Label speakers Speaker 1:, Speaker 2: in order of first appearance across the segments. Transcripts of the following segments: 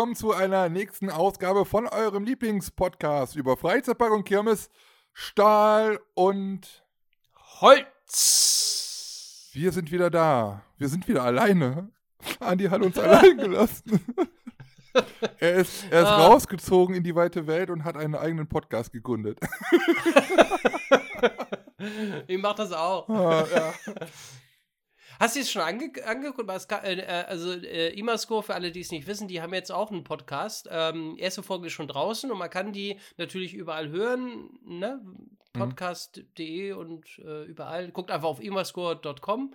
Speaker 1: willkommen zu einer nächsten Ausgabe von eurem Lieblingspodcast über Freizeitpark und Kirmes, Stahl und
Speaker 2: Holz.
Speaker 1: Wir sind wieder da. Wir sind wieder alleine. Andi hat uns allein gelassen. er ist, er ist ah. rausgezogen in die weite Welt und hat einen eigenen Podcast gegründet.
Speaker 2: ich mach das auch. Ah, ja. Hast du es schon ange angeguckt? Äh, äh, also äh, Imascore, für alle, die es nicht wissen, die haben jetzt auch einen Podcast. Ähm, erste Folge ist schon draußen und man kann die natürlich überall hören. Ne? Mhm. Podcast.de und äh, überall. Guckt einfach auf imascore.com.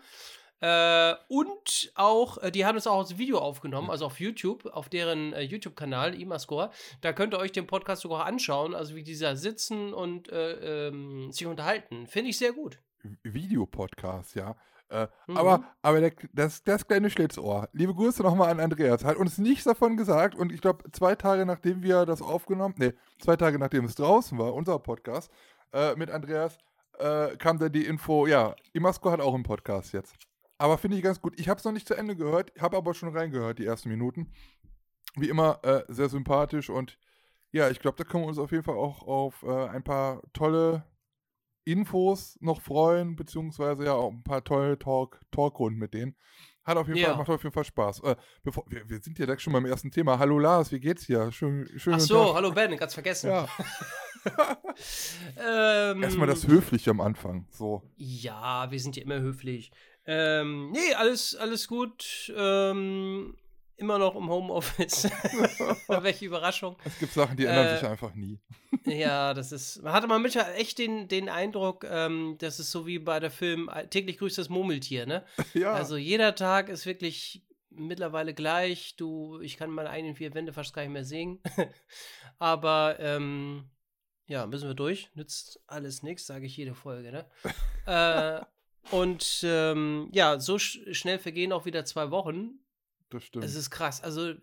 Speaker 2: Äh, und auch, äh, die haben es auch als Video aufgenommen, also auf YouTube, auf deren äh, YouTube-Kanal, Imascore. Da könnt ihr euch den Podcast sogar anschauen, also wie die da sitzen und äh, ähm, sich unterhalten. Finde ich sehr gut.
Speaker 1: Videopodcast, ja. Äh, mhm. Aber, aber der, das, das kleine Schlitzohr, liebe Grüße nochmal an Andreas, hat uns nichts davon gesagt und ich glaube, zwei Tage nachdem wir das aufgenommen, nee, zwei Tage nachdem es draußen war, unser Podcast äh, mit Andreas, äh, kam dann die Info, ja, Imasco hat auch einen Podcast jetzt. Aber finde ich ganz gut. Ich habe es noch nicht zu Ende gehört, habe aber schon reingehört, die ersten Minuten. Wie immer, äh, sehr sympathisch und ja, ich glaube, da können wir uns auf jeden Fall auch auf äh, ein paar tolle Infos noch freuen, beziehungsweise ja auch ein paar tolle Talk, Talkrunden mit denen. Hat auf jeden ja. Fall, macht auf jeden Fall Spaß. Äh, bevor, wir, wir, sind ja direkt schon beim ersten Thema. Hallo Lars, wie geht's dir? Schön, schön
Speaker 2: Ach so, hallo Ben, ganz vergessen. Ja.
Speaker 1: ähm, Erstmal das Höfliche am Anfang. So.
Speaker 2: Ja, wir sind ja immer höflich. Ähm, nee, alles, alles gut. Ähm, immer noch im Homeoffice. Welche Überraschung.
Speaker 1: Es gibt Sachen, die ändern äh, sich einfach nie.
Speaker 2: ja, das ist. Man hatte mal mit echt den, den Eindruck, ähm, das ist so wie bei der Film täglich grüßt das Murmeltier, ne? Ja. Also jeder Tag ist wirklich mittlerweile gleich. Du, ich kann meine eigenen vier Wände fast gar nicht mehr sehen. Aber ähm, ja, müssen wir durch. Nützt alles nichts, sage ich jede Folge, ne? äh, und ähm, ja, so sch schnell vergehen auch wieder zwei Wochen
Speaker 1: das stimmt.
Speaker 2: Es ist krass. Also,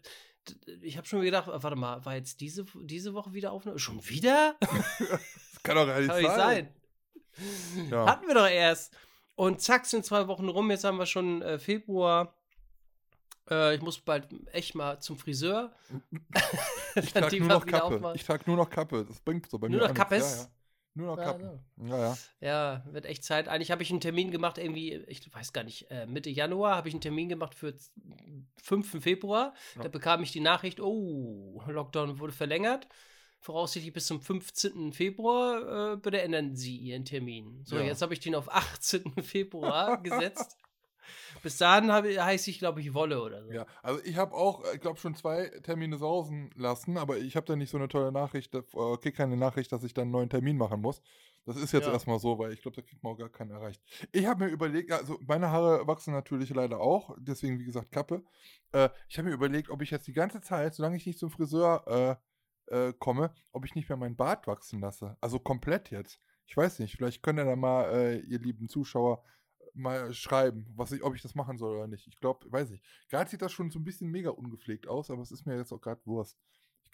Speaker 2: ich habe schon gedacht, warte mal, war jetzt diese, diese Woche wieder Aufnahme? Schon wieder?
Speaker 1: das kann doch gar nicht kann sein. sein.
Speaker 2: Ja. Hatten wir doch erst. Und zack, sind zwei Wochen rum. Jetzt haben wir schon äh, Februar. Äh, ich muss bald echt mal zum Friseur.
Speaker 1: ich trage nur noch Kappe. Ich trage nur noch Kappe. Das bringt so bei
Speaker 2: nur
Speaker 1: mir.
Speaker 2: Nur noch Kappes?
Speaker 1: Ja, ja. Nur noch Kappen.
Speaker 2: Ja, ja. Ja, wird echt Zeit. Eigentlich habe ich einen Termin gemacht, irgendwie, ich weiß gar nicht, äh, Mitte Januar habe ich einen Termin gemacht für 5. Februar. Ja. Da bekam ich die Nachricht, oh, Lockdown wurde verlängert. Voraussichtlich bis zum 15. Februar äh, bitte ändern Sie Ihren Termin. So, ja. jetzt habe ich den auf 18. Februar gesetzt. Bis dahin heiße ich, glaube ich, Wolle oder so.
Speaker 1: Ja, also ich habe auch, ich glaube, schon zwei Termine sausen lassen, aber ich habe da nicht so eine tolle Nachricht, äh, kriege keine Nachricht, dass ich dann einen neuen Termin machen muss. Das ist jetzt ja. erstmal so, weil ich glaube, da kriegt man auch gar keinen erreicht. Ich habe mir überlegt, also meine Haare wachsen natürlich leider auch, deswegen, wie gesagt, Kappe. Äh, ich habe mir überlegt, ob ich jetzt die ganze Zeit, solange ich nicht zum Friseur äh, äh, komme, ob ich nicht mehr meinen Bart wachsen lasse. Also komplett jetzt. Ich weiß nicht, vielleicht könnt ihr da mal, äh, ihr lieben Zuschauer, mal schreiben, was ich, ob ich das machen soll oder nicht. Ich glaube, weiß nicht. Gerade sieht das schon so ein bisschen mega ungepflegt aus, aber es ist mir jetzt auch gerade Wurst.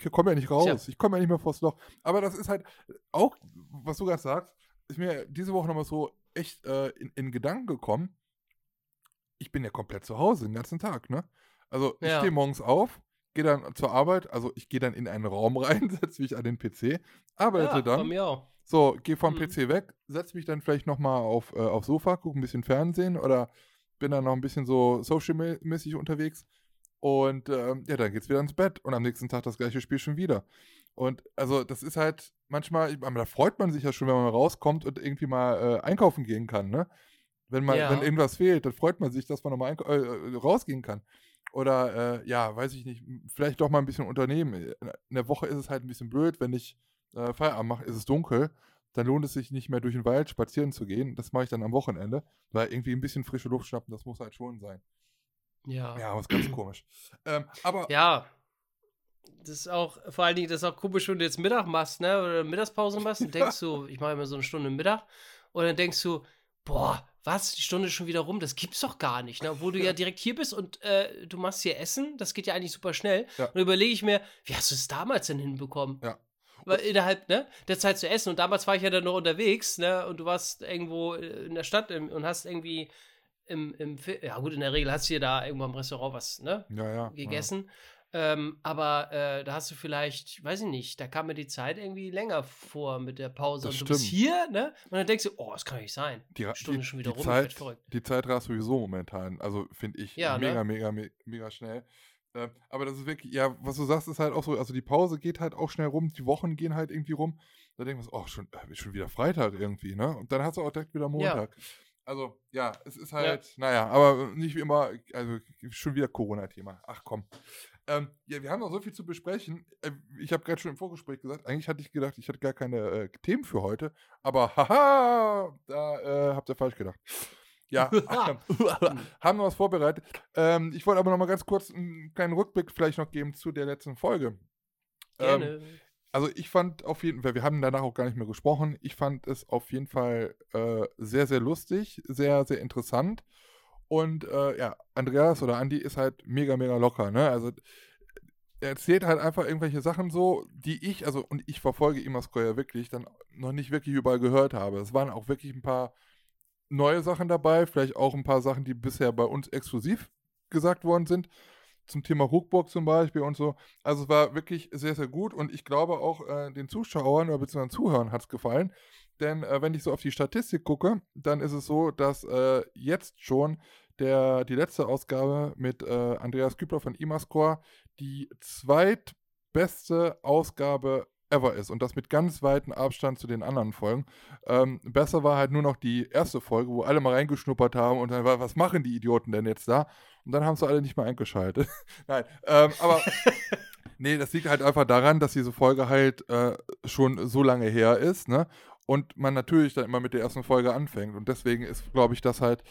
Speaker 1: Ich komme ja nicht raus. Tja. Ich komme ja nicht mehr vors Loch. Aber das ist halt auch, was du gerade sagst, ist mir diese Woche nochmal so echt äh, in, in, Gedanken gekommen. Ich bin ja komplett zu Hause den ganzen Tag, ne? Also ich ja. stehe morgens auf, gehe dann zur Arbeit, also ich gehe dann in einen Raum rein, setze mich an den PC, arbeite ja, dann. Bei mir auch. So, geh vom mhm. PC weg, setz mich dann vielleicht nochmal auf, äh, aufs Sofa, guck ein bisschen Fernsehen oder bin dann noch ein bisschen so social-mäßig unterwegs. Und ähm, ja, dann geht's wieder ins Bett und am nächsten Tag das gleiche Spiel schon wieder. Und also das ist halt manchmal, da freut man sich ja schon, wenn man rauskommt und irgendwie mal äh, einkaufen gehen kann, ne? Wenn man, ja. wenn irgendwas fehlt, dann freut man sich, dass man nochmal äh, äh, rausgehen kann. Oder äh, ja, weiß ich nicht, vielleicht doch mal ein bisschen unternehmen. In der Woche ist es halt ein bisschen blöd, wenn ich äh, Feierabend mache, ist es dunkel, dann lohnt es sich nicht mehr durch den Wald spazieren zu gehen. Das mache ich dann am Wochenende, weil irgendwie ein bisschen frische Luft schnappen, das muss halt schon sein.
Speaker 2: Ja.
Speaker 1: Ja, was ganz komisch. Ähm, aber.
Speaker 2: Ja. Das ist auch, vor allen Dingen, das ist auch komisch, wenn du jetzt Mittag machst, ne? Oder Mittagspause machst, dann denkst du, ich mache immer so eine Stunde Mittag, und dann denkst du, boah, was, die Stunde ist schon wieder rum, das gibt's doch gar nicht, ne? Obwohl du ja direkt hier bist und äh, du machst hier Essen, das geht ja eigentlich super schnell. Ja. Und überlege ich mir, wie hast du es damals denn hinbekommen?
Speaker 1: Ja
Speaker 2: innerhalb ne, der Zeit zu essen. Und damals war ich ja dann noch unterwegs, ne? Und du warst irgendwo in der Stadt und hast irgendwie im, im ja gut, in der Regel hast du hier da irgendwo im Restaurant was, ne?
Speaker 1: Ja, ja.
Speaker 2: Gegessen. Ähm, aber äh, da hast du vielleicht, weiß ich nicht, da kam mir die Zeit irgendwie länger vor mit der Pause.
Speaker 1: Das
Speaker 2: und du
Speaker 1: stimmt.
Speaker 2: bist hier, ne? Und dann denkst du, oh, das kann nicht sein.
Speaker 1: Die, Ra-
Speaker 2: Stunde
Speaker 1: die,
Speaker 2: schon wieder
Speaker 1: die
Speaker 2: rum,
Speaker 1: Zeit,
Speaker 2: verrückt.
Speaker 1: Die Zeit rast sowieso momentan. Also finde ich
Speaker 2: Ja, ne?
Speaker 1: mega, mega, me- mega schnell. Äh, aber das ist wirklich, ja, was du sagst, ist halt auch so, also die Pause geht halt auch schnell rum, die Wochen gehen halt irgendwie rum. Da denken wir so, oh, schon, äh, schon wieder Freitag irgendwie, ne? Und dann hast du auch direkt wieder Montag. Also, ja, es ist halt, naja, aber nicht wie immer, also schon wieder Corona-Thema. Ach komm. Ähm, ja, wir haben noch so viel zu besprechen. Äh, Ich habe gerade schon im Vorgespräch gesagt, eigentlich hatte ich gedacht, ich hatte gar keine äh, Themen für heute. Aber haha, da äh, habt ihr falsch gedacht. Ja, haben wir was vorbereitet. Ähm, ich wollte aber noch mal ganz kurz einen kleinen Rückblick vielleicht noch geben zu der letzten Folge. Ähm,
Speaker 2: Gerne.
Speaker 1: also ich fand auf jeden Fall, wir haben danach auch gar nicht mehr gesprochen, ich fand es auf jeden Fall äh, sehr, sehr lustig, sehr, sehr interessant. Und äh, ja, Andreas oder Andi ist halt mega, mega locker, ne? Also er erzählt halt einfach irgendwelche Sachen so, die ich, also und ich verfolge Imasco ja wirklich, dann noch nicht wirklich überall gehört habe. Es waren auch wirklich ein paar neue Sachen dabei, vielleicht auch ein paar Sachen, die bisher bei uns exklusiv gesagt worden sind. Zum Thema Hookburg zum Beispiel und so. Also es war wirklich sehr, sehr gut und ich glaube auch äh, den Zuschauern oder beziehungsweise Zuhörern hat es gefallen. Denn äh, wenn ich so auf die Statistik gucke, dann ist es so, dass äh, jetzt schon der, die letzte Ausgabe mit äh, Andreas Kübler von Imascore die zweitbeste Ausgabe ever ist und das mit ganz weitem Abstand zu den anderen Folgen. Ähm, besser war halt nur noch die erste Folge, wo alle mal reingeschnuppert haben und dann war, was machen die Idioten denn jetzt da? Und dann haben sie alle nicht mehr eingeschaltet. Nein, ähm, aber nee, das liegt halt einfach daran, dass diese Folge halt äh, schon so lange her ist, ne? Und man natürlich dann immer mit der ersten Folge anfängt. Und deswegen ist, glaube ich, das halt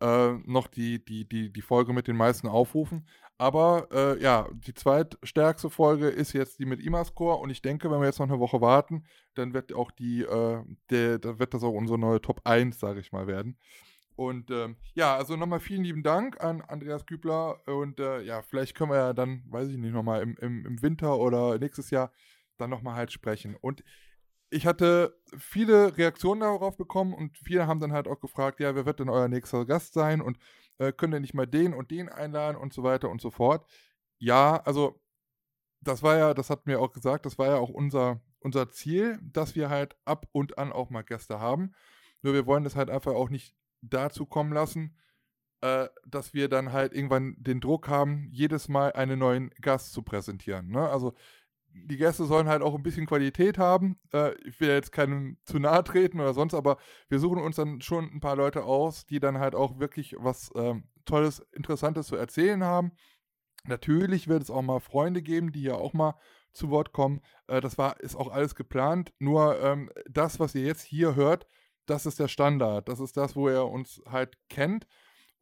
Speaker 1: äh, noch die, die, die, die Folge mit den meisten Aufrufen. Aber äh, ja, die zweitstärkste Folge ist jetzt die mit Imascore und ich denke, wenn wir jetzt noch eine Woche warten, dann wird auch die, äh, der, da wird das auch unsere neue Top 1, sage ich mal, werden. Und ähm, ja, also nochmal vielen lieben Dank an Andreas Kübler und äh, ja, vielleicht können wir ja dann, weiß ich nicht, nochmal im, im, im Winter oder nächstes Jahr dann nochmal halt sprechen. Und ich hatte viele Reaktionen darauf bekommen und viele haben dann halt auch gefragt, ja, wer wird denn euer nächster Gast sein und äh, könnt ihr nicht mal den und den einladen und so weiter und so fort. Ja, also das war ja, das hat mir auch gesagt, das war ja auch unser, unser Ziel, dass wir halt ab und an auch mal Gäste haben. Nur wir wollen das halt einfach auch nicht dazu kommen lassen, äh, dass wir dann halt irgendwann den Druck haben, jedes Mal einen neuen Gast zu präsentieren. Ne? Also die Gäste sollen halt auch ein bisschen Qualität haben. Äh, ich will jetzt keinem zu nahe treten oder sonst, aber wir suchen uns dann schon ein paar Leute aus, die dann halt auch wirklich was ähm, Tolles, Interessantes zu erzählen haben. Natürlich wird es auch mal Freunde geben, die ja auch mal zu Wort kommen. Äh, das war, ist auch alles geplant. Nur ähm, das, was ihr jetzt hier hört, das ist der Standard. Das ist das, wo ihr uns halt kennt.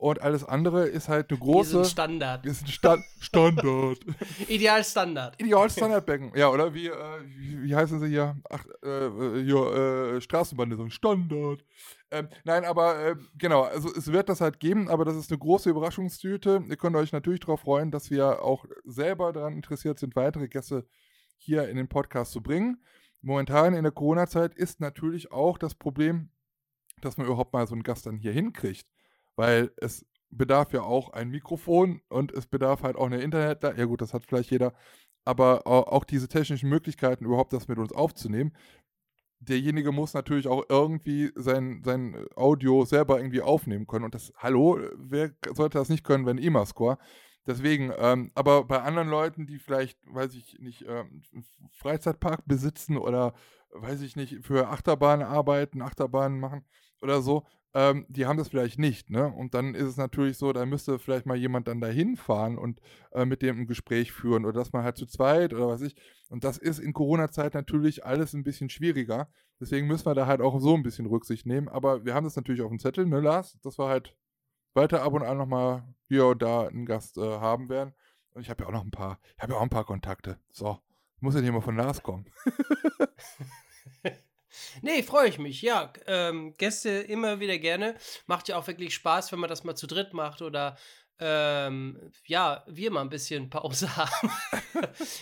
Speaker 1: Und alles andere ist halt eine große.
Speaker 2: Wir sind Standard.
Speaker 1: Ist ein Sta Standard.
Speaker 2: Ideal Standard.
Speaker 1: Ideal Standardbecken. Ja, oder wie, äh, wie, wie heißen sie hier? Ach, äh, hier, äh, Straßenbahn, so ein Standard. Ähm, nein, aber äh, genau, also es wird das halt geben, aber das ist eine große Überraschungstüte. Ihr könnt euch natürlich darauf freuen, dass wir auch selber daran interessiert sind, weitere Gäste hier in den Podcast zu bringen. Momentan in der Corona-Zeit ist natürlich auch das Problem, dass man überhaupt mal so einen Gast dann hier hinkriegt. Weil es bedarf ja auch ein Mikrofon und es bedarf halt auch eine Internet. Ja gut, das hat vielleicht jeder. Aber auch diese technischen Möglichkeiten, überhaupt das mit uns aufzunehmen. Derjenige muss natürlich auch irgendwie sein, sein Audio selber irgendwie aufnehmen können. Und das, hallo, wer sollte das nicht können, wenn Emascore? Deswegen, ähm, aber bei anderen Leuten, die vielleicht, weiß ich nicht, ähm, Freizeitpark besitzen oder, weiß ich nicht, für Achterbahnen arbeiten, Achterbahnen machen oder so, ähm, die haben das vielleicht nicht, ne? Und dann ist es natürlich so, da müsste vielleicht mal jemand dann dahin fahren und äh, mit dem ein Gespräch führen oder dass man halt zu zweit oder was ich. Und das ist in Corona-Zeit natürlich alles ein bisschen schwieriger. Deswegen müssen wir da halt auch so ein bisschen Rücksicht nehmen. Aber wir haben das natürlich auf dem Zettel, ne, Lars? Dass wir halt weiter ab und an nochmal hier und da einen Gast äh, haben werden. Und ich habe ja auch noch ein paar, ich habe ja auch ein paar Kontakte. So, muss ja nicht mal von Lars kommen.
Speaker 2: Nee, freue ich mich. Ja, ähm, Gäste immer wieder gerne. Macht ja auch wirklich Spaß, wenn man das mal zu dritt macht oder ähm, ja, wir mal ein bisschen Pause haben.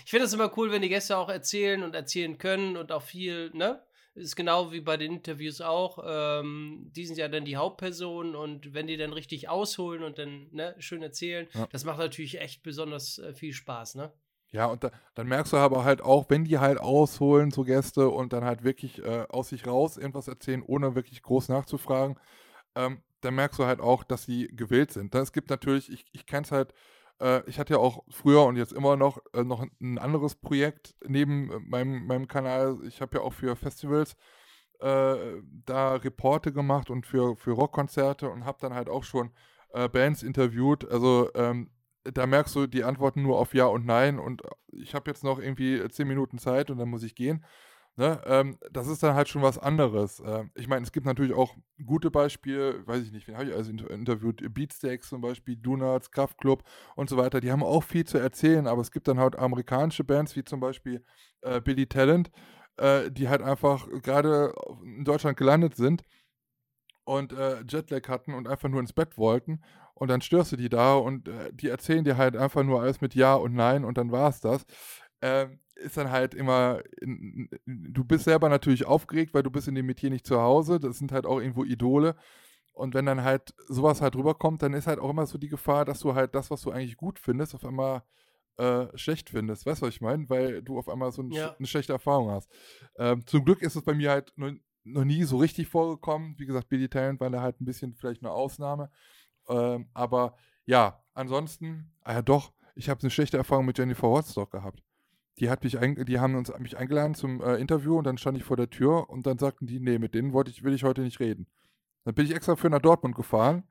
Speaker 2: ich finde das immer cool, wenn die Gäste auch erzählen und erzählen können und auch viel, ne? ist genau wie bei den Interviews auch. Ähm, die sind ja dann die Hauptpersonen und wenn die dann richtig ausholen und dann ne, schön erzählen, ja. das macht natürlich echt besonders äh, viel Spaß, ne?
Speaker 1: Ja, und da, dann merkst du aber halt auch, wenn die halt ausholen, so Gäste, und dann halt wirklich äh, aus sich raus irgendwas erzählen, ohne wirklich groß nachzufragen, ähm, dann merkst du halt auch, dass sie gewillt sind. Es gibt natürlich, ich, ich kenne es halt, äh, ich hatte ja auch früher und jetzt immer noch äh, noch ein anderes Projekt neben äh, meinem, meinem Kanal. Ich habe ja auch für Festivals äh, da Reporte gemacht und für, für Rockkonzerte und habe dann halt auch schon äh, Bands interviewt. Also ähm, da merkst du die Antworten nur auf Ja und Nein und ich habe jetzt noch irgendwie zehn Minuten Zeit und dann muss ich gehen. Ne? Ähm, das ist dann halt schon was anderes. Ähm, ich meine, es gibt natürlich auch gute Beispiele, weiß ich nicht, wen habe ich also interviewt? Beatsteaks zum Beispiel, Donuts, Kraftklub und so weiter. Die haben auch viel zu erzählen, aber es gibt dann halt amerikanische Bands wie zum Beispiel äh, Billy Talent, äh, die halt einfach gerade in Deutschland gelandet sind und äh, Jetlag hatten und einfach nur ins Bett wollten und dann störst du die da und äh, die erzählen dir halt einfach nur alles mit Ja und Nein und dann war es das. Ähm, ist dann halt immer, in, du bist selber natürlich aufgeregt, weil du bist in dem Metier nicht zu Hause. Das sind halt auch irgendwo Idole. Und wenn dann halt sowas halt rüberkommt, dann ist halt auch immer so die Gefahr, dass du halt das, was du eigentlich gut findest, auf einmal äh, schlecht findest. Weißt du, was ich meine? Weil du auf einmal so ein, ja. eine schlechte Erfahrung hast. Ähm, zum Glück ist es bei mir halt noch, noch, nie so richtig vorgekommen. Wie gesagt, Billy Talent war da halt ein bisschen vielleicht eine Ausnahme. Ähm, aber ja, ansonsten, ah ja doch, ich habe eine schlechte Erfahrung mit Jennifer Hotstock gehabt die hat mich die haben uns mich eingeladen zum äh, Interview und dann stand ich vor der Tür und dann sagten die, nee, mit denen wollte ich, will ich heute nicht reden. Dann bin ich extra für nach Dortmund gefahren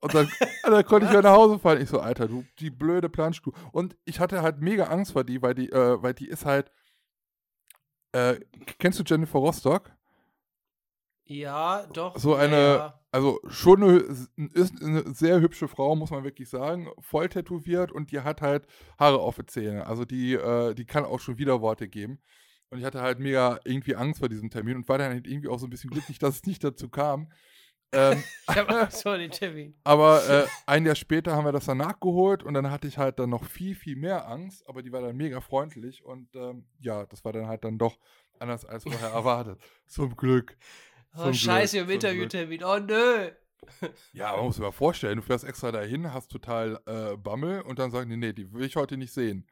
Speaker 1: und dann, dann konnte ich wieder nach Hause fahren. Ich so, Alter, du, die blöde Plansch, du. Und ich hatte halt mega Angst vor die, weil die, äh, weil die ist halt, äh, kennst du Jennifer Rostock?
Speaker 2: Ja, doch.
Speaker 1: So eine, ja. Also schon eine, ist eine sehr hübsche Frau, muss man wirklich sagen. Voll tätowiert und die hat halt Haare auf den Zähnen. Also die, äh, die kann auch schon wieder Worte geben. Und ich hatte halt mega irgendwie Angst vor diesem Termin und war dann halt irgendwie auch so ein bisschen glücklich, dass es nicht dazu kam.
Speaker 2: Ähm, ich habe Angst vor den Termin.
Speaker 1: Aber äh, ein Jahr später haben wir das dann nachgeholt und dann hatte ich halt dann noch viel, viel mehr Angst, aber die war dann mega freundlich und ähm, ja, das war dann halt dann doch anders als vorher erwartet. Zum Glück.
Speaker 2: Oh, scheiße, im Interviewtermin. Oh, nö.
Speaker 1: Ja, man muss sich mal vorstellen, du fährst extra dahin, hast total äh, Bammel und dann sagen die, nee, die will ich heute nicht sehen.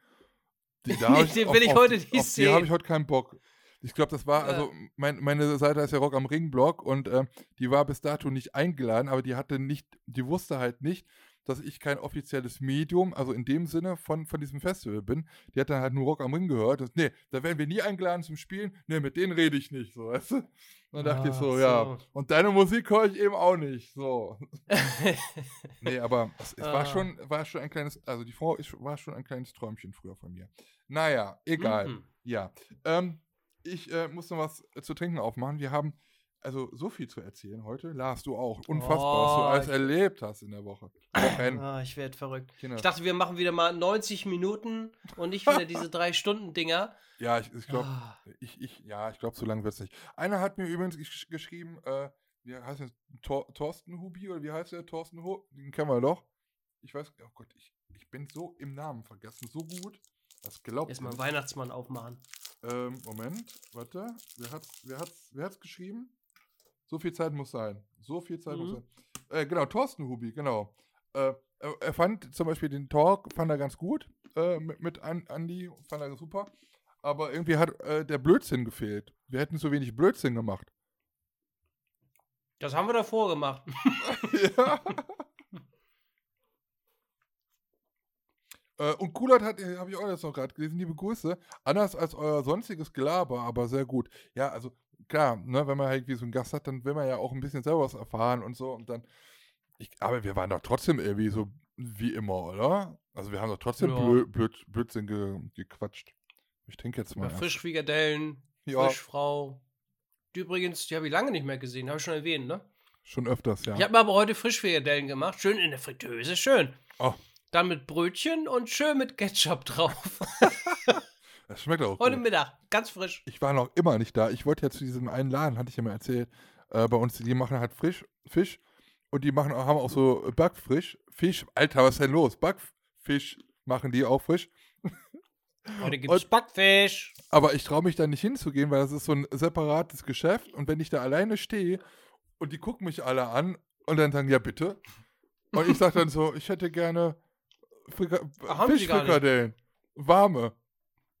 Speaker 2: Die, da nee, den will ich heute nicht auf sehen.
Speaker 1: Die habe ich heute keinen Bock. Ich glaube, das war, also mein, meine Seite ist ja Rock am Ring-Blog und äh, die war bis dato nicht eingeladen, aber die hatte nicht, die wusste halt nicht, dass ich kein offizielles Medium, also in dem Sinne von, von diesem Festival bin. Die hat dann halt nur Rock am Ring gehört. Und, nee, da werden wir nie eingeladen zum Spielen. Nee, mit denen rede ich nicht, so, weißt du? Dann dachte ah, ich so, so, ja. Und deine Musik höre ich eben auch nicht, so. nee, aber es, es ah. war, schon, war schon ein kleines, also die Frau ist, war schon ein kleines Träumchen früher von mir. Naja, egal. Mhm. Ja. Ähm, ich äh, muss noch was zu trinken aufmachen. Wir haben also so viel zu erzählen heute. Lars, du auch. Unfassbar, oh, was du alles erlebt hast in der Woche.
Speaker 2: Oh, ich werde verrückt. Kinder. Ich dachte, wir machen wieder mal 90 Minuten und nicht wieder diese drei Stunden Dinger.
Speaker 1: Ja, ich, ich glaube, ah. ich, ich, ja, ich glaube, so lange wird es nicht. Einer hat mir übrigens gesch geschrieben, äh, wie heißt der? Tor Thorsten Hubi oder wie heißt der? Thorsten Hu? Den kennen wir doch. Ich weiß, oh Gott, ich, ich bin so im Namen vergessen, so gut. Das glaubt
Speaker 2: Erstmal Weihnachtsmann aufmachen.
Speaker 1: Ähm, Moment, warte. Wer hat's, wer hat's, wer hat's geschrieben? So viel Zeit muss sein. So viel Zeit mhm. muss sein. Äh, genau, Thorsten Hubi, genau. Äh, er fand zum Beispiel den Talk, fand er ganz gut äh, mit, mit Andy, fand er super. Aber irgendwie hat äh, der Blödsinn gefehlt. Wir hätten so wenig Blödsinn gemacht.
Speaker 2: Das haben wir davor gemacht.
Speaker 1: ja. Äh, und Kulert hat, äh, habe ich auch jetzt noch gerade gelesen, liebe Grüße. Anders als euer sonstiges Gelaber, aber sehr gut. Ja, also klar, ne, wenn man halt wie so einen Gast hat, dann will man ja auch ein bisschen selber was erfahren und so. Und dann, ich, aber wir waren doch trotzdem irgendwie so wie immer, oder? Also wir haben doch trotzdem ja. Blö, Blöd, Blödsinn ge, gequatscht. Ich trinke jetzt mal.
Speaker 2: Frischfrikadellen, ja. Frischfrau. Die übrigens, die habe ich lange nicht mehr gesehen, habe ich schon erwähnt, ne?
Speaker 1: Schon öfters, ja.
Speaker 2: Ich habe mir aber heute Frischfrikadellen gemacht, schön in der Fritteuse, schön. Oh. Dann mit Brötchen und schön mit Ketchup drauf.
Speaker 1: Das schmeckt auch
Speaker 2: Heute gut. Mittag, ganz frisch.
Speaker 1: Ich war noch immer nicht da. Ich wollte ja zu diesem einen Laden, hatte ich ja mal erzählt, äh, bei uns, die machen halt frisch Fisch und die machen haben auch so Backfrisch. Fisch, Alter, was ist denn los? Backfisch machen die auch frisch.
Speaker 2: Heute gibt es Backfisch.
Speaker 1: Aber ich traue mich da nicht hinzugehen, weil das ist so ein separates Geschäft. Und wenn ich da alleine stehe und die gucken mich alle an und dann sagen, ja bitte. Und ich sage dann so, ich hätte gerne Frika Fischfrikadellen. Warme.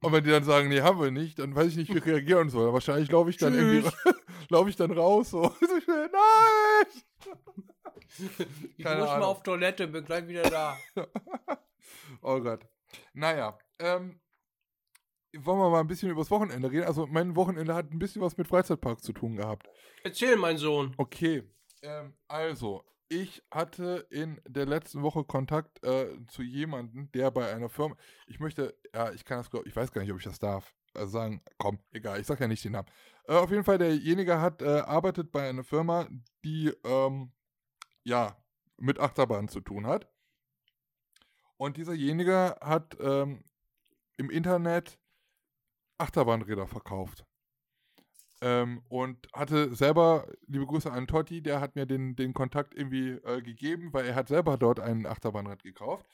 Speaker 1: Und wenn die dann sagen, nee, haben wir nicht, dann weiß ich nicht, wie ich reagieren soll. Wahrscheinlich laufe ich dann Tschüss. irgendwie laufe ich dann raus so. Nein!
Speaker 2: Ich Keine muss Ahnung. mal auf Toilette, bin gleich wieder da.
Speaker 1: oh Gott. Naja, ähm, wollen wir mal ein bisschen übers Wochenende reden? Also mein Wochenende hat ein bisschen was mit Freizeitpark zu tun gehabt.
Speaker 2: Erzähl, mein Sohn.
Speaker 1: Okay. Ähm, also, ich hatte in der letzten Woche Kontakt äh, zu jemandem, der bei einer Firma, ich möchte, ja, ich kann das, ich weiß gar nicht, ob ich das darf, also sagen, komm, egal, ich sag ja nicht den Namen. Äh, auf jeden Fall, derjenige hat, äh, arbeitet bei einer Firma, die, ähm, ja, mit Achterbahn zu tun hat. Und dieserjenige hat ähm, im Internet Achterbahnräder verkauft. Ähm, und hatte selber, liebe Grüße an Totti, der hat mir den, den Kontakt irgendwie äh, gegeben, weil er hat selber dort ein Achterbahnrad gekauft.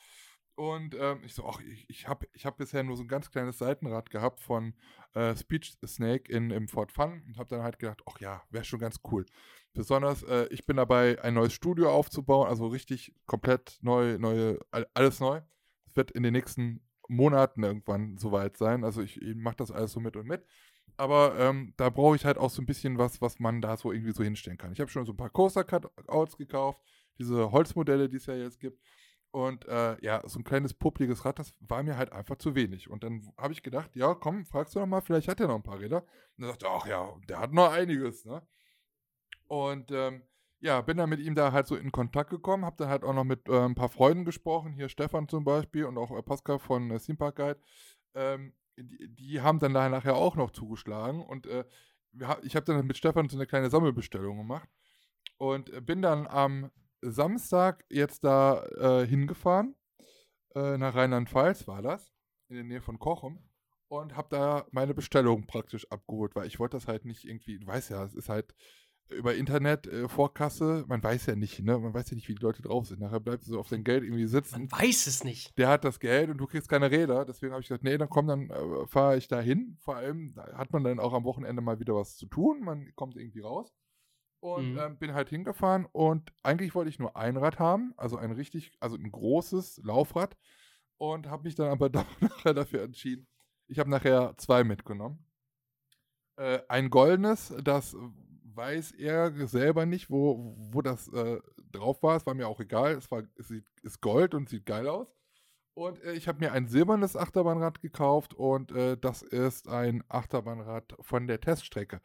Speaker 1: Und ähm, ich so, ach, ich, ich habe ich hab bisher nur so ein ganz kleines Seitenrad gehabt von äh, Speech Snake in, im Ford Fun und habe dann halt gedacht, ach ja, wäre schon ganz cool. Besonders, äh, ich bin dabei, ein neues Studio aufzubauen, also richtig komplett neu, neue, alles neu. Es wird in den nächsten Monaten irgendwann soweit sein. Also ich, ich mache das alles so mit und mit aber ähm, da brauche ich halt auch so ein bisschen was, was man da so irgendwie so hinstellen kann. Ich habe schon so ein paar Coaster-Cutouts gekauft, diese Holzmodelle, die es ja jetzt gibt. Und äh, ja, so ein kleines publiges Rad, das war mir halt einfach zu wenig. Und dann habe ich gedacht, ja, komm, fragst du noch mal, vielleicht hat er noch ein paar Räder. Und er sagte, ach ja, der hat noch einiges, ne? Und ähm, ja, bin dann mit ihm da halt so in Kontakt gekommen, habe dann halt auch noch mit äh, ein paar Freunden gesprochen, hier Stefan zum Beispiel und auch äh, Pascal von äh, Theme Guide. Ähm, die, die, haben dann nachher auch noch zugeschlagen und äh, ich habe dann mit Stefan so eine kleine Sammelbestellung gemacht und äh, bin dann am Samstag jetzt da äh, hingefahren, äh, nach Rheinland-Pfalz war das, in der Nähe von Kochum und habe da meine Bestellung praktisch abgeholt, weil ich wollte das halt nicht irgendwie, du weißt ja, es ist halt über Internet äh, Vorkasse, man weiß ja nicht, ne? Man weiß ja nicht, wie die Leute drauf sind. Nachher bleibst du so auf dein Geld irgendwie sitzen.
Speaker 2: Man weiß es nicht.
Speaker 1: Der hat das Geld und du kriegst keine Räder. Deswegen habe ich gesagt, nee, dann komm, dann äh, fahre ich da hin. Vor allem da hat man dann auch am Wochenende mal wieder was zu tun. Man kommt irgendwie raus. Und mhm. ähm, bin halt hingefahren und eigentlich wollte ich nur ein Rad haben, also ein richtig, also ein großes Laufrad. Und habe mich dann aber nachher dafür entschieden. Ich habe nachher zwei mitgenommen. Äh, ein goldenes, das weiß er selber nicht, wo, wo das äh, drauf war. Es war mir auch egal. Es, war, es ist Gold und sieht geil aus. Und äh, ich habe mir ein silbernes Achterbahnrad gekauft und äh, das ist ein Achterbahnrad von der Teststrecke,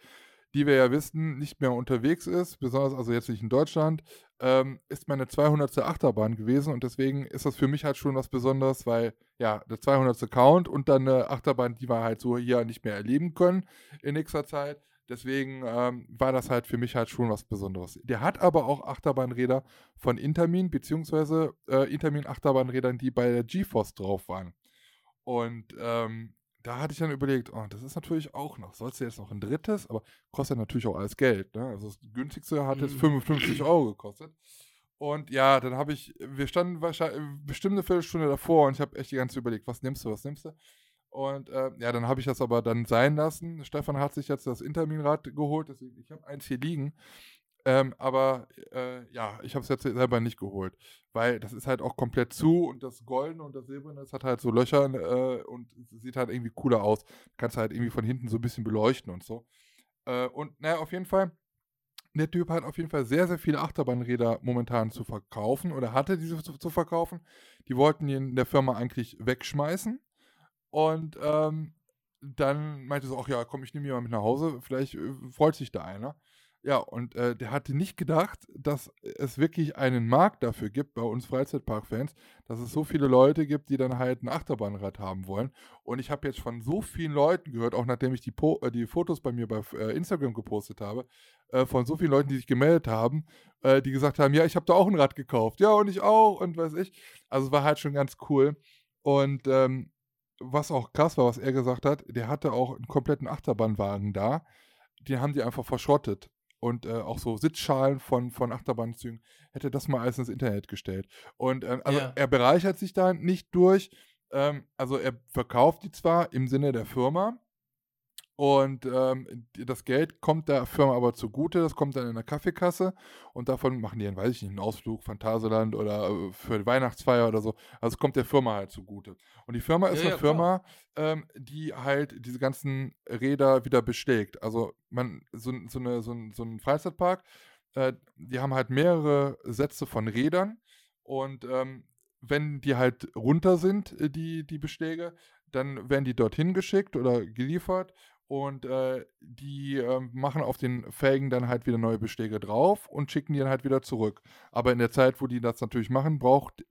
Speaker 1: die wir ja wissen, nicht mehr unterwegs ist, besonders also jetzt nicht in Deutschland, ähm, ist meine 200. Achterbahn gewesen und deswegen ist das für mich halt schon was Besonderes, weil ja, der 200. Count und dann eine Achterbahn, die wir halt so hier nicht mehr erleben können in nächster Zeit. Deswegen ähm, war das halt für mich halt schon was Besonderes. Der hat aber auch Achterbahnräder von Intermin, beziehungsweise äh, Intermin-Achterbahnrädern, die bei der GeForce drauf waren. Und ähm, da hatte ich dann überlegt, oh, das ist natürlich auch noch, sollst du jetzt noch ein drittes, aber kostet natürlich auch alles Geld. Ne? Also das günstigste hat jetzt 55 mhm. Euro gekostet. Und ja, dann habe ich, wir standen wahrscheinlich bestimmt eine Viertelstunde davor und ich habe echt die ganze Zeit überlegt, was nimmst du, was nimmst du? Und äh, ja, dann habe ich das aber dann sein lassen. Stefan hat sich jetzt das Interminrad geholt, deswegen ich habe eins hier liegen. Ähm, aber äh, ja, ich habe es jetzt selber nicht geholt, weil das ist halt auch komplett zu und das Goldene und das Silberne, das hat halt so Löcher äh, und sieht halt irgendwie cooler aus. Kannst halt irgendwie von hinten so ein bisschen beleuchten und so. Äh, und naja, auf jeden Fall, der Typ hat auf jeden Fall sehr, sehr viele Achterbahnräder momentan zu verkaufen oder hatte diese zu, zu verkaufen. Die wollten ihn in der Firma eigentlich wegschmeißen. Und ähm, dann meinte so, ach ja, komm, ich nehme jemanden mit nach Hause, vielleicht äh, freut sich da einer. Ja, und äh, der hatte nicht gedacht, dass es wirklich einen Markt dafür gibt bei uns Freizeitpark-Fans, dass es so viele Leute gibt, die dann halt ein Achterbahnrad haben wollen. Und ich habe jetzt von so vielen Leuten gehört, auch nachdem ich die, po äh, die Fotos bei mir bei äh, Instagram gepostet habe, äh, von so vielen Leuten, die sich gemeldet haben, äh, die gesagt haben, ja, ich habe da auch ein Rad gekauft. Ja, und ich auch und weiß ich. Also es war halt schon ganz cool. Und ähm, was auch krass war, was er gesagt hat, der hatte auch einen kompletten Achterbahnwagen da. Den haben die einfach verschrottet. Und äh, auch so Sitzschalen von, von Achterbahnzügen hätte das mal alles ins Internet gestellt. Und äh, also ja. er bereichert sich da nicht durch, ähm, also er verkauft die zwar im Sinne der Firma, und ähm, das Geld kommt der Firma aber zugute, das kommt dann in der Kaffeekasse und davon machen die dann, weiß ich nicht, einen Ausflug, Phantasialand oder äh, für die Weihnachtsfeier oder so. Also es kommt der Firma halt zugute. Und die Firma ist ja, eine ja, Firma, ähm, die halt diese ganzen Räder wieder beschlägt. Also man, so, so, eine, so, ein, so ein Freizeitpark, äh, die haben halt mehrere Sätze von Rädern und ähm, wenn die halt runter sind, äh, die, die Beschläge, dann werden die dorthin geschickt oder geliefert und äh, die äh, machen auf den Felgen dann halt wieder neue Beschläge drauf und schicken die dann halt wieder zurück. Aber in der Zeit, wo die das natürlich machen, braucht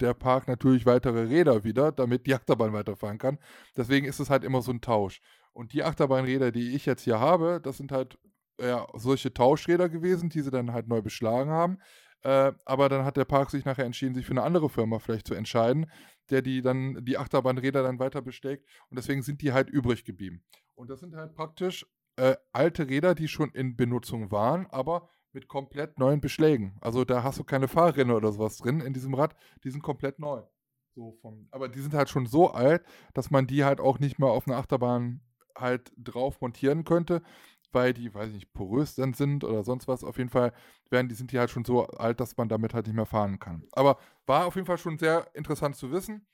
Speaker 1: der Park natürlich weitere Räder wieder, damit die Achterbahn weiterfahren kann. Deswegen ist es halt immer so ein Tausch. Und die Achterbahnräder, die ich jetzt hier habe, das sind halt ja, solche Tauschräder gewesen, die sie dann halt neu beschlagen haben. Äh, aber dann hat der Park sich nachher entschieden, sich für eine andere Firma vielleicht zu entscheiden, der die dann die Achterbahnräder dann weiter bestägt. Und deswegen sind die halt übrig geblieben. Und das sind halt praktisch äh, alte Räder, die schon in Benutzung waren, aber mit komplett neuen Beschlägen. Also da hast du keine Fahrrinne oder sowas drin in diesem Rad, die sind komplett neu. So vom, aber die sind halt schon so alt, dass man die halt auch nicht mehr auf einer Achterbahn halt drauf montieren könnte, weil die, weiß ich nicht, porös dann sind oder sonst was. Auf jeden Fall werden die, sind die halt schon so alt, dass man damit halt nicht mehr fahren kann. Aber war auf jeden Fall schon sehr interessant zu wissen.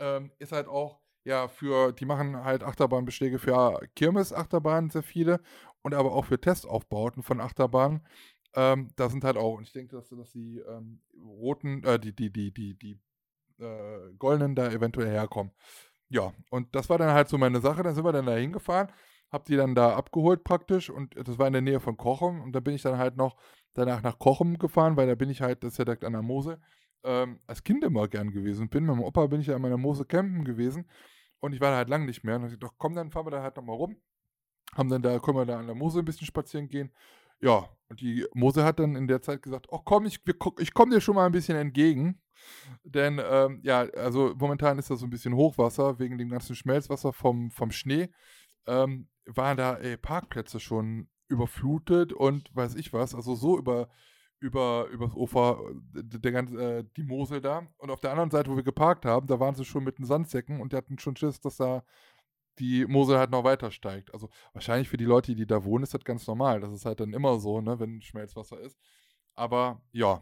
Speaker 1: Ähm, ist halt auch ja, für, die machen halt Achterbahnbeschläge für Kirmes-Achterbahnen, sehr viele, und aber auch für Testaufbauten von Achterbahnen. Ähm, da sind halt auch, und ich denke, dass, dass die ähm, roten, äh, die, die, die, die, die äh, goldenen da eventuell herkommen. Ja, und das war dann halt so meine Sache. Dann sind wir dann da hingefahren, hab die dann da abgeholt praktisch und das war in der Nähe von Kochem und da bin ich dann halt noch danach nach Kochem gefahren, weil da bin ich halt, das ist ja direkt an der Mose, ähm, als Kind immer gern gewesen bin. Mit meinem Opa bin ich ja an meiner Mose campen gewesen und ich war da halt lange nicht mehr. Und dann ich doch, komm, dann fahren wir da halt nochmal rum. Haben dann da, können wir da an der Mose ein bisschen spazieren gehen. Ja, und die Mose hat dann in der Zeit gesagt, oh komm, ich, ich komme dir schon mal ein bisschen entgegen. Denn, ähm, ja, also momentan ist da so ein bisschen Hochwasser wegen dem ganzen Schmelzwasser vom, vom Schnee. Ähm, waren da ey, Parkplätze schon überflutet und weiß ich was, also so über, über übers Ufer, der ganze, äh, die Mosel da. Und auf der anderen Seite, wo wir geparkt haben, da waren sie schon mit den Sandsäcken und die hatten schon Schiss, dass da die Mosel halt noch weiter steigt. Also wahrscheinlich für die Leute, die da wohnen, ist das ganz normal. Das ist halt dann immer so, ne, wenn Schmelzwasser ist. Aber ja,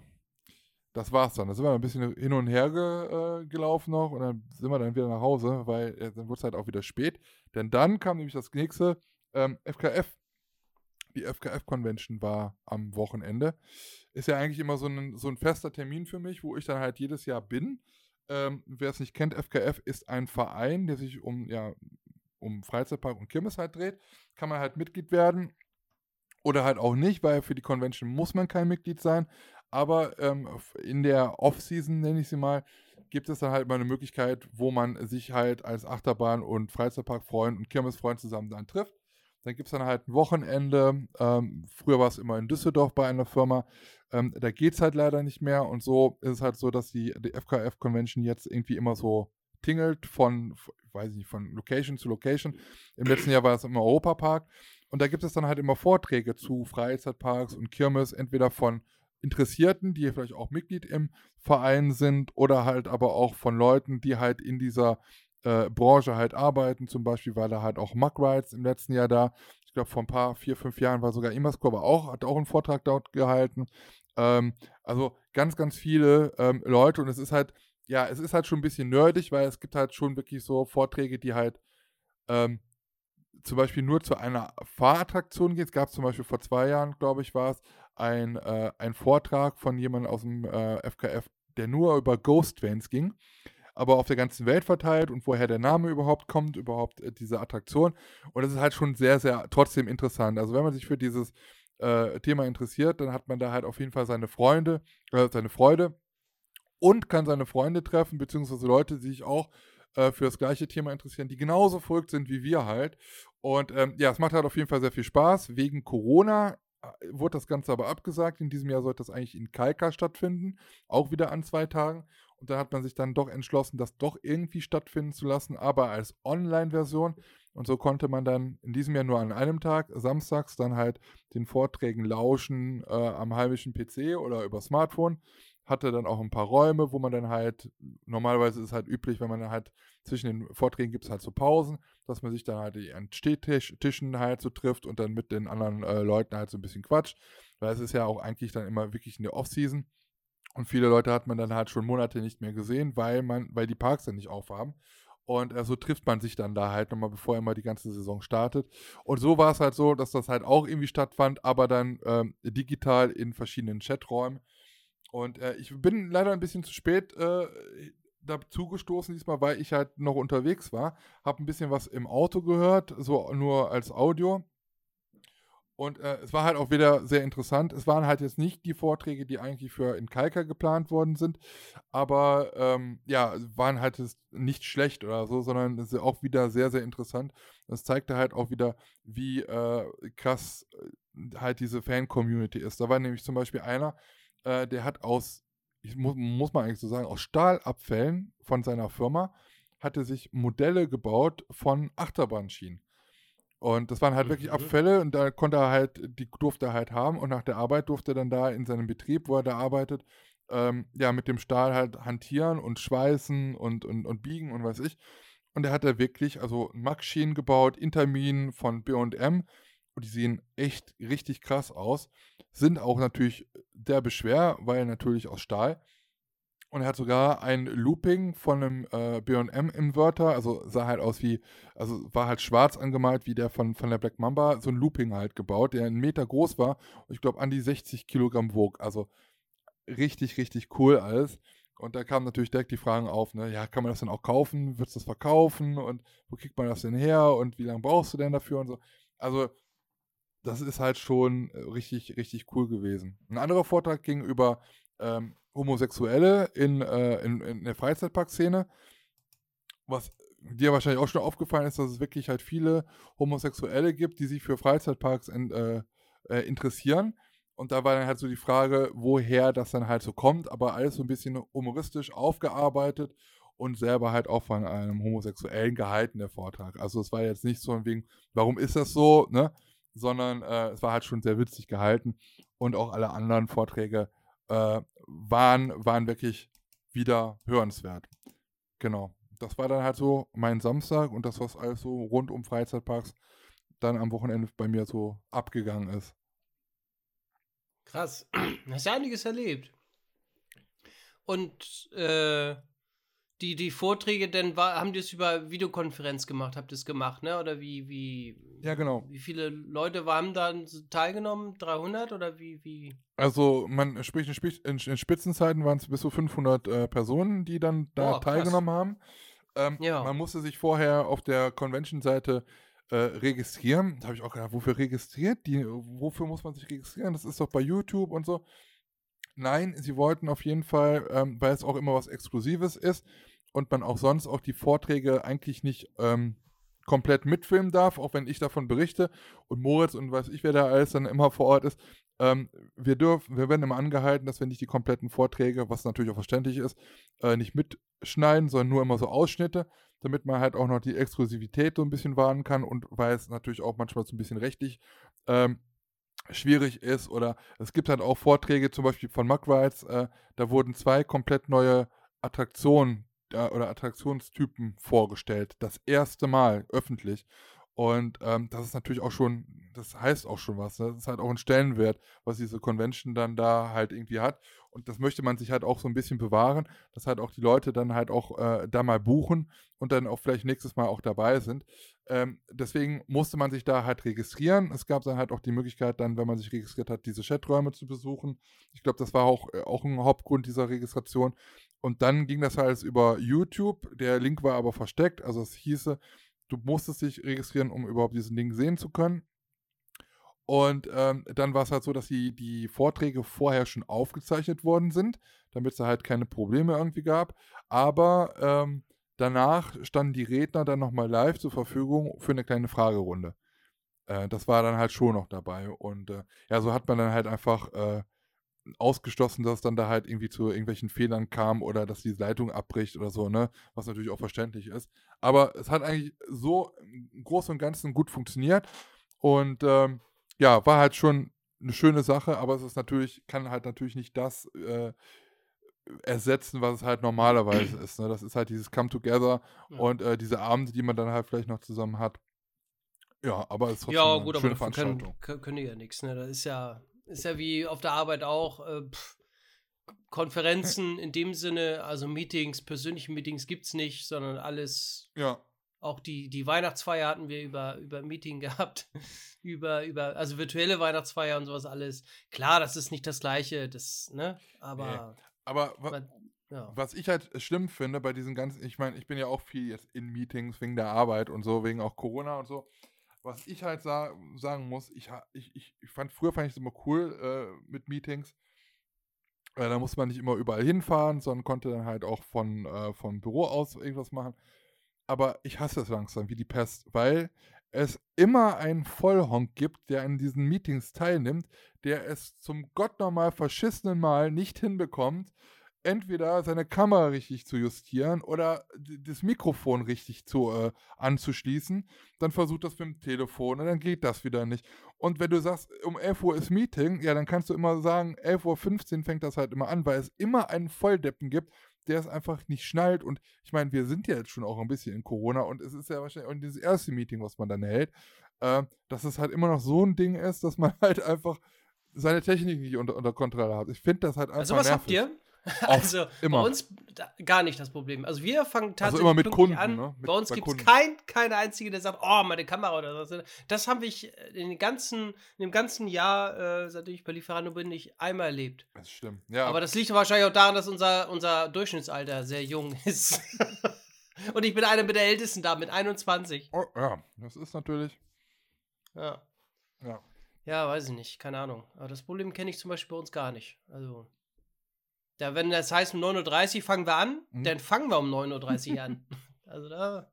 Speaker 1: das war's dann. Da sind wir ein bisschen hin und her ge, äh, gelaufen noch und dann sind wir dann wieder nach Hause, weil äh, dann wurde es halt auch wieder spät. Denn dann kam nämlich das nächste ähm, FKF. Die FKF-Convention war am Wochenende ist ja eigentlich immer so ein, so ein fester Termin für mich, wo ich dann halt jedes Jahr bin. Ähm, Wer es nicht kennt, FKF ist ein Verein, der sich um, ja, um Freizeitpark und Kirmes halt dreht. Kann man halt Mitglied werden oder halt auch nicht, weil für die Convention muss man kein Mitglied sein. Aber ähm, in der Off-Season, nenne ich sie mal, gibt es dann halt mal eine Möglichkeit, wo man sich halt als Achterbahn- und Freizeitparkfreund und Kirmesfreund zusammen dann trifft. Dann gibt es dann halt ein Wochenende. Ähm, früher war es immer in Düsseldorf bei einer Firma. Ähm, da geht es halt leider nicht mehr. Und so ist es halt so, dass die, die FKF-Convention jetzt irgendwie immer so tingelt von, weiß ich nicht, von Location zu Location. Im letzten Jahr war es im Europapark. Und da gibt es dann halt immer Vorträge zu Freizeitparks und Kirmes, entweder von Interessierten, die vielleicht auch Mitglied im Verein sind, oder halt aber auch von Leuten, die halt in dieser äh, Branche halt arbeiten. Zum Beispiel war da halt auch Mug Rides im letzten Jahr da. Ich glaube, vor ein paar, vier, fünf Jahren war sogar Imasco, aber auch, hat auch einen Vortrag dort gehalten. Ähm, also ganz, ganz viele ähm, Leute und es ist halt, ja, es ist halt schon ein bisschen nerdig, weil es gibt halt schon wirklich so Vorträge, die halt ähm, zum Beispiel nur zu einer Fahrattraktion gehen. Es gab zum Beispiel vor zwei Jahren, glaube ich, war es, ein, äh, ein Vortrag von jemandem aus dem äh, FKF, der nur über Ghost Vans ging aber auf der ganzen Welt verteilt und woher der Name überhaupt kommt, überhaupt äh, diese Attraktion. Und es ist halt schon sehr, sehr trotzdem interessant. Also wenn man sich für dieses äh, Thema interessiert, dann hat man da halt auf jeden Fall seine Freunde, äh, seine Freude und kann seine Freunde treffen, beziehungsweise Leute, die sich auch äh, für das gleiche Thema interessieren, die genauso verrückt sind wie wir halt. Und ähm, ja, es macht halt auf jeden Fall sehr viel Spaß. Wegen Corona wurde das Ganze aber abgesagt. In diesem Jahr sollte das eigentlich in Kalka stattfinden, auch wieder an zwei Tagen. Und da hat man sich dann doch entschlossen, das doch irgendwie stattfinden zu lassen, aber als Online-Version. Und so konnte man dann in diesem Jahr nur an einem Tag, samstags, dann halt den Vorträgen lauschen äh, am heimischen PC oder über Smartphone. Hatte dann auch ein paar Räume, wo man dann halt, normalerweise ist es halt üblich, wenn man halt zwischen den Vorträgen gibt es halt so Pausen, dass man sich dann halt an Stehtischen halt so trifft und dann mit den anderen äh, Leuten halt so ein bisschen quatscht, weil es ist ja auch eigentlich dann immer wirklich in der Off-Season und viele Leute hat man dann halt schon Monate nicht mehr gesehen, weil man, weil die Parks dann nicht aufhaben. Und äh, so trifft man sich dann da halt nochmal, bevor immer die ganze Saison startet. Und so war es halt so, dass das halt auch irgendwie stattfand, aber dann ähm, digital in verschiedenen Chaträumen. Und äh, ich bin leider ein bisschen zu spät äh, dazu gestoßen diesmal, weil ich halt noch unterwegs war. Habe ein bisschen was im Auto gehört, so nur als Audio. Und äh, es war halt auch wieder sehr interessant. Es waren halt jetzt nicht die Vorträge, die eigentlich für in Kalka geplant worden sind, aber ähm, ja, waren halt nicht schlecht oder so, sondern es ist auch wieder sehr, sehr interessant. Das zeigte halt auch wieder, wie äh, krass äh, halt diese Fan-Community ist. Da war nämlich zum Beispiel einer, äh, der hat aus, ich muss, muss man eigentlich so sagen, aus Stahlabfällen von seiner Firma, hatte sich Modelle gebaut von Achterbahnschienen. Und das waren halt mhm. wirklich Abfälle und da konnte er halt, die durfte er halt haben und nach der Arbeit durfte er dann da in seinem Betrieb, wo er da arbeitet, ähm, ja, mit dem Stahl halt hantieren und schweißen und, und, und biegen und weiß ich. Und er hat da wirklich, also Max-Schienen gebaut, Intermin von B&M und die sehen echt richtig krass aus. Sind auch natürlich derbe schwer, weil natürlich aus Stahl. Und er hat sogar ein Looping von einem äh, BM-Inverter, also sah halt aus wie, also war halt schwarz angemalt, wie der von, von der Black Mamba, so ein Looping halt gebaut, der einen Meter groß war und ich glaube an die 60 Kilogramm wog. Also richtig, richtig cool alles. Und da kamen natürlich direkt die Fragen auf, ne, ja, kann man das denn auch kaufen? Wird es das verkaufen? Und wo kriegt man das denn her? Und wie lange brauchst du denn dafür? Und so. Also, das ist halt schon äh, richtig, richtig cool gewesen. Ein anderer Vortrag ging über ähm, Homosexuelle in, äh, in, in der Freizeitparkszene. Was dir wahrscheinlich auch schon aufgefallen ist, dass es wirklich halt viele Homosexuelle gibt, die sich für Freizeitparks in, äh, äh, interessieren. Und da war dann halt so die Frage, woher das dann halt so kommt, aber alles so ein bisschen humoristisch aufgearbeitet und selber halt auch von einem Homosexuellen gehalten, der Vortrag. Also es war jetzt nicht so ein wegen, warum ist das so, ne? Sondern äh, es war halt schon sehr witzig gehalten und auch alle anderen Vorträge äh, waren, waren wirklich wieder hörenswert. Genau. Das war dann halt so mein Samstag und das, was alles so rund um Freizeitparks dann am Wochenende bei mir so abgegangen ist.
Speaker 2: Krass. Hast ja einiges erlebt. Und äh, die, die Vorträge, denn war, haben die es über Videokonferenz gemacht? Habt ihr es gemacht, ne? Oder wie, wie?
Speaker 1: Ja, genau.
Speaker 2: Wie viele Leute waren da teilgenommen? 300 oder wie, wie?
Speaker 1: Also, man spricht in, in, Spitzenzeiten waren es bis zu 500 äh, Personen, die dann da oh, teilgenommen haben. Ähm, ja. Man musste sich vorher auf der Convention-Seite äh, registrieren. Da habe ich auch gedacht, wofür registriert die? Wofür muss man sich registrieren? Das ist doch bei YouTube und so. Nein, sie wollten auf jeden Fall, ähm, weil es auch immer was Exklusives ist, und man auch sonst auch die Vorträge eigentlich nicht ähm, komplett mitfilmen darf, auch wenn ich davon berichte und Moritz und weiß ich, wer da alles dann immer vor Ort ist. Ähm, wir dürfen, wir werden immer angehalten, dass wir nicht die kompletten Vorträge, was natürlich auch verständlich ist, äh, nicht mitschneiden, sondern nur immer so Ausschnitte, damit man halt auch noch die Exklusivität so ein bisschen wahren kann und weil es natürlich auch manchmal so ein bisschen rechtlich ähm, schwierig ist oder es gibt halt auch Vorträge, zum Beispiel von Muck Rides, äh, da wurden zwei komplett neue Attraktionen oder Attraktionstypen vorgestellt. Das erste Mal öffentlich. Und ähm, das ist natürlich auch schon, das heißt auch schon was. Ne? Das ist halt auch ein Stellenwert, was diese Convention dann da halt irgendwie hat. Und das möchte man sich halt auch so ein bisschen bewahren, dass halt auch die Leute dann halt auch äh, da mal buchen und dann auch vielleicht nächstes Mal auch dabei sind. Ähm, deswegen musste man sich da halt registrieren. Es gab dann halt auch die Möglichkeit, dann, wenn man sich registriert hat, diese Chaträume zu besuchen. Ich glaube, das war auch, äh, auch ein Hauptgrund dieser Registration. Und dann ging das halt über YouTube. Der Link war aber versteckt. Also es hieße, du musstest dich registrieren, um überhaupt diesen Link sehen zu können. Und ähm, dann war es halt so, dass die, die Vorträge vorher schon aufgezeichnet worden sind, damit es halt keine Probleme irgendwie gab. Aber ähm, danach standen die Redner dann nochmal live zur Verfügung für eine kleine Fragerunde. Äh, das war dann halt schon noch dabei. Und äh, ja, so hat man dann halt einfach äh, ausgeschlossen, dass es dann da halt irgendwie zu irgendwelchen Fehlern kam oder dass die Leitung abbricht oder so, ne? Was natürlich auch verständlich ist. Aber es hat eigentlich so im Großen und Ganzen gut funktioniert und ähm, ja, war halt schon eine schöne Sache, aber es ist natürlich, kann halt natürlich nicht das äh, ersetzen, was es halt normalerweise ist. Ne? Das ist halt dieses Come Together ja. und äh, diese Abende, die man dann halt vielleicht noch zusammen hat. Ja, aber es ist trotzdem
Speaker 2: ja, gut, eine schöne aber Veranstaltung. Können, können ja nichts. Ne? Das ist ja, ist ja wie auf der Arbeit auch. Äh, pff, Konferenzen in dem Sinne, also Meetings, persönliche Meetings gibt es nicht, sondern alles.
Speaker 1: Ja.
Speaker 2: Auch die, die Weihnachtsfeier hatten wir über, über Meeting gehabt. über, über, also virtuelle Weihnachtsfeier und sowas alles. Klar, das ist nicht das Gleiche, das, ne? Aber.
Speaker 1: Nee. Aber man, ja. was ich halt schlimm finde bei diesen ganzen, ich meine, ich bin ja auch viel jetzt in Meetings wegen der Arbeit und so, wegen auch Corona und so. Was ich halt sa sagen muss, ich, ich, ich fand, früher fand ich es immer cool äh, mit Meetings. Äh, da musste man nicht immer überall hinfahren, sondern konnte dann halt auch von, äh, vom Büro aus irgendwas machen. Aber ich hasse es langsam wie die Pest, weil es immer einen Vollhonk gibt, der an diesen Meetings teilnimmt, der es zum Gott normal verschissenen Mal nicht hinbekommt, entweder seine Kamera richtig zu justieren oder das Mikrofon richtig zu, äh, anzuschließen. Dann versucht das mit dem Telefon und dann geht das wieder nicht. Und wenn du sagst, um 11 Uhr ist Meeting, ja, dann kannst du immer sagen, 11.15 Uhr fängt das halt immer an, weil es immer einen Volldeppen gibt, der es einfach nicht schnallt. Und ich meine, wir sind ja jetzt schon auch ein bisschen in Corona und es ist ja wahrscheinlich auch dieses erste Meeting, was man dann hält, äh, dass es halt immer noch so ein Ding ist, dass man halt einfach seine Technik nicht unter, unter Kontrolle hat. Ich finde das halt
Speaker 2: also einfach. Also, was nervig. habt ihr? also immer. bei uns gar nicht das Problem. Also wir fangen tatsächlich
Speaker 1: also immer mit Kunden, an. Ne?
Speaker 2: Mit, bei uns gibt es kein, keine einzige, der sagt, oh, meine Kamera oder so. Das habe ich in, den ganzen, in dem ganzen Jahr, äh, seitdem ich bei Lieferando bin, nicht einmal erlebt.
Speaker 1: Das stimmt. Ja.
Speaker 2: Aber das liegt wahrscheinlich auch daran, dass unser, unser Durchschnittsalter sehr jung ist. Und ich bin einer mit der Ältesten da, mit 21.
Speaker 1: Oh, ja, das ist natürlich.
Speaker 2: Ja.
Speaker 1: Ja.
Speaker 2: Ja, weiß ich nicht, keine Ahnung. Aber das Problem kenne ich zum Beispiel bei uns gar nicht. Also. Da, wenn das heißt, um 9.30 Uhr fangen wir an, mhm. dann fangen wir um 9.30 Uhr an. Also da.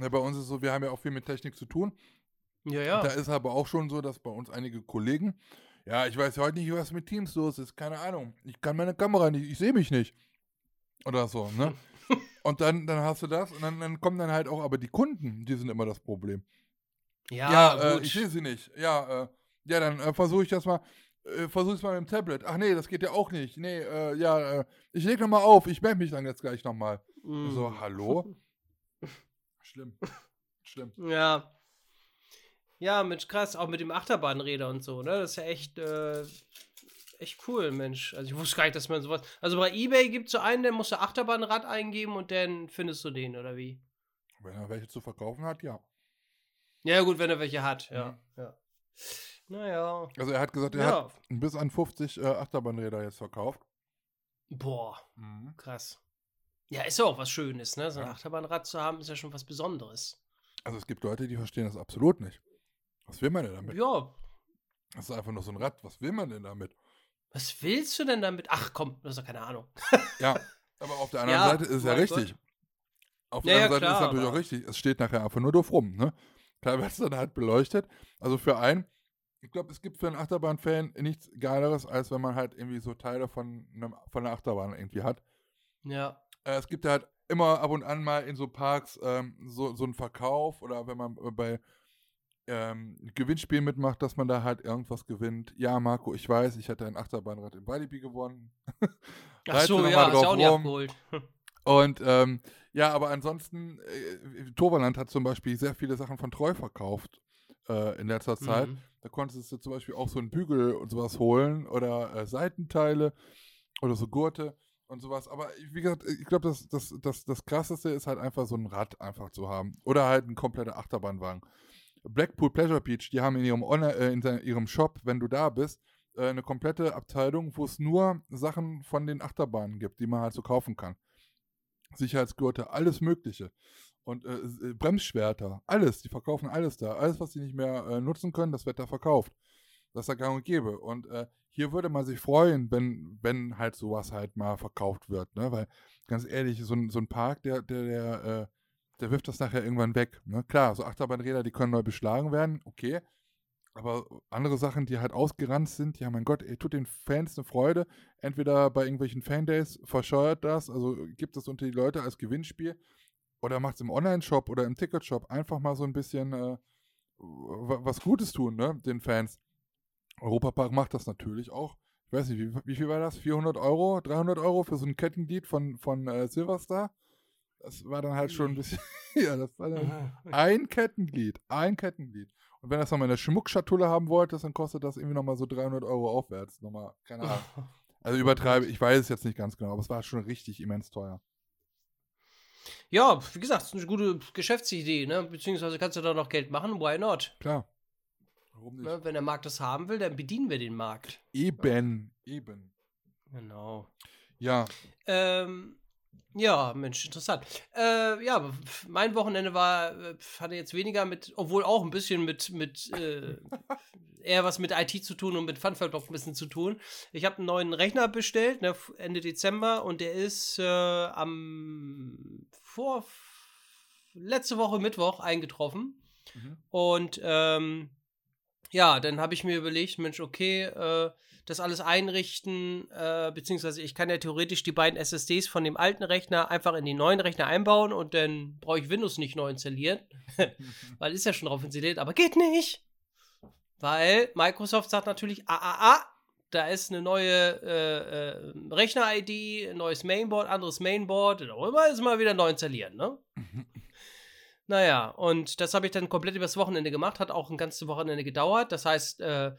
Speaker 1: Ja, bei uns ist es so, wir haben ja auch viel mit Technik zu tun.
Speaker 2: Ja, ja.
Speaker 1: Da ist aber auch schon so, dass bei uns einige Kollegen, ja, ich weiß heute nicht, was mit Teams los ist, keine Ahnung. Ich kann meine Kamera nicht, ich sehe mich nicht. Oder so, ne? und dann, dann hast du das und dann, dann kommen dann halt auch, aber die Kunden, die sind immer das Problem.
Speaker 2: Ja,
Speaker 1: ja äh, ich sehe sie nicht. Ja, äh, ja, dann äh, versuche ich das mal äh, versuch's mal mit dem Tablet. Ach nee, das geht ja auch nicht. Nee, äh, ja, äh, ich leg nochmal auf, ich melde mich dann jetzt gleich nochmal. Mm. So, hallo? Schlimm. Schlimm.
Speaker 2: Ja. Ja, mit krass, auch mit dem Achterbahnräder und so, ne? Das ist ja echt, äh, echt cool, Mensch. Also ich wusste gar nicht, dass man sowas. Also bei Ebay gibt es so einen, der muss ein Achterbahnrad eingeben und dann findest du den, oder wie?
Speaker 1: Wenn er welche zu verkaufen hat, ja.
Speaker 2: Ja, gut, wenn er welche hat, ja. Mhm. ja. Naja.
Speaker 1: Also er hat gesagt, er ja. hat bis an 50 äh, Achterbahnräder jetzt verkauft.
Speaker 2: Boah, mhm. krass. Ja, ist ja auch was Schönes, ne? So ein ja. Achterbahnrad zu haben, ist ja schon was Besonderes.
Speaker 1: Also es gibt Leute, die verstehen das absolut nicht. Was will man denn damit?
Speaker 2: Ja.
Speaker 1: Das ist einfach nur so ein Rad. Was will man denn damit?
Speaker 2: Was willst du denn damit? Ach komm, das ist doch keine Ahnung.
Speaker 1: ja, aber auf der anderen ja, Seite ist es ja richtig. Gott. Auf der ja, anderen Seite klar, ist es natürlich auch richtig. Es steht nachher einfach nur doof rum, ne? Klar wird es dann halt beleuchtet. Also für einen, ich glaube, es gibt für einen Achterbahn-Fan nichts Geileres, als wenn man halt irgendwie so Teile von, einem, von einer Achterbahn irgendwie hat.
Speaker 2: Ja.
Speaker 1: Äh, es gibt ja halt immer ab und an mal in so Parks ähm, so, so einen Verkauf oder wenn man bei ähm, Gewinnspielen mitmacht, dass man da halt irgendwas gewinnt. Ja, Marco, ich weiß, ich hatte ein Achterbahnrad im Walibi gewonnen.
Speaker 2: Ach so, ja, ist auch nicht abgeholt.
Speaker 1: Und ähm, ja, aber ansonsten, äh, Toverland hat zum Beispiel sehr viele Sachen von Treu verkauft äh, in letzter Zeit. Mhm. Da konntest du zum Beispiel auch so einen Bügel und sowas holen oder äh, Seitenteile oder so Gurte und sowas. Aber wie gesagt, ich glaube, das, das, das, das krasseste ist halt einfach so ein Rad einfach zu haben. Oder halt ein kompletter Achterbahnwagen. Blackpool Pleasure Beach, die haben in ihrem, Online, äh, in ihrem Shop, wenn du da bist, äh, eine komplette Abteilung, wo es nur Sachen von den Achterbahnen gibt, die man halt so kaufen kann. Sicherheitsgurte, alles Mögliche und äh, äh, Bremsschwerter, alles, die verkaufen alles da. Alles, was sie nicht mehr äh, nutzen können, das wird da verkauft. Das ist da gang und gäbe. Und äh, hier würde man sich freuen, wenn, wenn halt sowas halt mal verkauft wird, ne? Weil, ganz ehrlich, so ein, so ein Park, der, der, der, äh, der wirft das nachher irgendwann weg. Ne? Klar, so Achterbahnräder, die können neu beschlagen werden, okay. Aber andere Sachen, die halt ausgerannt sind, ja mein Gott, ey, tut den Fans eine Freude. Entweder bei irgendwelchen Fandays verscheuert das, also gibt es unter die Leute als Gewinnspiel oder macht es im Online-Shop oder im Ticketshop einfach mal so ein bisschen äh, was Gutes tun, ne, den Fans. Europapark macht das natürlich auch ich weiß nicht, wie, wie viel war das? 400 Euro, 300 Euro für so ein Kettenglied von, von äh, Silverstar? Das war dann halt schon ein bisschen, ja, das war dann ein Kettenglied, ein Kettenglied. Und wenn du das nochmal in der Schmuckschatulle haben wolltest, dann kostet das irgendwie nochmal so 300 Euro aufwärts. Nochmal, keine Ahnung. Also übertreibe, ich weiß es jetzt nicht ganz genau, aber es war schon richtig immens teuer.
Speaker 2: Ja, wie gesagt, es ist eine gute Geschäftsidee, ne? Beziehungsweise kannst du da noch Geld machen, why not?
Speaker 1: Klar.
Speaker 2: Warum nicht? Ne? Wenn der Markt das haben will, dann bedienen wir den Markt.
Speaker 1: Eben, eben.
Speaker 2: Genau.
Speaker 1: Ja.
Speaker 2: Ähm, ja, Mensch, interessant. Äh, ja, mein Wochenende war, äh, hatte jetzt weniger mit, obwohl auch ein bisschen mit, mit äh, eher was mit IT zu tun und mit Funfair-Blog ein bisschen zu tun. Ich habe einen neuen Rechner bestellt, ne, Ende Dezember, und der ist äh, am vor letzte Woche Mittwoch eingetroffen. Mhm. Und ähm, ja, dann habe ich mir überlegt, Mensch, okay, äh, das alles einrichten, äh, beziehungsweise ich kann ja theoretisch die beiden SSDs von dem alten Rechner einfach in den neuen Rechner einbauen und dann brauche ich Windows nicht neu installieren, weil ist ja schon drauf installiert, aber geht nicht, weil Microsoft sagt natürlich, ah, ah, ah, da ist eine neue äh, äh, Rechner-ID, neues Mainboard, anderes Mainboard, immer ist mal wieder neu installieren, ne? naja, und das habe ich dann komplett übers Wochenende gemacht, hat auch ein ganzes Wochenende gedauert. Das heißt, äh,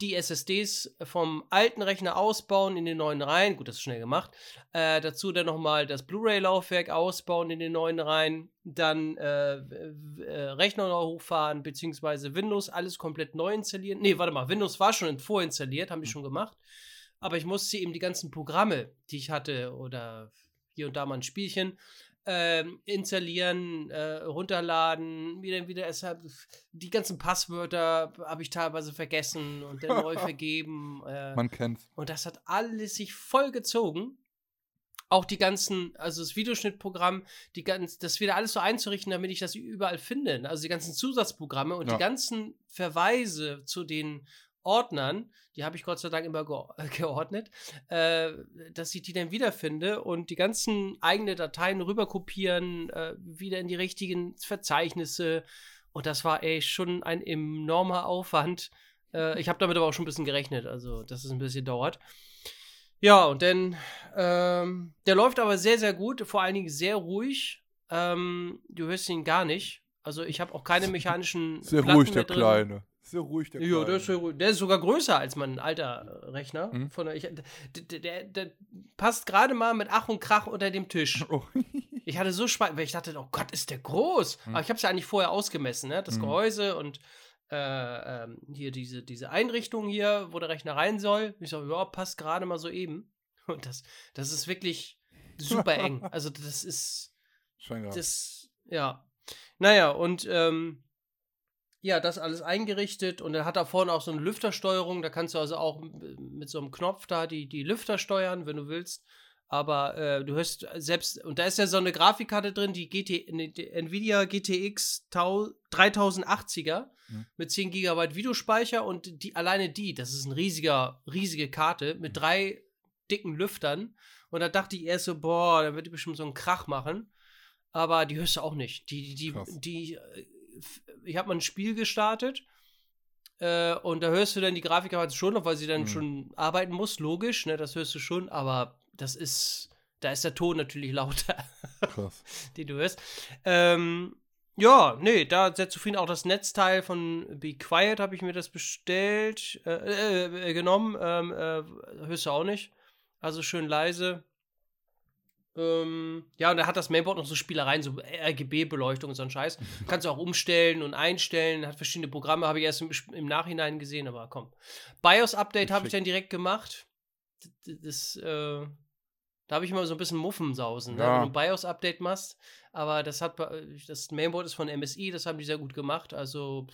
Speaker 2: die SSDs vom alten Rechner ausbauen in den neuen rein. Gut, das ist schnell gemacht. Äh, dazu dann nochmal das Blu-ray-Laufwerk ausbauen in den neuen rein. Dann äh, äh, Rechner noch hochfahren, beziehungsweise Windows alles komplett neu installieren. Ne, warte mal, Windows war schon vorinstalliert, haben die hm. schon gemacht. Aber ich musste eben die ganzen Programme, die ich hatte, oder hier und da mal ein Spielchen, ähm, installieren, äh, runterladen, wieder, wieder deshalb, die ganzen Passwörter habe ich teilweise vergessen und dann neu vergeben. Äh,
Speaker 1: Man kennt's.
Speaker 2: Und das hat alles sich voll gezogen. Auch die ganzen, also das Videoschnittprogramm, die ganz, das wieder alles so einzurichten, damit ich das überall finde. Also die ganzen Zusatzprogramme und ja. die ganzen Verweise zu den Ordnern, die habe ich Gott sei Dank immer geordnet, äh, dass ich die dann wiederfinde und die ganzen eigenen Dateien rüberkopieren, äh, wieder in die richtigen Verzeichnisse. Und das war ey schon ein enormer Aufwand. Äh, ich habe damit aber auch schon ein bisschen gerechnet, also dass es ein bisschen dauert. Ja, und dann, ähm, der läuft aber sehr, sehr gut, vor allen Dingen sehr ruhig. Ähm, du hörst ihn gar nicht. Also ich habe auch keine mechanischen.
Speaker 1: Sehr Platten ruhig, der Kleine. Sehr ruhig,
Speaker 2: der Ja, der ist, der ist sogar größer als mein alter Rechner. Mhm. Von der, ich, der, der, der, passt gerade mal mit Ach und Krach unter dem Tisch. Oh. ich hatte so Spaß, weil ich dachte, oh Gott, ist der groß. Mhm. Aber ich habe es ja eigentlich vorher ausgemessen, ne? das mhm. Gehäuse und äh, ähm, hier diese, diese Einrichtung hier, wo der Rechner rein soll. Ich sage, ja, passt gerade mal so eben. Und das, das ist wirklich super eng. Also das ist.
Speaker 1: Schön
Speaker 2: das, ja. Naja, und ähm, ja, das alles eingerichtet und dann hat er vorne auch so eine Lüftersteuerung. Da kannst du also auch mit so einem Knopf da die, die Lüfter steuern, wenn du willst. Aber äh, du hörst selbst, und da ist ja so eine Grafikkarte drin, die, GT, die Nvidia GTX 3080er mhm. mit 10 GB Videospeicher und die alleine die, das ist eine riesiger, riesige Karte mit drei dicken Lüftern. Und da dachte ich erst so, boah, da wird die bestimmt so einen Krach machen. Aber die hörst du auch nicht. Die, die, die, die äh, ich habe mal ein Spiel gestartet äh, und da hörst du dann die Grafikkarte schon noch, weil sie dann mhm. schon arbeiten muss, logisch, ne, das hörst du schon, aber das ist, da ist der Ton natürlich lauter, Krass. den du hörst. Ähm, ja, nee, da setzt Sophie auch das Netzteil von Be Quiet, habe ich mir das bestellt, äh, äh, äh genommen, ähm, äh, hörst du auch nicht. Also schön leise. Ähm, ja, und er hat das Mainboard noch so Spielereien, so RGB-Beleuchtung und so ein Scheiß. Kannst du auch umstellen und einstellen, hat verschiedene Programme, habe ich erst im, im, Nachhinein gesehen, aber komm. BIOS-Update habe ich dann direkt gemacht. Das, das äh, da habe ich immer so ein bisschen Muffensausen, ja. ne? wenn du ein BIOS-Update machst. Aber das hat das Mainboard ist von MSI, das haben die sehr gut gemacht. Also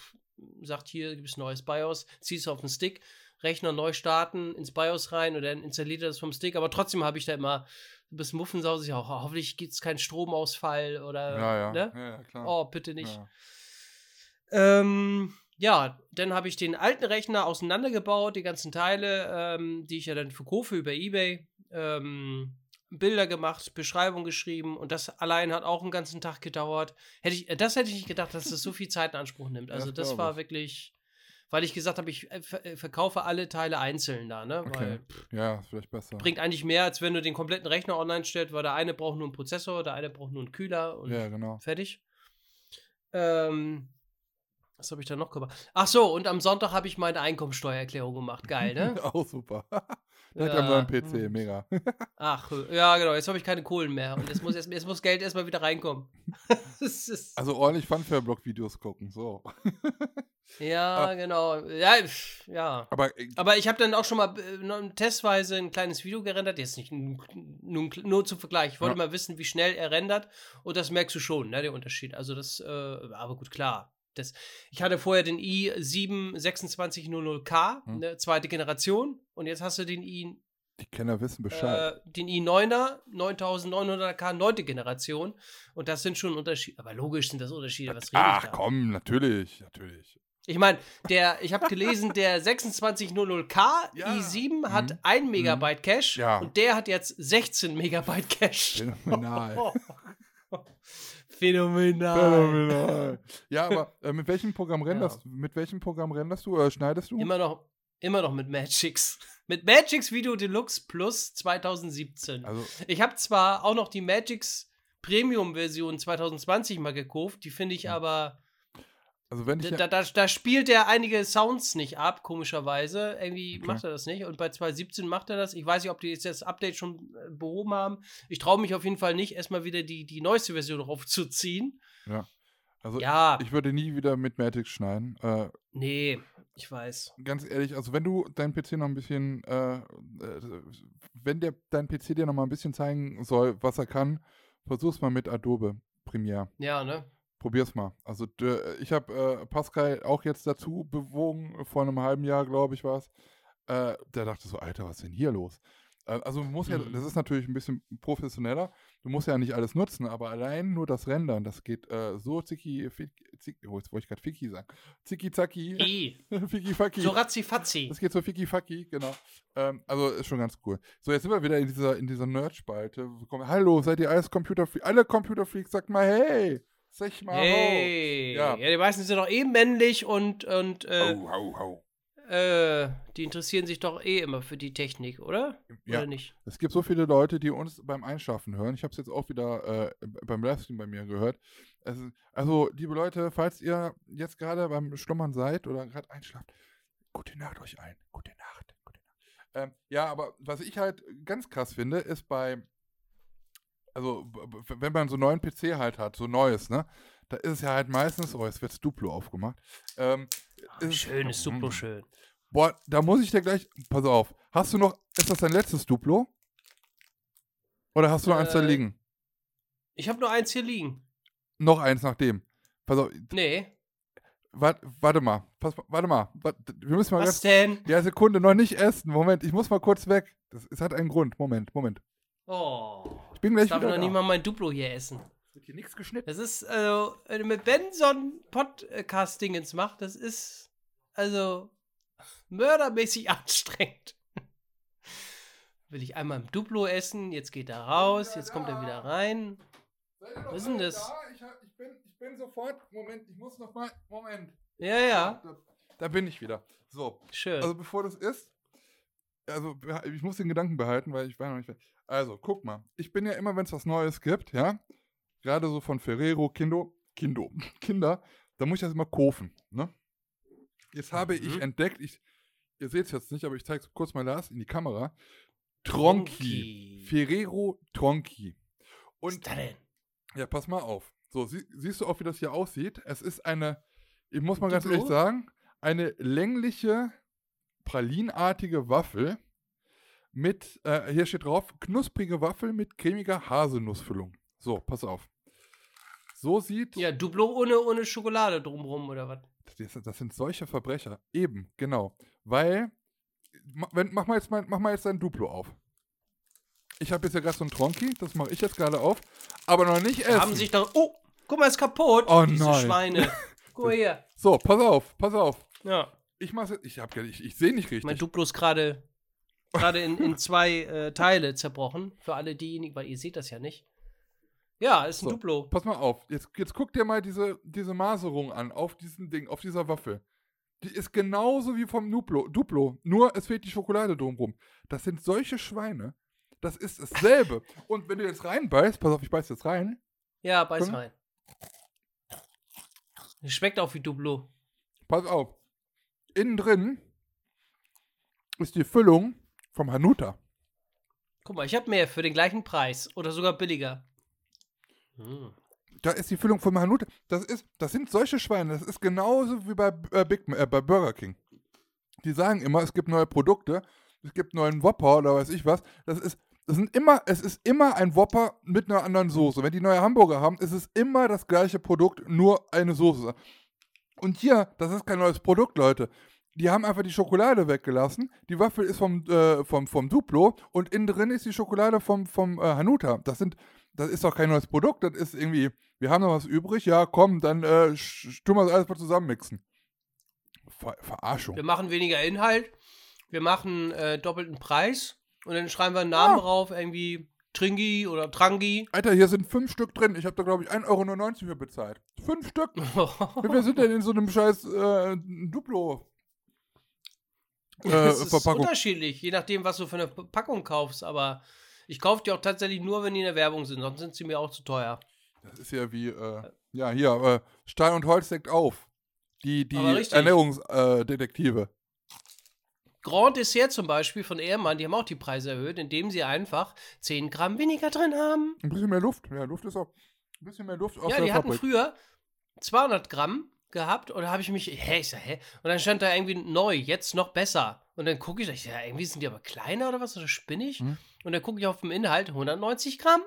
Speaker 2: sagt hier gibt es neues BIOS, ziehst auf den Stick, Rechner neu starten, ins BIOS rein und dann installiert er das vom Stick. Aber trotzdem habe ich da immer ein bisschen muffensausig auch. Hoffentlich gibt es keinen Stromausfall oder.
Speaker 1: Ja, ja.
Speaker 2: Ne?
Speaker 1: ja.
Speaker 2: Oh, bitte nicht. Ja, ähm, ja dann habe ich den alten Rechner auseinandergebaut, die ganzen Teile, ähm, die ich ja dann verkaufe über Ebay. Ähm, Bilder gemacht, Beschreibung geschrieben und das allein hat auch einen ganzen Tag gedauert. Hätte ich, das hätte ich nicht gedacht, dass das so viel Zeit in Anspruch nimmt. Also, das war wirklich weil ich gesagt habe, ich äh, äh, verkaufe alle Teile einzeln da, ne?
Speaker 1: Okay.
Speaker 2: Weil
Speaker 1: Ja, vielleicht besser.
Speaker 2: bringt eigentlich mehr, als wenn du den kompletten Rechner online stellst, weil der eine braucht nur einen Prozessor, der eine braucht nur einen Kühler und
Speaker 1: Ja, genau.
Speaker 2: fertig. Ähm, was habe ich da noch gemacht? Ach so, und am Sonntag habe ich meine Einkommensteuererklärung gemacht. Geil, ne?
Speaker 1: Auch super. Der hat ja einen
Speaker 2: Ja.
Speaker 1: neuen PC, mega.
Speaker 2: Ach, ja, genau. Jetzt habe ich keine Kohlen mehr. Und jetzt muss, erst, jetzt muss Geld erstmal wieder reinkommen.
Speaker 1: Also ordentlich Funfair-Blog-Videos gucken, so.
Speaker 2: ja,
Speaker 1: aber-
Speaker 2: genau. Ja, ja.
Speaker 1: Aber
Speaker 2: Aber ich habe dann auch schon mal äh, testweise ein kleines Video gerendert. Jetzt nicht nur, nur zum Vergleich. Ich wollte
Speaker 1: Ja.
Speaker 2: mal wissen, wie schnell er rendert. Und das merkst du schon, ne, der Unterschied. Also das, äh, aber gut, klar. Das, ich hatte vorher den i7 2600K,
Speaker 1: Hm.
Speaker 2: ne, zweite Generation. Und jetzt hast du den i
Speaker 1: die Kenner wissen Bescheid.
Speaker 2: äh, den i9er 9900K, neunte Generation. Und das sind schon Unterschiede. Aber logisch sind das Unterschiede. Was
Speaker 1: Ach
Speaker 2: da?
Speaker 1: komm, natürlich, natürlich.
Speaker 2: Ich meine, der, ich habe gelesen, der 2600K
Speaker 1: Ja.
Speaker 2: i7 hat
Speaker 1: Mhm.
Speaker 2: 1 Megabyte Cache
Speaker 1: Ja.
Speaker 2: und der hat jetzt 16 Megabyte Cache.
Speaker 1: Phänomenal.
Speaker 2: Phänomenal.
Speaker 1: Phänomenal. Ja, aber äh, mit welchem Programm renderst mit welchem Programm renderst du oder schneidest du?
Speaker 2: Immer noch, immer noch mit Magix. Mit Magix Video Deluxe Plus 2017.
Speaker 1: Also,
Speaker 2: Ich habe zwar auch noch die Magix Premium Version 2020 mal gekauft, die finde ich
Speaker 1: Hm.
Speaker 2: aber
Speaker 1: also wenn ich
Speaker 2: Da,
Speaker 1: ja,
Speaker 2: da, da spielt er einige Sounds nicht ab, komischerweise. Irgendwie
Speaker 1: Okay.
Speaker 2: macht er das nicht. Und bei 2017 macht er das. Ich weiß nicht, ob die jetzt das Update schon äh, behoben haben. Ich traue mich auf jeden Fall nicht, erstmal wieder die, die neueste Version raufzuziehen.
Speaker 1: also
Speaker 2: Ja,
Speaker 1: ich würde nie wieder mit Matix schneiden. Äh,
Speaker 2: nee, ich weiß.
Speaker 1: ganz ehrlich, also wenn du dein PC noch ein bisschen, äh, äh, wenn der dein PC dir noch mal ein bisschen zeigen soll, was er kann, versuch's mal mit Adobe Premiere.
Speaker 2: Ja, ne?
Speaker 1: Probier's mal. Also d- ich habe äh, Pascal auch jetzt dazu bewogen, vor einem halben Jahr, glaube ich, war es. Äh, der dachte so, Alter, was ist denn hier los? Äh, also muss ja,
Speaker 2: Mhm.
Speaker 1: das ist natürlich ein bisschen professioneller. Du musst ja nicht alles nutzen, aber allein nur das Rendern, das geht äh, so zicki, fick- zick, oh, jetzt wollte ich gerade Ficky sagen. Zicki zacki,
Speaker 2: I.
Speaker 1: Ficky Facki.
Speaker 2: So ratzi-fatzi.
Speaker 1: Das geht so Ficky Facki, genau. Ähm, also ist schon ganz cool. So, jetzt sind wir wieder in dieser, in dieser Nerd-Spalte. Hallo, seid ihr alles Computerfreaks? Alle Computerfreaks, sagt mal hey. Sag mal
Speaker 2: Hey.
Speaker 1: Ja.
Speaker 2: Ja. die meisten sind doch eh männlich und, und äh,
Speaker 1: ho. Au, au, au.
Speaker 2: äh, die interessieren sich doch eh immer für die Technik, oder?
Speaker 1: Ja,
Speaker 2: Oder nicht?
Speaker 1: es gibt so viele Leute, die uns beim Einschlafen hören. Ich habe es jetzt auch wieder äh, beim Livestream bei mir gehört. Ist, also, liebe Leute, falls ihr jetzt gerade beim Schlummern seid oder gerade einschlaft, gute Nacht euch allen. Gute Nacht. Gute Nacht. Ähm, ja, aber was ich halt ganz krass finde, ist bei, also, wenn man so einen neuen PC halt hat, so neues, ne? Da ist es ja halt meistens, oh, jetzt wird Duplo aufgemacht. Ähm, ist-
Speaker 2: Schön, ist super
Speaker 1: Mm.
Speaker 2: schön.
Speaker 1: Boah, da muss ich dir gleich. Pass auf. Hast du noch. Ist das dein letztes Duplo? Oder hast du noch eins da
Speaker 2: Äh,
Speaker 1: liegen?
Speaker 2: Ich habe nur eins hier liegen.
Speaker 1: Noch eins nach dem. Pass auf.
Speaker 2: Nee.
Speaker 1: Warte, warte mal. Pass, warte mal. Wart- wir müssen mal
Speaker 2: Was denn?
Speaker 1: Ja, Sekunde, noch nicht essen. Moment, ich muss mal kurz weg. Das, es hat einen Grund. Moment, Moment.
Speaker 2: Oh.
Speaker 1: Ich bin
Speaker 2: Ich
Speaker 1: gleich
Speaker 2: darf
Speaker 1: wieder
Speaker 2: noch
Speaker 1: da.
Speaker 2: nicht mal mein Duplo hier essen.
Speaker 1: Wird hier nichts geschnitten?
Speaker 2: Das ist, also, wenn du mit Ben so ein Podcast-Dingens macht, das ist, also, mördermäßig anstrengend. Will ich einmal im Duplo essen, jetzt geht er raus, jetzt kommt er wieder rein. Was ist denn das?
Speaker 1: da? Ich, hab, ich, bin, ich bin sofort. Moment, ich muss noch mal. Moment.
Speaker 2: Ja, ja,
Speaker 1: Da, da bin ich wieder. So.
Speaker 2: schön.
Speaker 1: Also bevor das ist, also ich muss den Gedanken behalten, weil ich war noch nicht. Also, guck mal, ich bin ja immer, wenn es was Neues gibt, ja, gerade so von Ferrero, Kindo, Kindo, Kinder, da muss ich das immer kaufen, ne? Jetzt habe ich
Speaker 2: Mhm.
Speaker 1: entdeckt, ich, ihr seht es jetzt nicht, aber ich zeige es kurz mal Lars in die Kamera. Tronki.
Speaker 2: Tronki.
Speaker 1: Ferrero Tronki. Und ja, pass mal auf. So, sie, siehst du auch, wie das hier aussieht? Es ist eine, ich muss mal ganz ehrlich sagen, eine längliche, pralinartige Waffel mit, äh, hier steht drauf, knusprige Waffel mit cremiger Haselnussfüllung. So, pass auf. So sieht,
Speaker 2: Ja, Duplo ohne, ohne Schokolade drumrum, oder was?
Speaker 1: das, das sind solche Verbrecher. Eben, genau. Weil, wenn, mach, mal jetzt mal, mach mal jetzt dein Duplo auf. Ich habe jetzt ja gerade so ein Tronki, das mache ich jetzt gerade auf, aber noch nicht essen.
Speaker 2: Haben sich doch. Oh, guck mal, ist kaputt.
Speaker 1: Oh
Speaker 2: diese
Speaker 1: nein.
Speaker 2: Schweine. Guck mal hier.
Speaker 1: so, pass auf, pass auf.
Speaker 2: Ja.
Speaker 1: Ich mach's jetzt, ich hab ich, ich sehe nicht richtig.
Speaker 2: Mein Duplo ist gerade gerade in, in zwei äh, Teile zerbrochen. Für alle diejenigen, weil ihr seht das ja nicht. Ja, ist ein
Speaker 1: So.
Speaker 2: Duplo.
Speaker 1: Pass mal auf, jetzt, jetzt guck dir mal diese, diese Maserung an auf diesem Ding, auf dieser Waffe. Die ist genauso wie vom Duplo, Duplo, nur es fehlt die Schokolade drumrum. Das sind solche Schweine. Das ist dasselbe. Und wenn du jetzt reinbeißt, pass auf, ich beiß jetzt rein.
Speaker 2: Ja, beiß Komm. rein. Schmeckt auch wie Duplo.
Speaker 1: Pass auf. Innen drin ist die Füllung vom Hanuta.
Speaker 2: Guck mal, ich habe mehr für den gleichen Preis oder sogar billiger. Hm.
Speaker 1: Da ist die Füllung vom Hanuta. Das ist, das sind solche Schweine. Das ist genauso wie bei, äh, Big, äh, bei Burger King. Die sagen immer, es gibt neue Produkte, es gibt neuen Whopper oder weiß ich was. Das ist, das sind immer, es ist immer ein Whopper mit einer anderen Soße. Wenn die neue Hamburger haben, ist es immer das gleiche Produkt, nur eine Soße. Und hier, das ist kein neues Produkt, Leute. Die haben einfach die Schokolade weggelassen. Die Waffel ist vom, äh, vom, vom Duplo und innen drin ist die Schokolade vom, vom äh, Hanuta. Das sind, das ist doch kein neues Produkt. Das ist irgendwie, wir haben noch was übrig. Ja, komm, dann äh, tun wir das alles mal zusammenmixen. Ver Verarschung.
Speaker 2: Wir machen weniger Inhalt. Wir machen äh, doppelten Preis. Und dann schreiben wir einen Namen ja. drauf, irgendwie Tringi oder Trangi.
Speaker 1: Alter, hier sind fünf Stück drin. Ich habe da, glaube ich, 1,99 Euro für bezahlt. Fünf Stück? Viel sind denn in so einem scheiß äh, Duplo?
Speaker 2: Äh, das ist Verpackung. unterschiedlich, je nachdem, was du für eine Packung kaufst. Aber ich kaufe die auch tatsächlich nur, wenn die in der Werbung sind. Sonst sind sie mir auch zu teuer.
Speaker 1: Das ist ja wie, äh, ja, hier, äh, Stahl und Holz deckt auf. Die, die Ernährungsdetektive.
Speaker 2: Grand Dessert zum Beispiel von Ehrmann, die haben auch die Preise erhöht, indem sie einfach 10 Gramm weniger drin haben.
Speaker 1: Ein bisschen mehr Luft. Ja, Luft ist auch. Ein bisschen mehr Luft aus
Speaker 2: Ja, die hatten früher 200 Gramm gehabt da habe ich mich, hä, ich sag, hä? Und dann stand da irgendwie neu, jetzt noch besser. Und dann gucke ich, ich ja, irgendwie sind die aber kleiner oder was, oder spinnig? Hm. Und dann gucke ich auf dem Inhalt, 190 Gramm.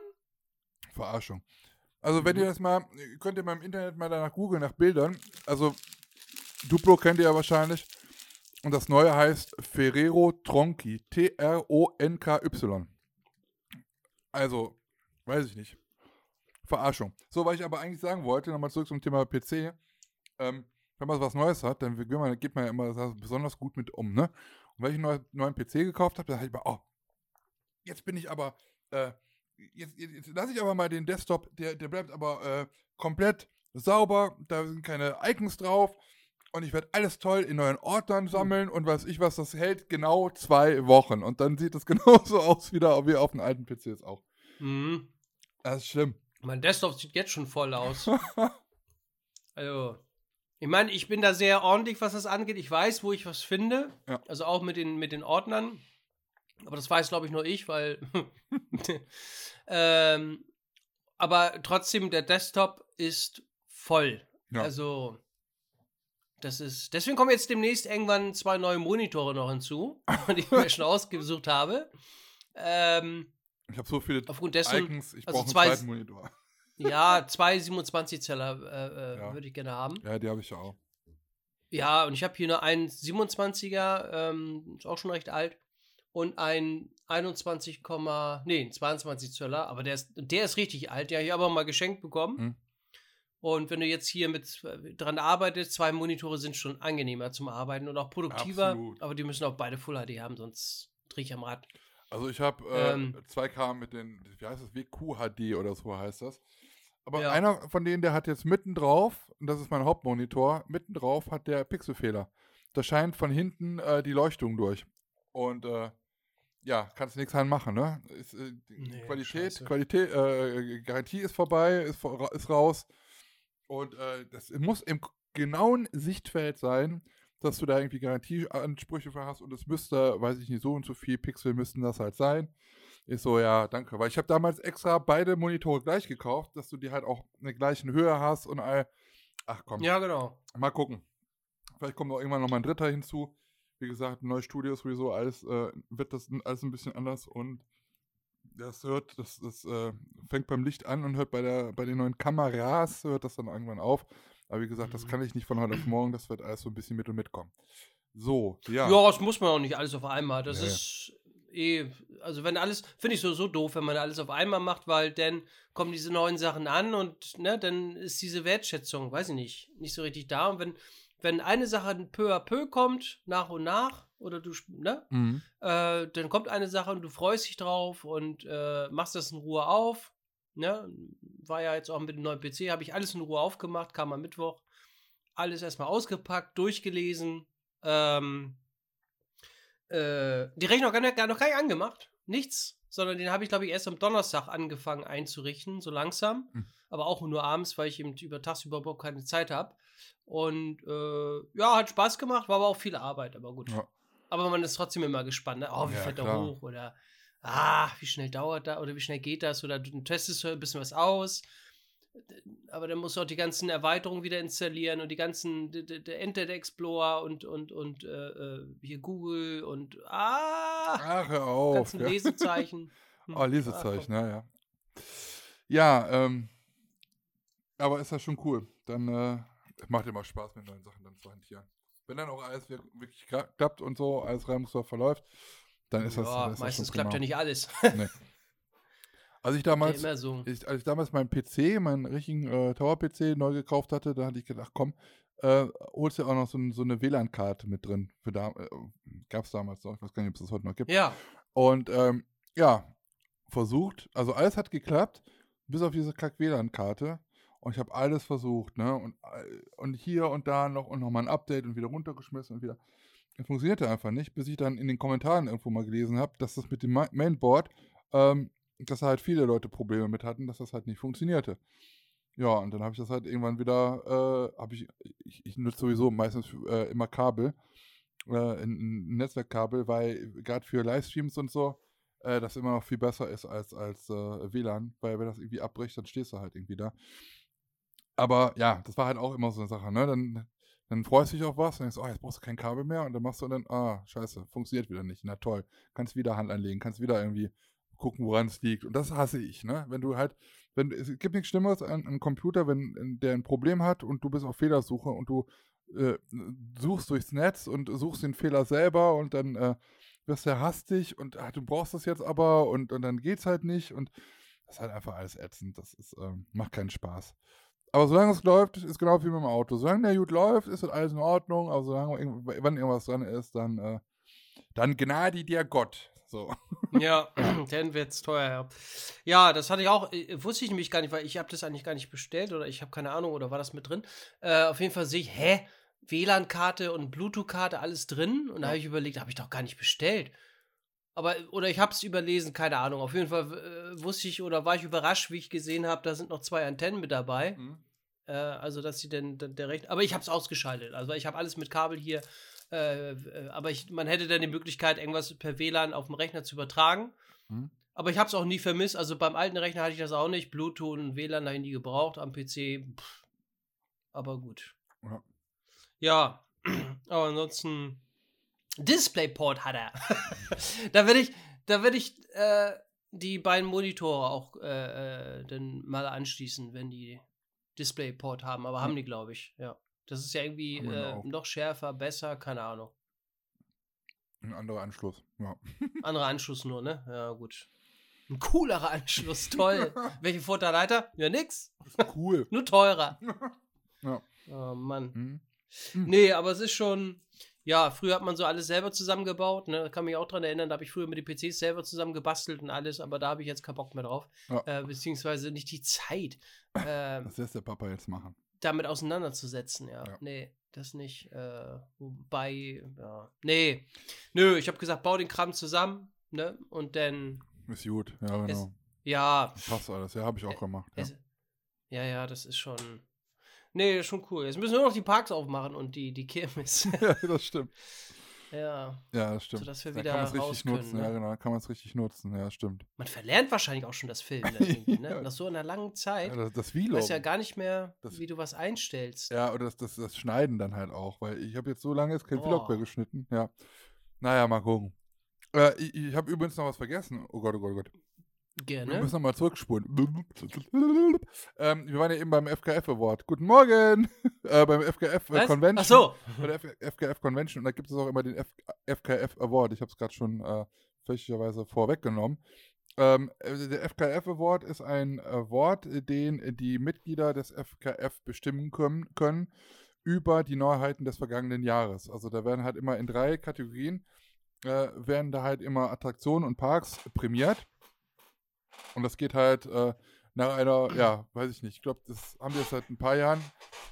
Speaker 1: Verarschung. Also, wenn ihr mhm. das mal, könnt ihr mal im Internet mal danach googeln, nach Bildern. Also, Duplo kennt ihr ja wahrscheinlich. Und das neue heißt Ferrero Tronchi. T-R-O-N-K-Y. Also, weiß ich nicht. Verarschung. So, was ich aber eigentlich sagen wollte, nochmal zurück zum Thema PC. Ähm, wenn man was Neues hat, dann geht man ja immer besonders gut mit um, ne? Und wenn ich einen neuen, PC gekauft habe, dann habe ich mal, oh, jetzt bin ich aber, äh, jetzt, jetzt, jetzt lasse ich aber mal den Desktop, der, der bleibt aber äh, komplett sauber, da sind keine Icons drauf, und ich werde alles toll in neuen Ordnern sammeln und weiß ich was, das hält genau zwei Wochen. Und dann sieht es genauso aus wieder wie auf dem alten PC jetzt auch. Mhm. Das ist schlimm.
Speaker 2: Mein Desktop sieht jetzt schon voll aus. also, ich meine, ich bin da sehr ordentlich, was das angeht. Ich weiß, wo ich was finde. Ja. Also auch mit den, mit den Ordnern. Aber das weiß, glaube ich, nur ich, weil. ähm, aber trotzdem, der Desktop ist voll. Ja. Also, das ist, deswegen kommen jetzt demnächst irgendwann zwei neue Monitore noch hinzu, die ich mir schon ausgesucht habe. Ähm,
Speaker 1: ich habe so viele
Speaker 2: aufgrund dessen,
Speaker 1: Icons, ich also brauche einen zweiten Monitor.
Speaker 2: Ja, zwei 27-Zeller äh, äh, ja. würde ich gerne haben.
Speaker 1: Ja, die habe ich ja auch.
Speaker 2: Ja, und ich habe hier nur einen 27er, ähm, ist auch schon recht alt, und ein 21, nee, 22 Zöller, aber der ist, der ist richtig alt, ich habe auch mal geschenkt bekommen. Hm. Und wenn du jetzt hier mit äh, dran arbeitest, zwei Monitore sind schon angenehmer zum Arbeiten und auch produktiver. Absolut. Aber die müssen auch beide Full HD haben, sonst drehe ich am Rad.
Speaker 1: Also ich habe äh, ähm, 2K mit den, wie heißt das, WQHD oder so heißt das. Aber ja. einer von denen, der hat jetzt mitten drauf, und das ist mein Hauptmonitor, mitten drauf hat der Pixelfehler. Da scheint von hinten äh, die Leuchtung durch. Und äh, ja, kannst du nichts machen, ne? Ist, äh, nee, Qualität, Scheiße. Qualität, äh, Garantie ist vorbei, ist, ist raus. Und äh, das muss im genauen Sichtfeld sein, dass du da irgendwie Garantieansprüche für hast und es müsste, weiß ich nicht, so und so viel Pixel müssten das halt sein. Ist so, ja, danke. Weil ich habe damals extra beide Monitore gleich gekauft, dass du die halt auch in der gleichen Höhe hast und all. Ach komm.
Speaker 2: Ja, genau.
Speaker 1: Mal gucken. Vielleicht kommt auch irgendwann noch mal ein dritter hinzu. Wie gesagt, neue Studios sowieso, alles äh, wird das alles ein bisschen anders und das hört, das, das äh, fängt beim Licht an und hört bei, der, bei den neuen Kameras, hört das dann irgendwann auf. Aber wie gesagt, das mhm. kann ich nicht von heute auf morgen, das wird alles so ein bisschen mit und mitkommen. So, ja.
Speaker 2: Ja, das muss man auch nicht alles auf einmal. Das nee. ist eh, also wenn alles, finde ich so, so doof, wenn man alles auf einmal macht, weil dann kommen diese neuen Sachen an und ne, dann ist diese Wertschätzung, weiß ich nicht, nicht so richtig da. Und wenn, wenn eine Sache peu à peu kommt, nach und nach, oder du, ne? Mhm. Äh, dann kommt eine Sache und du freust dich drauf und äh, machst das in Ruhe auf. Ne? War ja jetzt auch mit dem neuen PC, habe ich alles in Ruhe aufgemacht, kam am Mittwoch. alles erstmal ausgepackt, durchgelesen. Ähm, äh, die Rechnung gar noch gar nicht angemacht. Nichts. Sondern den habe ich, glaube ich, erst am Donnerstag angefangen einzurichten, so langsam. Hm. Aber auch nur abends, weil ich eben über tagsüber überhaupt keine Zeit habe. Und äh, ja, hat Spaß gemacht, war aber auch viel Arbeit, aber gut. Ja. Aber man ist trotzdem immer gespannt. Ne? Oh, wie ja, fällt er hoch? Oder ah, wie schnell dauert das? Oder wie schnell geht das? Oder du testest ein bisschen was aus aber dann musst du auch die ganzen Erweiterungen wieder installieren und die ganzen der Internet Explorer und und und äh, äh, hier Google und ah
Speaker 1: Ach, hör auf,
Speaker 2: ganzen ja. Lesezeichen.
Speaker 1: Oh, Lesezeichen, ja, ja. Ja, ähm, aber ist das schon cool. Dann äh, macht immer Spaß mit neuen Sachen dann zu hantieren. Wenn dann auch alles wirklich klappt und so, alles reibungsvoll verläuft, dann ist das.
Speaker 2: Ja, das meistens klappt ja nicht alles.
Speaker 1: nee. Als ich damals, so. ich, als ich damals meinen PC, meinen richtigen äh, Tower-PC neu gekauft hatte, da hatte ich gedacht, komm, äh, holst du auch noch so, so eine WLAN-Karte mit drin. Für da, äh, Gab es damals noch, ich weiß gar nicht, ob es das heute noch gibt.
Speaker 2: Ja.
Speaker 1: Und ähm, ja, versucht, also alles hat geklappt, bis auf diese Kack-WLAN-Karte. Und ich habe alles versucht, ne? Und, äh, und hier und da noch und nochmal ein Update und wieder runtergeschmissen und wieder. Das funktionierte einfach nicht, bis ich dann in den Kommentaren irgendwo mal gelesen habe, dass das mit dem Mainboard ähm, dass da halt viele Leute Probleme mit hatten, dass das halt nicht funktionierte. Ja, und dann habe ich das halt irgendwann wieder, äh, habe ich, ich, ich, nutze sowieso meistens äh, immer Kabel, äh, ein, Netzwerkkabel, weil gerade für Livestreams und so, äh, das immer noch viel besser ist als, als äh, WLAN, weil wenn das irgendwie abbricht, dann stehst du halt irgendwie da. Aber ja, das war halt auch immer so eine Sache, ne? Dann, dann freust du dich auf was, dann denkst du, oh, jetzt brauchst du kein Kabel mehr und dann machst du dann, ah, scheiße, funktioniert wieder nicht. Na toll, kannst wieder Hand anlegen, kannst wieder irgendwie gucken, woran es liegt. Und das hasse ich, ne? Wenn du halt, wenn es gibt nichts Schlimmeres an einem Computer, wenn der ein Problem hat und du bist auf Fehlersuche und du äh, suchst durchs Netz und suchst den Fehler selber und dann äh, wirst du hastig und ach, du brauchst das jetzt aber und, und dann geht's halt nicht und das ist halt einfach alles ätzend. Das ist, äh, macht keinen Spaß. Aber solange es läuft, ist genau wie mit dem Auto. Solange der gut läuft, ist alles in Ordnung. Aber solange wenn irgendwas dran ist, dann, äh, dann gnade dir Gott. So.
Speaker 2: Ja, dann wird es teuer. Ja, das hatte ich auch, äh, wusste ich nämlich gar nicht, weil ich habe das eigentlich gar nicht bestellt oder ich habe keine Ahnung oder war das mit drin. Äh, auf jeden Fall sehe ich, hä? WLAN-Karte und Bluetooth-Karte, alles drin. Und da habe ich überlegt, habe ich doch gar nicht bestellt. Aber, oder ich habe es überlesen, keine Ahnung. Auf jeden Fall äh, wusste ich oder war ich überrascht, wie ich gesehen habe, da sind noch zwei Antennen mit dabei. Mhm. Äh, also, dass sie denn, der Rechner. Aber ich habe es ausgeschaltet. Also, ich habe alles mit Kabel hier äh, äh, aber ich, man hätte dann die Möglichkeit, irgendwas per WLAN auf dem Rechner zu übertragen. Hm. Aber ich habe es auch nie vermisst. Also beim alten Rechner hatte ich das auch nicht. Bluetooth und WLAN habe ich nie gebraucht. Am PC, pff. aber gut. Ja. ja. aber ansonsten DisplayPort hat er. da werde ich, da werde ich äh, die beiden Monitore auch äh, äh, dann mal anschließen, wenn die DisplayPort haben. Aber haben die, glaube ich. Ja. Das ist ja irgendwie äh, noch schärfer, besser, keine Ahnung.
Speaker 1: Ein anderer Anschluss, ja.
Speaker 2: Anderer Anschluss nur, ne? Ja, gut. Ein coolerer Anschluss, toll. Welche Vorteile hat er? Ja, nix.
Speaker 1: Cool.
Speaker 2: nur teurer.
Speaker 1: ja.
Speaker 2: Oh Mann. Mhm. Nee, aber es ist schon. Ja, früher hat man so alles selber zusammengebaut, ne? Da kann mich auch dran erinnern, da habe ich früher mit den PCs selber zusammengebastelt und alles, aber da habe ich jetzt keinen Bock mehr drauf. Ja. Äh, beziehungsweise nicht die Zeit.
Speaker 1: Äh, Was lässt der Papa jetzt machen?
Speaker 2: Damit auseinanderzusetzen, ja. ja. Nee, das nicht. Äh, wobei, ja. Nee. Nö, ich habe gesagt, bau den Kram zusammen, ne? Und dann.
Speaker 1: Ist gut, ja, genau. Es,
Speaker 2: ja.
Speaker 1: Passt alles, ja, habe ich auch gemacht.
Speaker 2: Ja. Es, ja, ja, das ist schon. Nee, ist schon cool. Jetzt müssen wir nur noch die Parks aufmachen und die, die Kirmes.
Speaker 1: ja, das stimmt.
Speaker 2: Ja.
Speaker 1: Ja, das stimmt.
Speaker 2: Sodass wir wieder da kann raus
Speaker 1: können, nutzen.
Speaker 2: Ne?
Speaker 1: Ja, genau, kann man es richtig nutzen. Ja, stimmt.
Speaker 2: Man verlernt wahrscheinlich auch schon das Filmen. Ne? ja. Nach so einer langen Zeit. Ja,
Speaker 1: das, das Vlog. Du
Speaker 2: weißt ja gar nicht mehr, das, wie du was einstellst.
Speaker 1: Ja, oder das, das, das Schneiden dann halt auch, weil ich habe jetzt so lange jetzt kein oh. Vlog mehr geschnitten. Ja. Naja, mal gucken. Äh, ich ich habe übrigens noch was vergessen. Oh Gott, oh Gott, oh Gott.
Speaker 2: Gerne.
Speaker 1: Wir müssen nochmal zurückspulen. ähm, wir waren ja eben beim FKF Award. Guten Morgen! äh, beim FKF äh, Convention. Ach
Speaker 2: so.
Speaker 1: Bei der F FKF Convention. Und da gibt es auch immer den F FKF Award. Ich habe es gerade schon äh, fälschlicherweise vorweggenommen. Ähm, äh, der FKF Award ist ein Award, den die Mitglieder des FKF bestimmen können, können über die Neuheiten des vergangenen Jahres. Also da werden halt immer in drei Kategorien äh, werden da halt immer Attraktionen und Parks prämiert. Und das geht halt äh, nach einer, ja, weiß ich nicht, ich glaube, das haben wir seit ein paar Jahren.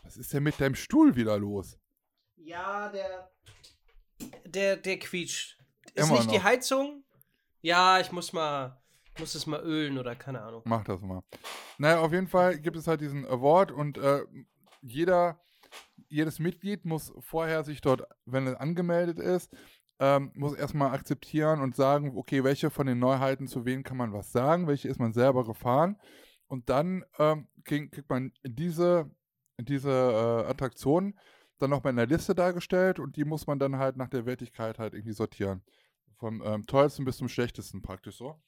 Speaker 1: Was ist denn mit deinem Stuhl wieder los?
Speaker 2: Ja, der. Der, der quietscht. Ist Immer nicht noch. die Heizung? Ja, ich muss mal. Muss es mal ölen oder keine Ahnung.
Speaker 1: Mach das mal. Naja, auf jeden Fall gibt es halt diesen Award und äh, jeder, jedes Mitglied muss vorher sich dort, wenn es angemeldet ist, ähm, muss erstmal akzeptieren und sagen, okay, welche von den Neuheiten zu wem kann man was sagen, welche ist man selber gefahren. Und dann ähm, krieg, kriegt man diese, diese äh, Attraktion dann nochmal in der Liste dargestellt und die muss man dann halt nach der Wertigkeit halt irgendwie sortieren. Vom ähm, tollsten bis zum schlechtesten praktisch so.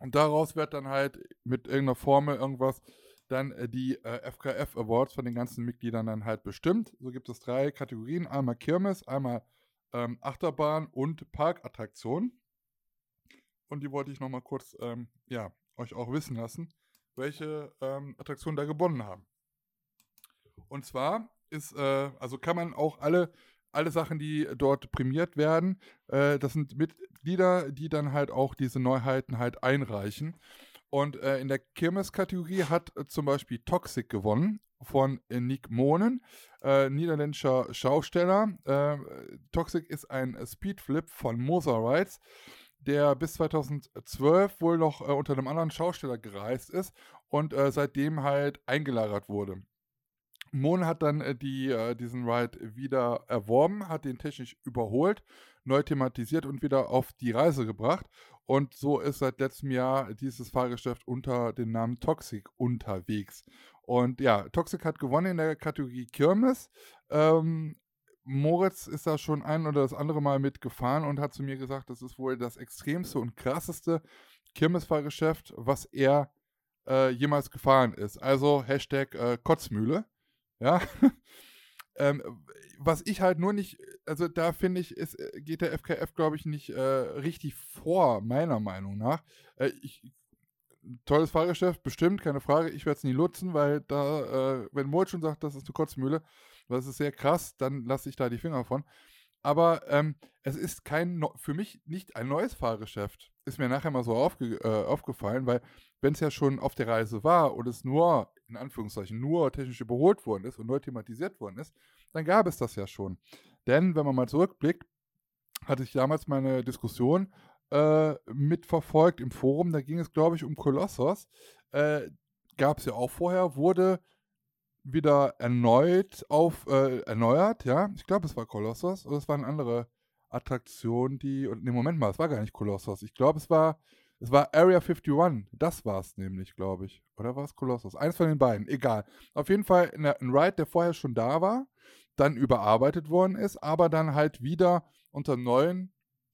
Speaker 1: Und daraus wird dann halt mit irgendeiner Formel irgendwas dann äh, die äh, FKF Awards von den ganzen Mitgliedern dann halt bestimmt. So gibt es drei Kategorien: einmal Kirmes, einmal ähm, Achterbahn und Parkattraktion. Und die wollte ich nochmal kurz, ähm, ja, euch auch wissen lassen, welche ähm, Attraktionen da gewonnen haben. Und zwar ist, äh, also kann man auch alle, alle Sachen, die dort prämiert werden, äh, das sind Mitglieder, die dann halt auch diese Neuheiten halt einreichen. Und äh, in der Kirmes-Kategorie hat äh, zum Beispiel Toxic gewonnen von äh, Nick Monen, äh, niederländischer Schausteller. Toxic ist ein Speedflip von Moser Rides der bis 2012 wohl noch äh, unter einem anderen Schausteller gereist ist und äh, seitdem halt eingelagert wurde. Mon hat dann äh, die, diesen Ride wieder erworben, hat den technisch überholt, neu thematisiert und wieder auf die Reise gebracht. Und so ist seit letztem Jahr dieses Fahrgeschäft unter dem Namen Toxic unterwegs. Und ja, Toxic hat gewonnen in der Kategorie Kirmes. Ähm, Moritz ist da schon ein oder das andere Mal mitgefahren und hat zu mir gesagt, das ist wohl das extremste und krasseste Kirmesfahrgeschäft, was er äh, jemals gefahren ist. Also Hashtag äh, Kotzmühle. Ja. ähm, was ich halt nur nicht, also da finde ich, ist, äh, geht der FKF, glaube ich, nicht äh, richtig vor, meiner Meinung nach. Äh, ich, tolles Fahrgeschäft, bestimmt, keine Frage. Ich werde es nie nutzen, weil da, äh, wenn Moritz schon sagt, das ist eine Kotzmühle, das ist sehr krass, dann lasse ich da die Finger von. Aber ähm, es ist kein, für mich nicht ein neues Fahrgeschäft. Ist mir nachher mal so aufge, äh, aufgefallen, weil wenn es ja schon auf der Reise war und es nur, in Anführungszeichen, nur technisch überholt worden ist und neu thematisiert worden ist, dann gab es das ja schon. Denn, wenn man mal zurückblickt, hatte ich damals meine Diskussion äh, mitverfolgt im Forum, da ging es, glaube ich, um Kolossos. Äh, gab es ja auch vorher, wurde wieder erneut auf, äh, erneuert, ja. Ich glaube, es war Kolossos oder es war eine andere Attraktion, die, und ne, Moment mal, es war gar nicht Kolossos. Ich glaube, es war, es war Area 51. Das war es nämlich, glaube ich. Oder war es Kolossos? Eins von den beiden, egal. Auf jeden Fall ein Ride, der vorher schon da war, dann überarbeitet worden ist, aber dann halt wieder unter neuen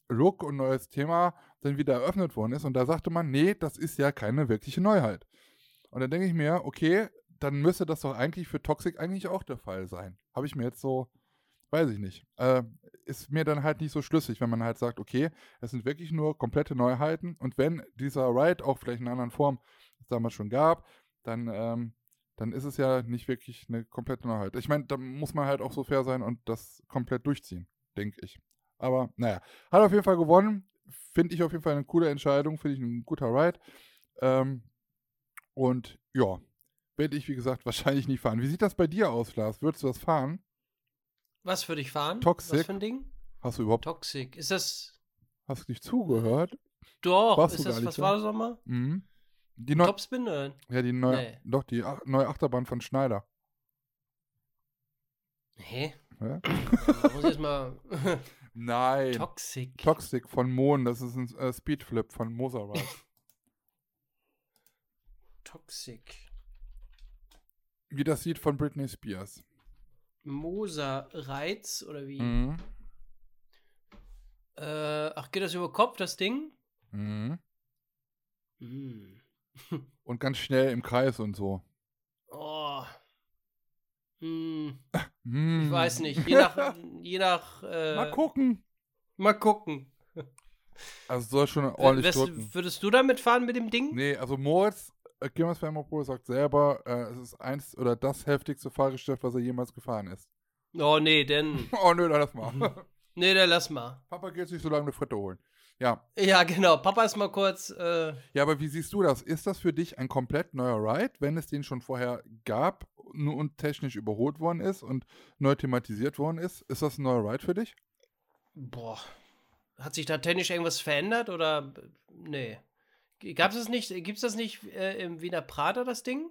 Speaker 1: Look und neues Thema dann wieder eröffnet worden ist. Und da sagte man, nee, das ist ja keine wirkliche Neuheit. Und dann denke ich mir, okay, dann müsste das doch eigentlich für Toxic eigentlich auch der Fall sein. Habe ich mir jetzt so, weiß ich nicht. Äh, ist mir dann halt nicht so schlüssig, wenn man halt sagt, okay, es sind wirklich nur komplette Neuheiten und wenn dieser Ride auch vielleicht in einer anderen Form es damals schon gab, dann, ähm, dann ist es ja nicht wirklich eine komplette Neuheit. Ich meine, da muss man halt auch so fair sein und das komplett durchziehen, denke ich. Aber naja, hat auf jeden Fall gewonnen. Finde ich auf jeden Fall eine coole Entscheidung, finde ich ein guter Ride. Ähm, und ja, werde ich, wie gesagt, wahrscheinlich nicht fahren. Wie sieht das bei dir aus, Lars? Würdest du das fahren?
Speaker 2: Was würde ich fahren?
Speaker 1: Toxic.
Speaker 2: Was für ein Ding?
Speaker 1: Hast du überhaupt.
Speaker 2: Toxic. Ist das.
Speaker 1: Hast du nicht zugehört?
Speaker 2: Doch, Warst ist das, was war das nochmal?
Speaker 1: Mhm.
Speaker 2: Die neu Topspin? Oder?
Speaker 1: Ja, die neue. Nee. Doch, die Ach neue Achterbahn von Schneider.
Speaker 2: Hä?
Speaker 1: Ja?
Speaker 2: muss ich jetzt mal.
Speaker 1: Nein.
Speaker 2: Toxic.
Speaker 1: Toxic von Mohn, das ist ein äh, Speedflip von Moserrad.
Speaker 2: Toxic.
Speaker 1: Wie das Lied von Britney Spears.
Speaker 2: Moser Reiz oder wie?
Speaker 1: Mhm.
Speaker 2: Äh, ach, geht das über Kopf, das Ding?
Speaker 1: Mhm.
Speaker 2: Mhm.
Speaker 1: und ganz schnell im Kreis und so.
Speaker 2: Oh. Hm.
Speaker 1: Hm.
Speaker 2: Ich weiß nicht. Je nach. je nach äh,
Speaker 1: mal gucken.
Speaker 2: Mal gucken.
Speaker 1: Also soll schon ordentlich drücken.
Speaker 2: Würdest du damit fahren mit dem Ding?
Speaker 1: Nee, also Moritz äh, Kirmes Fermopol sagt selber, äh, es ist eins oder das heftigste Fahrgeschäft, was er jemals gefahren ist.
Speaker 2: Oh nee, denn.
Speaker 1: oh nö, dann lass mal.
Speaker 2: nee, dann lass mal.
Speaker 1: Papa geht sich so lange eine Fritte holen. Ja.
Speaker 2: Ja, genau. Papa ist mal kurz. Äh
Speaker 1: ja, aber wie siehst du das? Ist das für dich ein komplett neuer Ride, wenn es den schon vorher gab und technisch überholt worden ist und neu thematisiert worden ist? Ist das ein neuer Ride für dich?
Speaker 2: Boah. Hat sich da technisch irgendwas verändert oder. Nee. Gab es nicht, gibt es das nicht äh, im Wiener Prater, das Ding?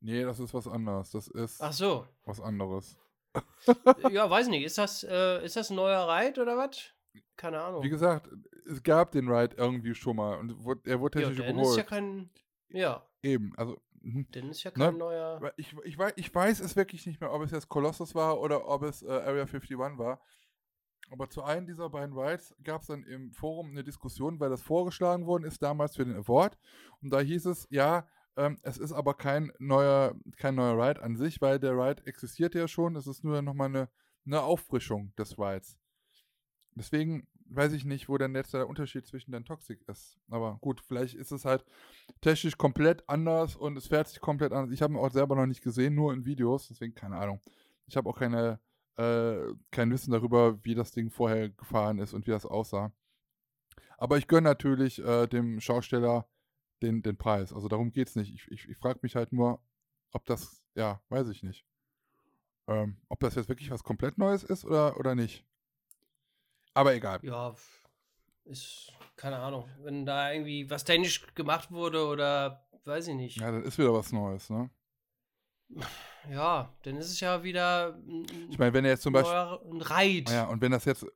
Speaker 1: Nee, das ist was anderes. Das ist
Speaker 2: Ach so.
Speaker 1: was anderes.
Speaker 2: ja, weiß nicht. Ist das, äh, ist das ein neuer Ride oder was? Keine Ahnung.
Speaker 1: Wie gesagt, es gab den Ride irgendwie schon mal und er wurde technisch
Speaker 2: ja,
Speaker 1: überholt.
Speaker 2: ist ja kein. Ja.
Speaker 1: Eben, also. Mhm.
Speaker 2: Dann ist ja kein
Speaker 1: Ne?
Speaker 2: neuer.
Speaker 1: Ich, ich, weiß, ich weiß es wirklich nicht mehr, ob es jetzt Colossus war oder ob es äh, Area 51 war. Aber zu einem dieser beiden Rides gab es dann im Forum eine Diskussion, weil das vorgeschlagen worden ist damals für den Award. Und da hieß es, ja, ähm, es ist aber kein neuer, kein neuer Ride an sich, weil der Ride existiert ja schon. Es ist nur nochmal eine, eine Auffrischung des Rides. Deswegen weiß ich nicht, wo denn jetzt der Unterschied zwischen den Toxic ist. Aber gut, vielleicht ist es halt technisch komplett anders und es fährt sich komplett anders. Ich habe ihn auch selber noch nicht gesehen, nur in Videos, deswegen keine Ahnung. Ich habe auch keine, äh, kein Wissen darüber, wie das Ding vorher gefahren ist und wie das aussah. Aber ich gönne natürlich äh, dem Schausteller den, den Preis. Also darum geht es nicht. Ich, ich, ich frage mich halt nur, ob das, ja, weiß ich nicht. Ähm, ob das jetzt wirklich was komplett Neues ist oder, oder nicht. Aber egal.
Speaker 2: Ja, ist. Keine Ahnung. Wenn da irgendwie was technisch gemacht wurde oder. Weiß ich nicht.
Speaker 1: Ja, dann ist wieder was Neues, ne?
Speaker 2: Ja, dann ist es ja wieder. Ein,
Speaker 1: Ich meine, wenn er jetzt zum Beispiel.
Speaker 2: ein Reit.
Speaker 1: Ja, und wenn das jetzt äh,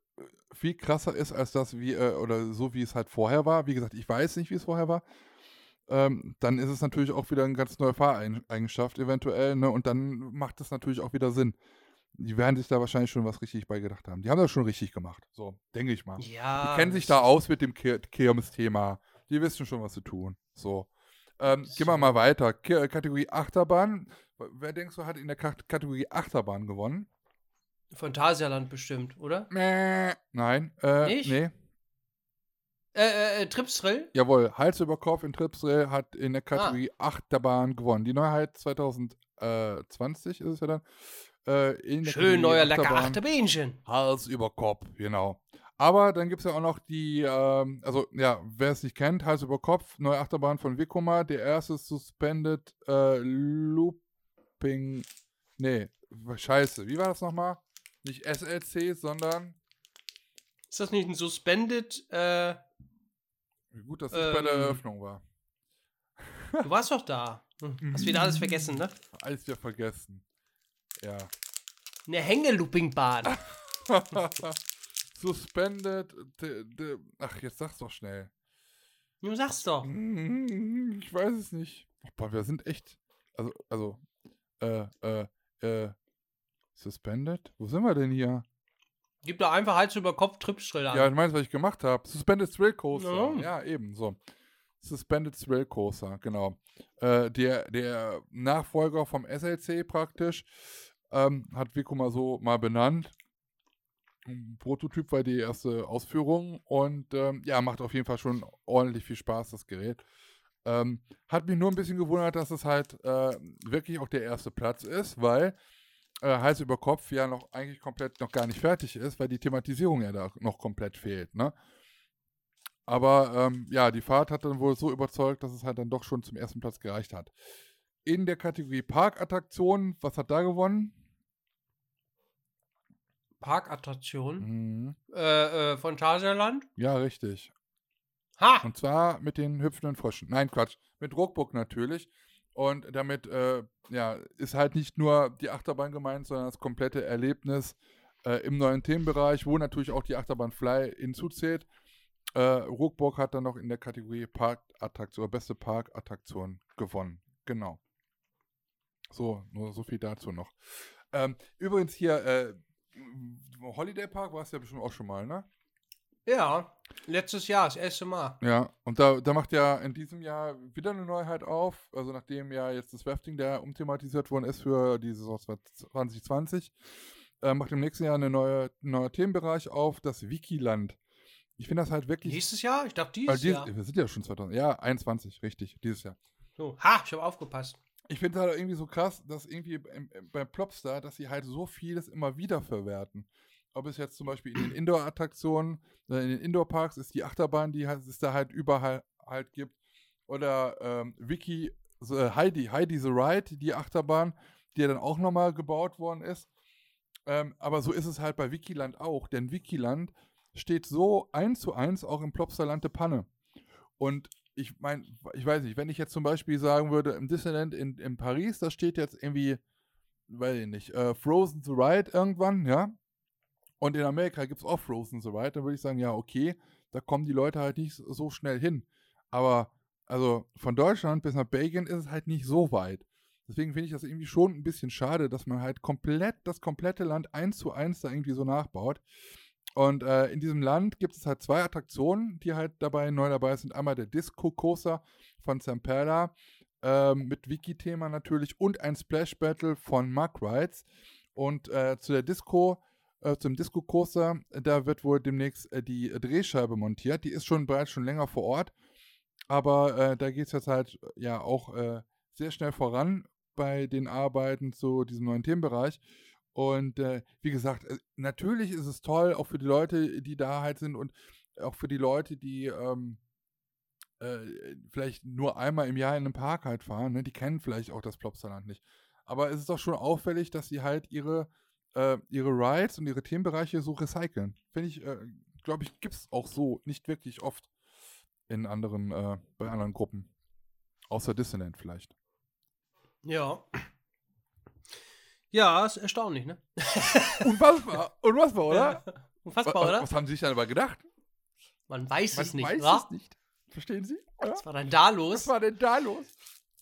Speaker 1: viel krasser ist als das, wie, äh, oder so wie es halt vorher war, wie gesagt, ich weiß nicht, wie es vorher war, ähm, dann ist es natürlich auch wieder eine ganz neue Fahreigenschaft eventuell, ne? Und dann macht es natürlich auch wieder Sinn. Die werden sich da wahrscheinlich schon was richtig beigedacht haben. Die haben das schon richtig gemacht. So, denke ich mal.
Speaker 2: Ja.
Speaker 1: Die kennen sich da aus mit dem Ke- Kirmes-Thema. Die wissen schon, was sie tun. So. Ähm, Gehen wir mal weiter. K Kategorie Achterbahn. Wer denkst du, hat in der Kat Kategorie Achterbahn gewonnen?
Speaker 2: Phantasialand bestimmt, oder?
Speaker 1: Nein. Äh,
Speaker 2: Nicht?
Speaker 1: Nee.
Speaker 2: Äh, äh, äh Tripsdrill?
Speaker 1: Jawohl. Hals über Kopf in Tripsdrill hat in der
Speaker 2: Ah.
Speaker 1: Kategorie Achterbahn gewonnen. Die Neuheit 2020 ist es ja dann. Äh,
Speaker 2: Schön
Speaker 1: Kategorie
Speaker 2: neuer lecker
Speaker 1: Achterbahn.
Speaker 2: Achterbähnchen.
Speaker 1: Hals über Kopf, genau. Aber dann gibt es ja auch noch die, ähm, also ja, wer es nicht kennt, Hals über Kopf, neue Achterbahn von Vekoma, der erste Suspended äh, Looping, nee, scheiße, wie war das nochmal? Nicht SLC, sondern,
Speaker 2: Ist das nicht ein Suspended? Äh,
Speaker 1: wie gut, dass es bei der
Speaker 2: Ähm.
Speaker 1: Eröffnung war.
Speaker 2: du warst doch da. Hm, Hast wieder alles vergessen, ne?
Speaker 1: Alles wieder vergessen. Ja.
Speaker 2: Eine Hängeloopingbahn.
Speaker 1: Suspended, de, de, ach, jetzt sag's doch schnell.
Speaker 2: Du sagst doch.
Speaker 1: Mm, Ich weiß es nicht. Boah, wir sind echt. Also, also, äh, äh, äh, suspended? Wo sind wir denn hier?
Speaker 2: Gib doch einfach Hals über Kopf Tripsdrill an.
Speaker 1: Ja, du meinst, was ich gemacht habe. Suspended Thrill Coaster.
Speaker 2: Ja.
Speaker 1: Ja, eben, so. Suspended Thrill Coaster, genau. Äh, der, der Nachfolger vom SLC praktisch ähm, hat Vico mal so mal benannt. Prototyp war die erste Ausführung und ähm, ja, macht auf jeden Fall schon ordentlich viel Spaß, das Gerät. Ähm, hat mich nur ein bisschen gewundert, dass es halt äh, wirklich auch der erste Platz ist, weil äh, Hals über Kopf ja noch eigentlich komplett noch gar nicht fertig ist, weil die Thematisierung ja da noch komplett fehlt, ne? Aber ähm, ja, die Fahrt hat dann wohl so überzeugt, dass es halt dann doch schon zum ersten Platz gereicht hat. In der Kategorie Parkattraktionen, was hat da gewonnen?
Speaker 2: Parkattraktion.
Speaker 1: Mhm.
Speaker 2: Äh, äh, Phantasialand.
Speaker 1: Ja, richtig.
Speaker 2: Ha!
Speaker 1: Und zwar mit den hüpfenden Fröschen. Nein, Quatsch. Mit Ruckbuck natürlich. Und damit äh, ja, ist halt nicht nur die Achterbahn gemeint, sondern das komplette Erlebnis äh, im neuen Themenbereich, wo natürlich auch die Achterbahn Fly hinzuzählt. Äh, Ruckburg hat dann noch in der Kategorie Parkattraktion oder beste Parkattraktion gewonnen. Genau. So, nur so viel dazu noch. Ähm, übrigens hier, äh, Holiday Park war es ja bestimmt auch schon mal, ne?
Speaker 2: Ja, letztes Jahr, das erste Mal.
Speaker 1: Ja, und da, da macht ja in diesem Jahr wieder eine Neuheit auf. Also nachdem ja jetzt das Rafting der umthematisiert worden ist für die Saison 2020, äh, macht im nächsten Jahr eine neue, neuer Themenbereich auf, das Wikiland. Ich finde das halt wirklich.
Speaker 2: Nächstes Jahr? Ich dachte dieses
Speaker 1: dies-
Speaker 2: Jahr.
Speaker 1: Wir sind ja schon 2000. Ja, 21, richtig, dieses Jahr.
Speaker 2: So. Ha, ich habe aufgepasst.
Speaker 1: Ich finde es halt irgendwie so krass, dass irgendwie bei Plopstar, dass sie halt so vieles immer wieder verwerten. Ob es jetzt zum Beispiel in den Indoor-Attraktionen, äh, in den Indoor-Parks ist die Achterbahn, die es da halt überall halt gibt. Oder ähm, Wiki, äh, Heidi, Heidi the Ride, die Achterbahn, die ja dann auch nochmal gebaut worden ist. Ähm, aber so ist es halt bei Wikiland auch, denn Wikiland steht so eins zu eins auch im Plopsaland Panne. Und ich meine, ich weiß nicht, wenn ich jetzt zum Beispiel sagen würde, im Disneyland in, in Paris, da steht jetzt irgendwie, weiß ich nicht, äh, Frozen the Ride irgendwann, ja. Und in Amerika gibt es auch Frozen the Ride, dann würde ich sagen, ja, okay, da kommen die Leute halt nicht so schnell hin. Aber also von Deutschland bis nach Belgien ist es halt nicht so weit. Deswegen finde ich das irgendwie schon ein bisschen schade, dass man halt komplett das komplette Land eins zu eins da irgendwie so nachbaut. Und äh, in diesem Land gibt es halt zwei Attraktionen, die halt dabei neu dabei sind. Einmal der Disco Coaster von Zamperla äh, mit Wiki-Thema natürlich und ein Splash Battle von Mark Rides. Und äh, zu der Disco, äh, zum Disco Coaster, da wird wohl demnächst äh, die Drehscheibe montiert. Die ist schon bereits schon länger vor Ort. Aber äh, da geht es jetzt halt ja auch sehr schnell voran bei den Arbeiten zu diesem neuen Themenbereich. Und äh, wie gesagt, äh, natürlich ist es toll, auch für die Leute, die da halt sind und auch für die Leute, die ähm, äh, vielleicht nur einmal im Jahr in einem Park halt fahren, ne? die kennen vielleicht auch das Plopsaland nicht. Aber es ist doch schon auffällig, dass sie halt ihre, äh, ihre Rides und ihre Themenbereiche so recyceln. Finde ich, äh, glaube ich, gibt es auch so nicht wirklich oft in anderen, äh, bei anderen Gruppen. Außer Disneyland vielleicht.
Speaker 2: Ja. Ja, ist erstaunlich, ne?
Speaker 1: Unfassbar. Unfassbar, oder?
Speaker 2: Ja. Unfassbar, was, oder?
Speaker 1: Was haben Sie sich dann aber gedacht?
Speaker 2: Man weiß
Speaker 1: Man
Speaker 2: es nicht,
Speaker 1: weiß
Speaker 2: wa?
Speaker 1: es nicht. Verstehen Sie?
Speaker 2: Was war denn da los?
Speaker 1: Was war denn da los?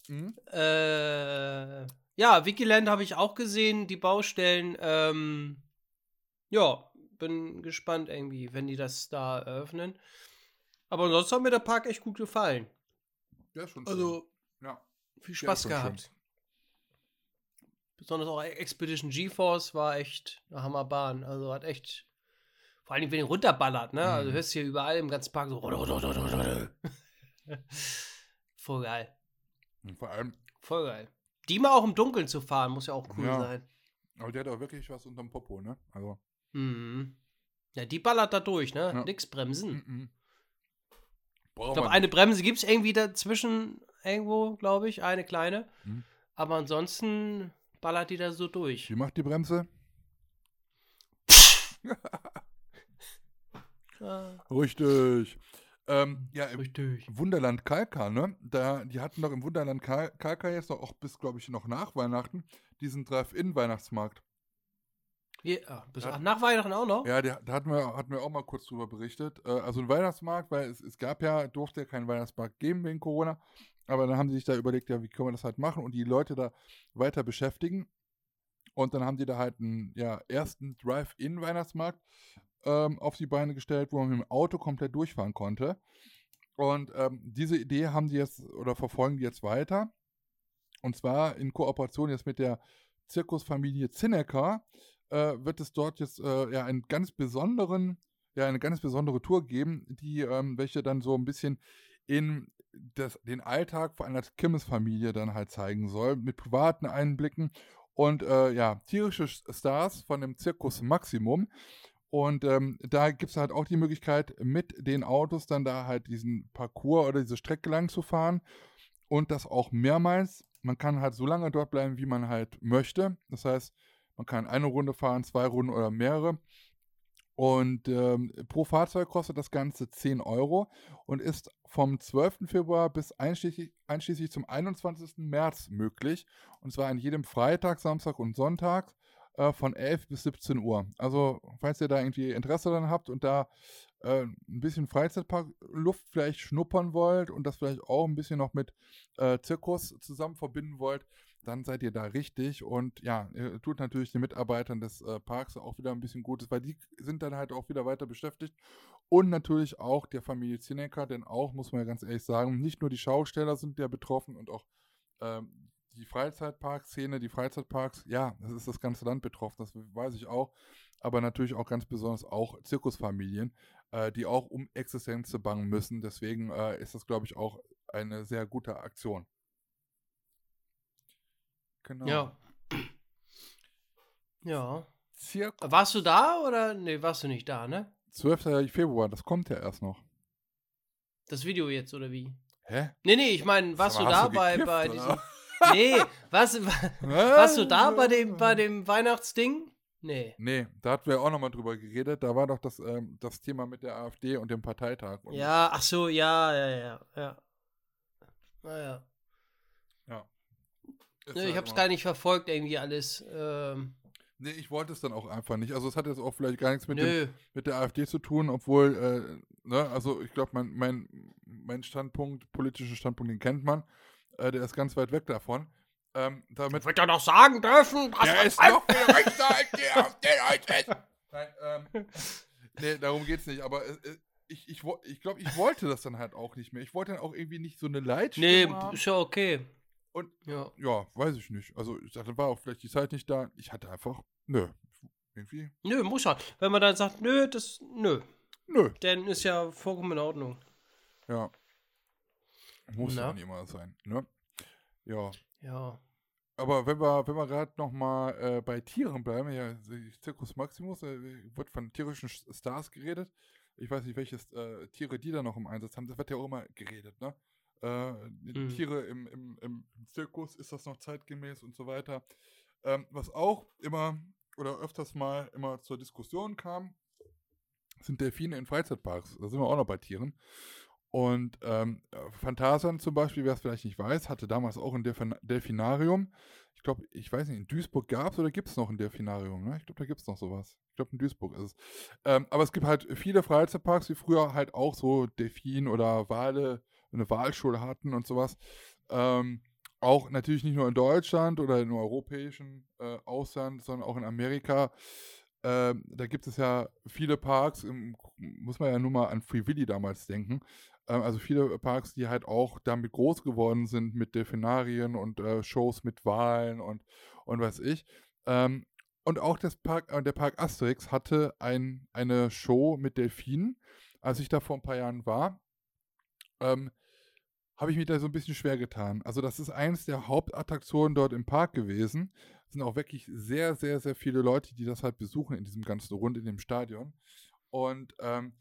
Speaker 1: Hm?
Speaker 2: Äh, ja, Wikiland habe ich auch gesehen, die Baustellen. Ähm, ja, bin gespannt irgendwie, wenn die das da eröffnen. Aber ansonsten hat mir der Park echt gut gefallen.
Speaker 1: Ja, schon.
Speaker 2: Also,
Speaker 1: ja.
Speaker 2: viel Spaß
Speaker 1: schon
Speaker 2: gehabt. Besonders auch Expedition GeForce war echt eine Hammerbahn. Also hat echt. Vor allem, wenn ihr runterballert, ne? Also
Speaker 1: Mhm.
Speaker 2: hörst du hier überall im ganzen Park so. Voll geil.
Speaker 1: Und vor allem,
Speaker 2: Voll geil. Die mal auch im Dunkeln zu fahren, muss ja auch cool
Speaker 1: Ja.
Speaker 2: sein.
Speaker 1: aber der hat auch wirklich was unterm Popo, ne? Also.
Speaker 2: Mhm. Ja, die ballert da durch, ne?
Speaker 1: Ja.
Speaker 2: Nix bremsen.
Speaker 1: mhm.
Speaker 2: Ich
Speaker 1: Braucht
Speaker 2: glaube, eine Bremse gibt es irgendwie dazwischen irgendwo, glaube ich, eine kleine.
Speaker 1: Mhm.
Speaker 2: Aber ansonsten ballert die da so durch.
Speaker 1: Wie macht die Bremse? Richtig. Ähm, ja, im
Speaker 2: richtig.
Speaker 1: Wunderland Kalka, ne? Da, die hatten doch im Wunderland Kal Kalka jetzt noch auch bis, glaube ich, noch nach Weihnachten diesen Drive-In-Weihnachtsmarkt.
Speaker 2: Ja, bis,
Speaker 1: Ja.
Speaker 2: ach, nach Weihnachten auch noch?
Speaker 1: Ja, da hatten wir, hatten wir auch mal kurz drüber berichtet. Äh, also ein Weihnachtsmarkt, weil es, es gab ja, durfte ja keinen Weihnachtsmarkt geben wegen Corona. Aber dann haben sie sich da überlegt, ja, wie können wir das halt machen und die Leute da weiter beschäftigen. Und dann haben die da halt einen ja, ersten Drive-In-Weihnachtsmarkt ähm, auf die Beine gestellt, wo man mit dem Auto komplett durchfahren konnte. Und ähm, diese Idee haben die jetzt oder verfolgen die jetzt weiter. Und zwar in Kooperation jetzt mit der Zirkusfamilie Zinnecker äh, wird es dort jetzt äh, ja einen ganz besonderen, ja eine ganz besondere Tour geben, die ähm, welche dann so ein bisschen in das, den Alltag von einer Kirmesfamilie dann halt zeigen soll, mit privaten Einblicken und äh, ja, tierische Stars von dem Zirkus Maximum. Und ähm, da gibt es halt auch die Möglichkeit, mit den Autos dann da halt diesen Parcours oder diese Strecke lang zu fahren und das auch mehrmals. Man kann halt so lange dort bleiben, wie man halt möchte. Das heißt, man kann eine Runde fahren, zwei Runden oder mehrere. Und ähm, pro Fahrzeug kostet das Ganze 10 Euro und ist vom 12. Februar bis einschließlich, einschließlich zum 21. März möglich. Und zwar an jedem Freitag, Samstag und Sonntag äh, von 11 bis 17 Uhr. Also, falls ihr da irgendwie Interesse dran habt und da äh, ein bisschen Freizeitparkluft vielleicht schnuppern wollt und das vielleicht auch ein bisschen noch mit äh, Zirkus zusammen verbinden wollt, dann seid ihr da richtig und ja, tut natürlich den Mitarbeitern des äh, Parks auch wieder ein bisschen Gutes, weil die sind dann halt auch wieder weiter beschäftigt und natürlich auch der Familie Zinecker, denn auch, muss man ja ganz ehrlich sagen, nicht nur die Schausteller sind ja betroffen und auch ähm, die Freizeitparkszene, die Freizeitparks, ja, das ist das ganze Land betroffen, das weiß ich auch, aber natürlich auch ganz besonders auch Zirkusfamilien, äh, die auch um Existenz bangen müssen, deswegen äh, ist das, glaube ich, auch eine sehr gute Aktion. Genau.
Speaker 2: Ja. Ja. Zirkus. Warst du da oder? Nee, warst du nicht da, ne?
Speaker 1: 12. Februar, das kommt ja erst noch.
Speaker 2: Das Video jetzt, oder wie?
Speaker 1: Hä?
Speaker 2: Nee, nee, ich meine, warst du da bei, gekifft, bei diesem. Nee, warst, warst du da bei dem, bei dem Weihnachtsding? Nee.
Speaker 1: Nee, da hatten wir auch nochmal drüber geredet. Da war doch das, ähm, das Thema mit der AfD und dem Parteitag. Und
Speaker 2: ja, ach so, ja, ja, ja, ja. Naja.
Speaker 1: Ja.
Speaker 2: Nee, halt ich hab's gar nicht verfolgt, irgendwie alles. Ähm.
Speaker 1: Nee, ich wollte es dann auch einfach nicht. Also es hat jetzt auch vielleicht gar nichts mit, dem, mit der AfD zu tun, obwohl, äh, ne, also ich glaube, mein, mein, mein Standpunkt, politischer Standpunkt, den kennt man. Äh, der ist ganz weit weg davon. Ähm, damit
Speaker 2: wird er noch sagen dürfen,
Speaker 1: was der ist noch viel rechter als die AfD heute Nein, ähm, nee, darum geht's nicht. Aber äh, ich, ich, ich glaube, ich wollte das dann halt auch nicht mehr. Ich wollte dann auch irgendwie nicht so eine Leitstimme
Speaker 2: Nee, haben. ist ja okay.
Speaker 1: Und ja. ja, weiß ich nicht. Also ich dachte, war auch vielleicht die Zeit nicht da. Ich hatte einfach, nö, irgendwie.
Speaker 2: Nö, muss halt. Wenn man dann sagt, nö, das, nö.
Speaker 1: Nö.
Speaker 2: Dann ist ja vollkommen in Ordnung.
Speaker 1: Ja. Muss ja nicht immer sein, ne? Ja.
Speaker 2: Ja.
Speaker 1: Aber wenn wir, wenn wir gerade nochmal äh, bei Tieren bleiben, ja, Circus Maximus, äh, wird von tierischen Stars geredet. Ich weiß nicht, welche äh, Tiere die da noch im Einsatz haben. Das wird ja auch immer geredet, ne? Äh, mhm. Tiere im, im, im, Zirkus, ist das noch zeitgemäß und so weiter. Ähm, was auch immer oder öfters mal immer zur Diskussion kam, sind Delfine in Freizeitparks. Da sind wir auch noch bei Tieren. Und ähm, Phantasan zum Beispiel, wer es vielleicht nicht weiß, hatte damals auch ein Delfin Delfinarium. Ich glaube, ich weiß nicht, in Duisburg gab es oder gibt es noch ein Delfinarium? Ne? Ich glaube, da gibt es noch sowas. Ich glaube, in Duisburg ist es. Ähm, aber es gibt halt viele Freizeitparks, die früher halt auch so Delfin oder Wale, eine Walschule hatten und sowas. Ähm, auch natürlich nicht nur in Deutschland oder im europäischen äh, Ausland, sondern auch in Amerika. Ähm, da gibt es ja viele Parks, im, muss man ja nur mal an Free Willy damals denken. Ähm, also viele Parks, die halt auch damit groß geworden sind mit Delfinarien und äh, Shows mit Wahlen und, und was ich. Ähm, und auch das Park, äh, der Park Asterix hatte ein, eine Show mit Delfinen. Als ich da vor ein paar Jahren war, ähm, habe ich mich da so ein bisschen schwer getan. Also das ist eines der Hauptattraktionen dort im Park gewesen. Es sind auch wirklich sehr, sehr, sehr viele Leute, die das halt besuchen in diesem ganzen Rund in dem Stadion. Und ähm,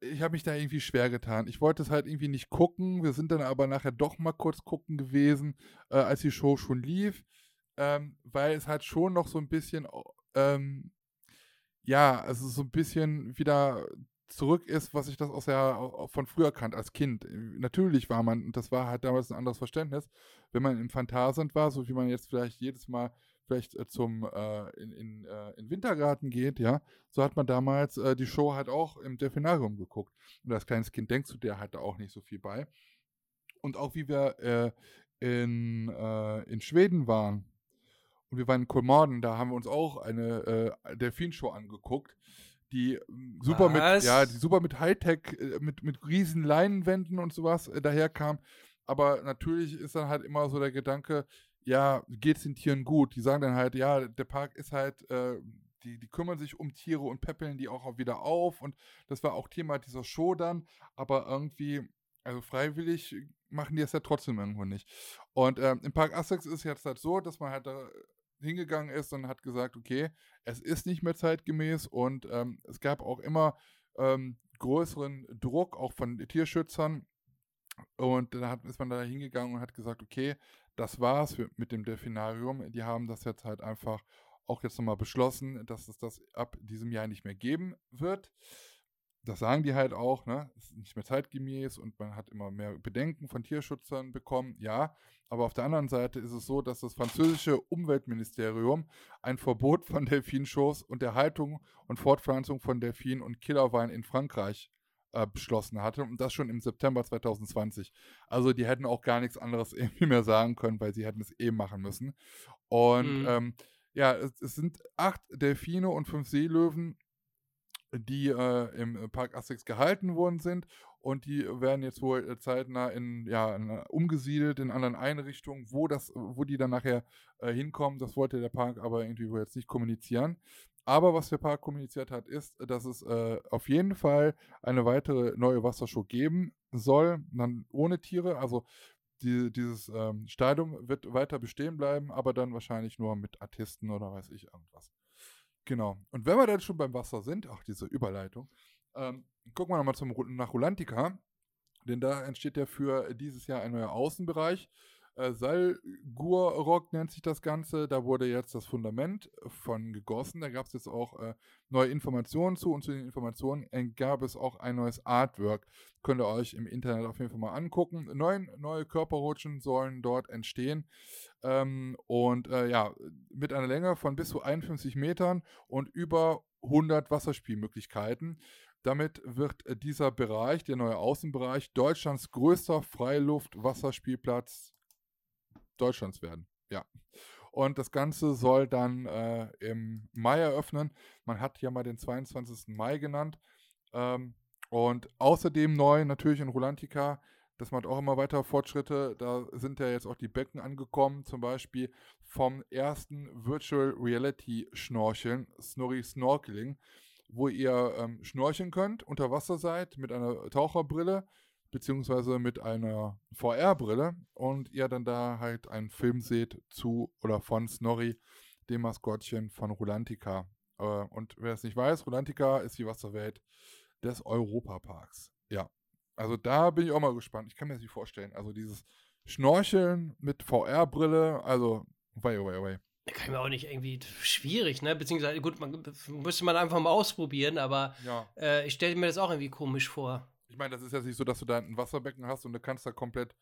Speaker 1: ich habe mich da irgendwie schwer getan. Ich wollte es halt irgendwie nicht gucken. Wir sind dann aber nachher doch mal kurz gucken gewesen, äh, als die Show schon lief, ähm, weil es halt schon noch so ein bisschen, ähm, ja, also so ein bisschen wieder zurück ist, was ich das aus der, von früher kannte als Kind. Natürlich war man, und das war halt damals ein anderes Verständnis, wenn man im Phantasand war, so wie man jetzt vielleicht jedes Mal vielleicht äh, zum äh, in, in, äh, in Wintergarten geht, ja, so hat man damals äh, die Show halt auch im Delfinarium geguckt. Und als kleines Kind denkst du dir halt auch nicht so viel bei. Und auch wie wir äh, in, äh, in Schweden waren und wir waren in Kolmorden, da haben wir uns auch eine Delfinshow angeguckt die ähm, super mit ja die super mit Hightech mit mit riesen Leinenwänden und sowas äh, daherkam aber natürlich ist dann halt immer so der Gedanke ja, geht es den Tieren gut? Die sagen dann halt, ja, der Park ist halt, äh, die, die kümmern sich um Tiere und peppeln die auch wieder auf. Und das war auch Thema dieser Show dann. Aber irgendwie, also freiwillig machen die es ja trotzdem irgendwo nicht. Und ähm, im Park Asterix ist es jetzt halt so, dass man halt da hingegangen ist und hat gesagt, okay, es ist nicht mehr zeitgemäß und ähm, es gab auch immer ähm, größeren Druck, auch von Tierschützern. Und dann hat, ist man da hingegangen und hat gesagt, okay, das war's mit dem Delfinarium. Die haben das jetzt halt einfach auch jetzt nochmal beschlossen, dass es das ab diesem Jahr nicht mehr geben wird. Das sagen die halt auch, ne? Es ist nicht mehr zeitgemäß und man hat immer mehr Bedenken von Tierschützern bekommen, ja. Aber auf der anderen Seite ist es so, dass das französische Umweltministerium ein Verbot von Delfinshows und der Haltung und Fortpflanzung von Delfinen und Killerwein in Frankreich äh, beschlossen hatte und das schon im September 2020. Also die hätten auch gar nichts anderes irgendwie mehr sagen können, weil sie hätten es eh machen müssen. Und mhm. ähm, ja, es, es, sind acht Delfine und fünf Seelöwen, die äh, im Park Asterix gehalten worden sind und die werden jetzt wohl äh, zeitnah in, ja, äh, umgesiedelt in anderen Einrichtungen, wo das, wo die dann nachher äh, hinkommen. Das wollte der Park aber irgendwie wohl jetzt nicht kommunizieren. Aber was der Park kommuniziert hat, ist, dass es äh, auf jeden Fall eine weitere neue Wassershow geben soll, dann ohne Tiere. Also die, dieses ähm, Stadium wird weiter bestehen bleiben, aber dann wahrscheinlich nur mit Artisten oder weiß ich irgendwas. Genau. Und wenn wir dann schon beim Wasser sind, auch diese Überleitung, ähm, gucken wir nochmal zum, nach Rulantica. Denn da entsteht ja für dieses Jahr ein neuer Außenbereich. Äh, Salgurrock nennt sich das Ganze. Da wurde jetzt das Fundament von gegossen. Da gab es jetzt auch äh, neue Informationen zu. Und zu den Informationen gab es auch ein neues Artwork. Könnt ihr euch im Internet auf jeden Fall mal angucken. Neun, neue Körperrutschen sollen dort entstehen. Ähm, und äh, ja, mit einer Länge von bis zu 51 Metern und über 100 Wasserspielmöglichkeiten. Damit wird äh, dieser Bereich, der neue Außenbereich, Deutschlands größter Freiluft-Wasserspielplatz Deutschlands werden. Ja. Und das Ganze soll dann äh, im Mai eröffnen. Man hat ja mal den 22. Mai genannt. Ähm, und außerdem neu natürlich in Rulantica, das macht auch immer weiter Fortschritte. Da sind ja jetzt auch die Becken angekommen, zum Beispiel vom ersten Virtual Reality Schnorcheln, Snorri Snorkeling wo ihr ähm, schnorcheln könnt, unter Wasser seid, mit einer Taucherbrille, beziehungsweise mit einer VR-Brille und ihr dann da halt einen Film seht zu oder von Snorri, dem Maskottchen von Rulantica. Äh, und wer es nicht weiß, Rulantica ist die Wasserwelt des Europaparks. Ja, also da bin ich auch mal gespannt. Ich kann mir das nicht vorstellen. Also dieses Schnorcheln mit VR-Brille, also wei, wei, wei.
Speaker 2: Kann ich mir auch nicht irgendwie schwierig, ne? Beziehungsweise, gut, man, müsste man einfach mal ausprobieren, aber ja. äh, ich stelle mir das auch irgendwie komisch vor.
Speaker 1: Ich meine, das ist ja nicht so, dass du da ein Wasserbecken hast und du kannst da komplett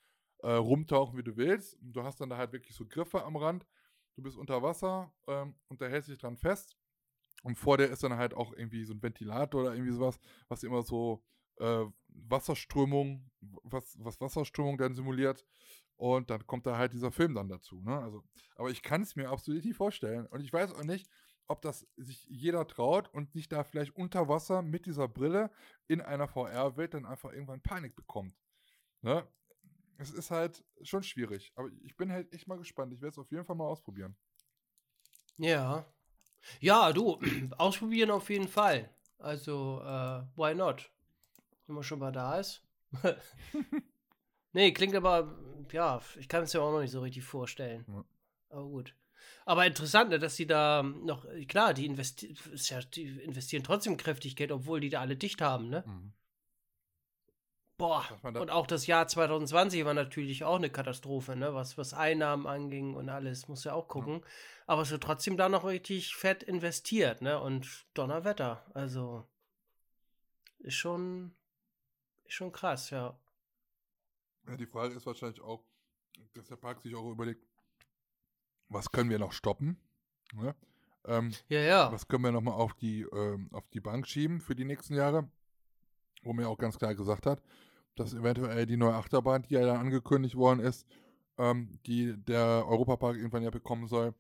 Speaker 1: äh, rumtauchen, wie du willst. Und du hast dann da halt wirklich so Griffe am Rand. Du bist unter Wasser ähm, und da hältst dich dran fest. Und vor dir ist dann halt auch irgendwie so ein Ventilator oder irgendwie sowas, was immer so äh, Wasserströmung, was, was Wasserströmung dann simuliert. Und dann kommt da halt dieser Film dann dazu. Ne? Also, aber ich kann es mir absolut nicht vorstellen. Und ich weiß auch nicht, ob das sich jeder traut und nicht da vielleicht unter Wasser mit dieser Brille in einer VR-Welt dann einfach irgendwann Panik bekommt. Ne? Es ist halt schon schwierig. Aber ich bin halt echt mal gespannt. Ich werde es auf jeden Fall mal ausprobieren.
Speaker 2: Ja. Ja, du, ausprobieren auf jeden Fall. Also, äh, why not? Wenn man schon mal da ist. Nee, klingt aber, ja, ich kann es ja auch noch nicht so richtig vorstellen. Ja. Aber gut. Aber interessant, ne, dass sie da noch, klar, die, investi ja, die investieren trotzdem kräftig Geld, obwohl die da alle dicht haben, ne? Mhm. Boah, und auch das Jahr 2020 war natürlich auch eine Katastrophe, ne? Was, was Einnahmen anging und alles, muss ja auch gucken. Ja. Aber es wird trotzdem da noch richtig fett investiert, ne? Und Donnerwetter, also ist schon, ist schon krass, ja.
Speaker 1: Ja, die Frage ist wahrscheinlich auch, dass der Park sich auch überlegt, was können wir noch stoppen? Ne? Ähm,
Speaker 2: ja, ja.
Speaker 1: Was können wir nochmal auf die, ähm, auf die Bank schieben für die nächsten Jahre? Wo mir auch ganz klar gesagt hat, dass eventuell die neue Achterbahn, die ja dann angekündigt worden ist, ähm, die der Europapark irgendwann ja bekommen soll,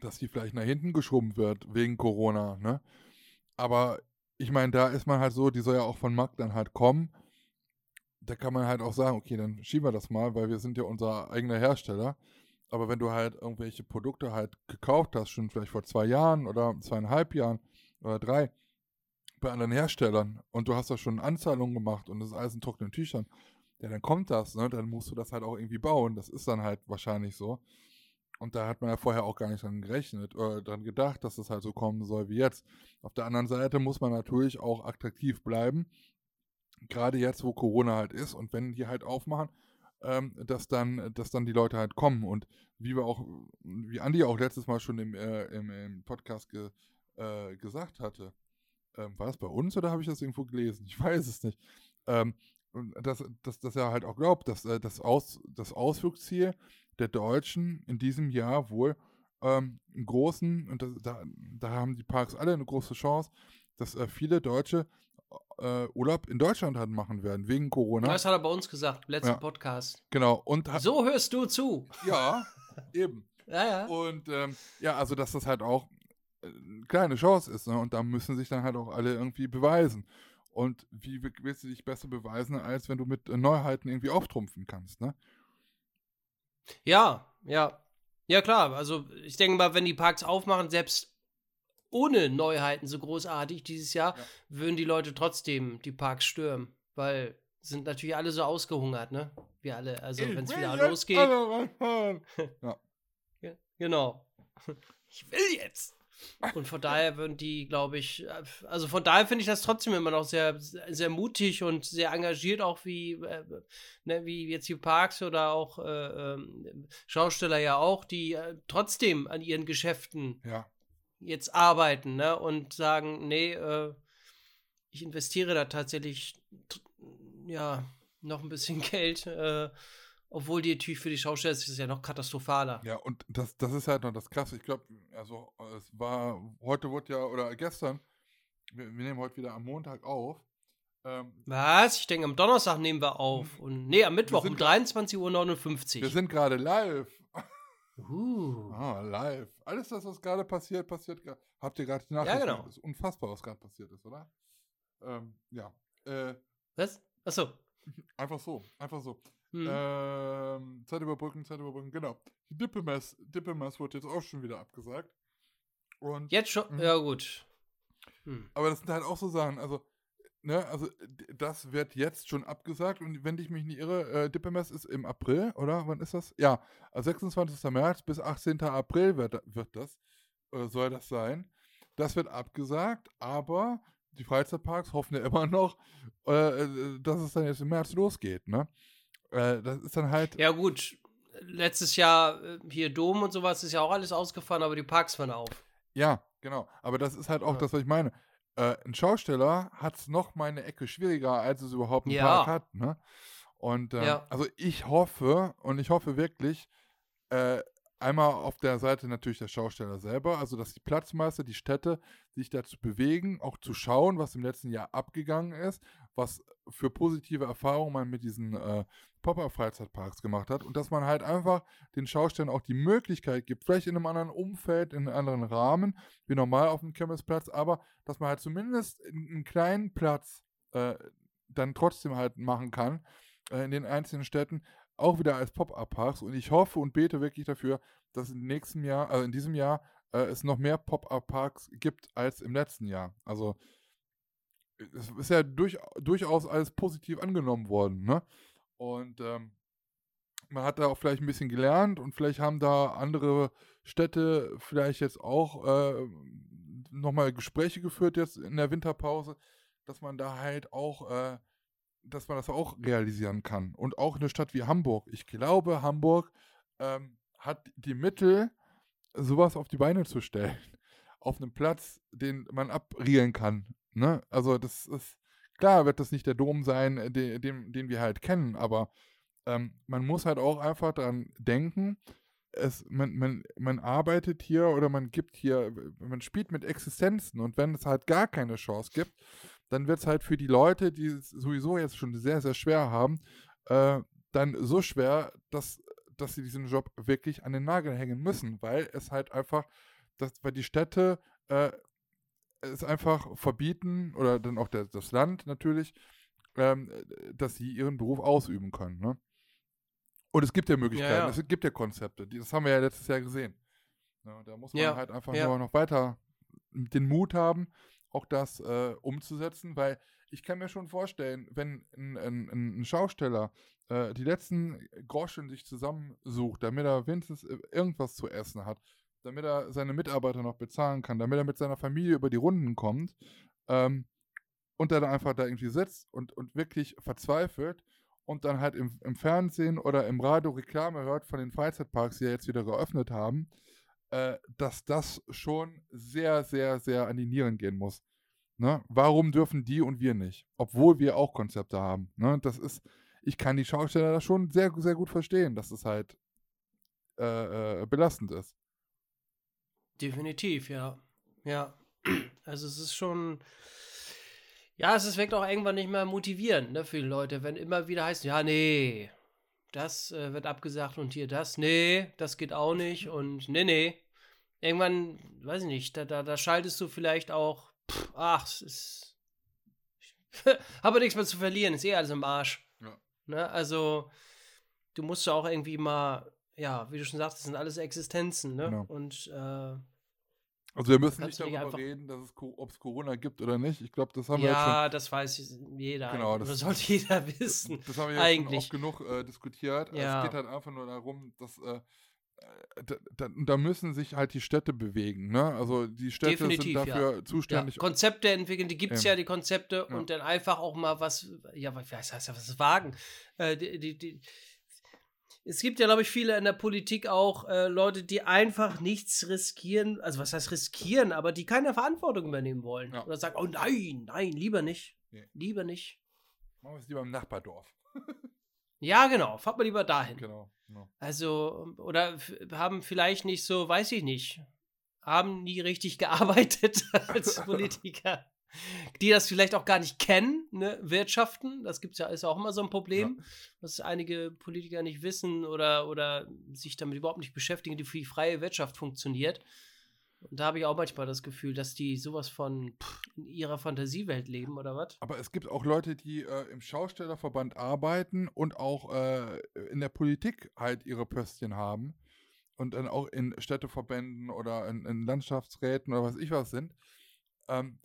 Speaker 1: dass die vielleicht nach hinten geschoben wird wegen Corona. Ne? Aber ich meine, da ist man halt so, die soll ja auch von Markt dann halt kommen da kann man halt auch sagen, okay, dann schieben wir das mal, weil wir sind ja unser eigener Hersteller. Aber wenn du halt irgendwelche Produkte halt gekauft hast, schon vielleicht vor zwei Jahren oder zweieinhalb Jahren oder drei, bei anderen Herstellern und du hast da schon Anzahlungen gemacht und das ist alles in trockenen Tüchern, ja, dann kommt das, ne? Dann musst du das halt auch irgendwie bauen. Das ist dann halt wahrscheinlich so. Und da hat man ja vorher auch gar nicht dran gerechnet oder dran gedacht, dass das halt so kommen soll wie jetzt. Auf der anderen Seite muss man natürlich auch attraktiv bleiben gerade jetzt, wo Corona halt ist und wenn die halt aufmachen, ähm, dass dann, dass dann die Leute halt kommen und wie wir auch, wie Andi auch letztes Mal schon im, äh, im, im, Podcast ge, äh, gesagt hatte, ähm, war das bei uns oder habe ich das irgendwo gelesen? Ich weiß es nicht. Ähm, dass, dass, dass er halt auch glaubt, dass äh, das, Aus, das Ausflugsziel der Deutschen in diesem Jahr wohl ähm, einen großen, und das, da, da haben die Parks alle eine große Chance, dass äh, viele Deutsche äh, Urlaub in Deutschland halt machen werden, wegen Corona.
Speaker 2: Das hat er bei uns gesagt, im letzten ja. Podcast.
Speaker 1: Genau.
Speaker 2: Und so hörst du zu.
Speaker 1: Ja, eben.
Speaker 2: Ja, ja.
Speaker 1: Und ähm, ja, also dass das halt auch eine äh, kleine Chance ist. Ne? Und da müssen sich dann halt auch alle irgendwie beweisen. Und wie willst du dich besser beweisen, als wenn du mit Neuheiten irgendwie auftrumpfen kannst, ne?
Speaker 2: Ja, ja. Ja, klar. Also ich denke mal, wenn die Parks aufmachen, selbst ohne Neuheiten so großartig dieses Jahr, ja. würden die Leute trotzdem die Parks stürmen, weil sind natürlich alle so ausgehungert, ne? Wir alle. Also wenn es wieder losgeht. ja. Genau. Ich will jetzt. Und von daher würden die, glaube ich, also von daher finde ich das trotzdem immer noch sehr, sehr mutig und sehr engagiert, auch wie, äh, ne, wie jetzt die Parks oder auch äh, äh, Schausteller ja auch, die äh, trotzdem an ihren Geschäften
Speaker 1: ja.
Speaker 2: Jetzt arbeiten ne, und sagen, nee, äh, ich investiere da tatsächlich ja noch ein bisschen Geld äh, obwohl die natürlich für die Schausteller ist es ja noch katastrophaler.
Speaker 1: Ja, und das, das ist halt noch das Krasse. Ich glaube, also es war, heute wurde ja, oder gestern, wir, wir nehmen heute wieder am Montag auf.
Speaker 2: Ähm, Was? Ich denke, am Donnerstag nehmen wir auf. Und, nee, am Mittwoch um 23.59
Speaker 1: Uhr. Wir sind gerade live. Uh. Ah, live. Alles das, was gerade passiert, passiert gerade. Habt ihr gerade die Nachricht? Ja, genau. Das ist unfassbar, was gerade passiert ist, oder? Ähm, ja. Äh,
Speaker 2: was? Achso.
Speaker 1: Einfach so, einfach so. Hm. Ähm, Zeit überbrücken, Zeit überbrücken, genau. Die Dippemess, Dippemess wurde jetzt auch schon wieder abgesagt. Und,
Speaker 2: jetzt schon? Mh. Ja, gut.
Speaker 1: Hm. Aber das sind halt auch so Sachen, also, ne, also das wird jetzt schon abgesagt und wenn ich mich nicht irre, äh, Dippemess ist im April, oder? Wann ist das? Ja, also 26. März bis 18. April wird, wird das, äh, soll das sein. Das wird abgesagt, aber die Freizeitparks hoffen ja immer noch, äh, äh dass es dann jetzt im März losgeht, ne? Äh, das ist dann halt.
Speaker 2: Ja, gut. Letztes Jahr äh, hier Dom und sowas ist ja auch alles ausgefahren, aber die Parks waren auf.
Speaker 1: Ja, genau. Aber das ist halt auch ja. das, was ich meine. Äh, ein Schausteller hat es noch mal eine Ecke schwieriger, als es überhaupt ein ja. Park hat. Ne? Und äh, ja. also ich hoffe und ich hoffe wirklich, äh, einmal auf der Seite natürlich der Schausteller selber, also dass die Platzmeister, die Städte sich dazu bewegen, auch zu schauen, was im letzten Jahr abgegangen ist, was für positive Erfahrungen man mit diesen äh, Pop-Up-Freizeitparks gemacht hat und dass man halt einfach den Schaustellern auch die Möglichkeit gibt, vielleicht in einem anderen Umfeld, in einem anderen Rahmen, wie normal auf dem Kirmesplatz, aber dass man halt zumindest einen kleinen Platz äh, dann trotzdem halt machen kann äh, in den einzelnen Städten, auch wieder als Pop-Up-Parks. Und ich hoffe und bete wirklich dafür, dass im nächsten Jahr, also in diesem Jahr, äh, es noch mehr Pop-Up-Parks gibt als im letzten Jahr. Also es ist ja durch, durchaus alles positiv angenommen worden, ne? Und ähm, man hat da auch vielleicht ein bisschen gelernt und vielleicht haben da andere Städte vielleicht jetzt auch äh, nochmal Gespräche geführt jetzt in der Winterpause, dass man da halt auch äh, dass man das auch realisieren kann. Und auch eine Stadt wie Hamburg. Ich glaube, Hamburg ähm, hat die Mittel, sowas auf die Beine zu stellen. Auf einem Platz, den man abrielen kann. Ne? Also, das ist klar, wird das nicht der Dom sein, äh, den, den, den wir halt kennen, aber ähm, man muss halt auch einfach daran denken, es, man, man, man arbeitet hier oder man gibt hier, man spielt mit Existenzen und wenn es halt gar keine Chance gibt, dann wird es halt für die Leute, die es sowieso jetzt schon sehr, sehr schwer haben, äh, dann so schwer, dass, dass sie diesen Job wirklich an den Nagel hängen müssen, weil es halt einfach, dass, weil die Städte äh, es einfach verbieten, oder dann auch der, das Land natürlich, ähm, dass sie ihren Beruf ausüben können. Ne? Und es gibt ja Möglichkeiten, ja, ja. es gibt ja Konzepte, das haben wir ja letztes Jahr gesehen. Ja, da muss man halt einfach nur noch weiter den Mut haben, auch das äh, umzusetzen, weil ich kann mir schon vorstellen, wenn ein, ein, ein Schausteller äh, die letzten Groschen sich zusammensucht, damit er wenigstens äh, irgendwas zu essen hat, damit er seine Mitarbeiter noch bezahlen kann, damit er mit seiner Familie über die Runden kommt ähm, und dann einfach da irgendwie sitzt und, und wirklich verzweifelt und dann halt im, im Fernsehen oder im Radio Reklame hört von den Freizeitparks, die ja jetzt wieder geöffnet haben, äh, dass das schon sehr, sehr, sehr an die Nieren gehen muss. Ne? Warum dürfen die und wir nicht? Obwohl wir auch Konzepte haben. Ne? Das ist, ich kann die Schausteller da schon sehr, sehr gut verstehen, dass es halt äh, äh, belastend ist.
Speaker 2: Definitiv, ja. Ja. Also es ist schon. Ja, es wirkt auch irgendwann nicht mehr motivierend ne, für die Leute, wenn immer wieder heißt, ja, nee, das äh, wird abgesagt und hier das, nee, das geht auch nicht und nee, nee. Irgendwann, weiß ich nicht, da, da, da schaltest du vielleicht auch, pff, ach, es ist. habe nichts mehr zu verlieren, ist eh alles im Arsch. Ja. Ne? Also, du musst ja auch irgendwie mal, ja, wie du schon sagst, das sind alles Existenzen, ne? Genau. Und äh,
Speaker 1: also wir müssen nicht darüber reden, ob es Corona gibt oder nicht. Ich glaube, das haben ja, wir
Speaker 2: jetzt. Ja, das weiß jeder. Genau, das, das sollte jeder wissen.
Speaker 1: Das haben wir ja eigentlich. schon oft genug äh, diskutiert. Ja. Es geht halt einfach nur darum, dass äh, da, da, da, müssen sich halt die Städte bewegen. Ne? Also die Städte Definitiv, sind dafür ja. zuständig.
Speaker 2: Ja. Konzepte entwickeln, die gibt es ja. die Konzepte, und dann einfach auch mal was, ja, was heißt das, was wagen. Äh, die, die, die, es gibt ja, glaube ich, viele in der Politik auch äh, Leute, die einfach nichts riskieren, also was heißt riskieren, aber die keine Verantwortung übernehmen wollen. Oder sagen, oh nein, nein, lieber nicht. Nee. Lieber nicht.
Speaker 1: Machen wir es lieber im Nachbardorf.
Speaker 2: ja, genau. Fahrt mal lieber dahin.
Speaker 1: Genau. genau.
Speaker 2: Also, oder haben vielleicht nicht so, weiß ich nicht, haben nie richtig gearbeitet als Politiker. Die das vielleicht auch gar nicht kennen, ne? Wirtschaften, das gibt's ja, ist auch immer so ein Problem, ja. was einige Politiker nicht wissen oder, oder sich damit überhaupt nicht beschäftigen, wie die freie Wirtschaft funktioniert. Und da habe ich auch manchmal das Gefühl, dass die sowas von pff, in ihrer Fantasiewelt leben oder was.
Speaker 1: Aber es gibt auch Leute, die äh, im Schaustellerverband arbeiten und auch äh, in der Politik halt ihre Pöstchen haben. Und dann auch in Städteverbänden oder in, in Landschaftsräten oder was ich was sind. Ähm,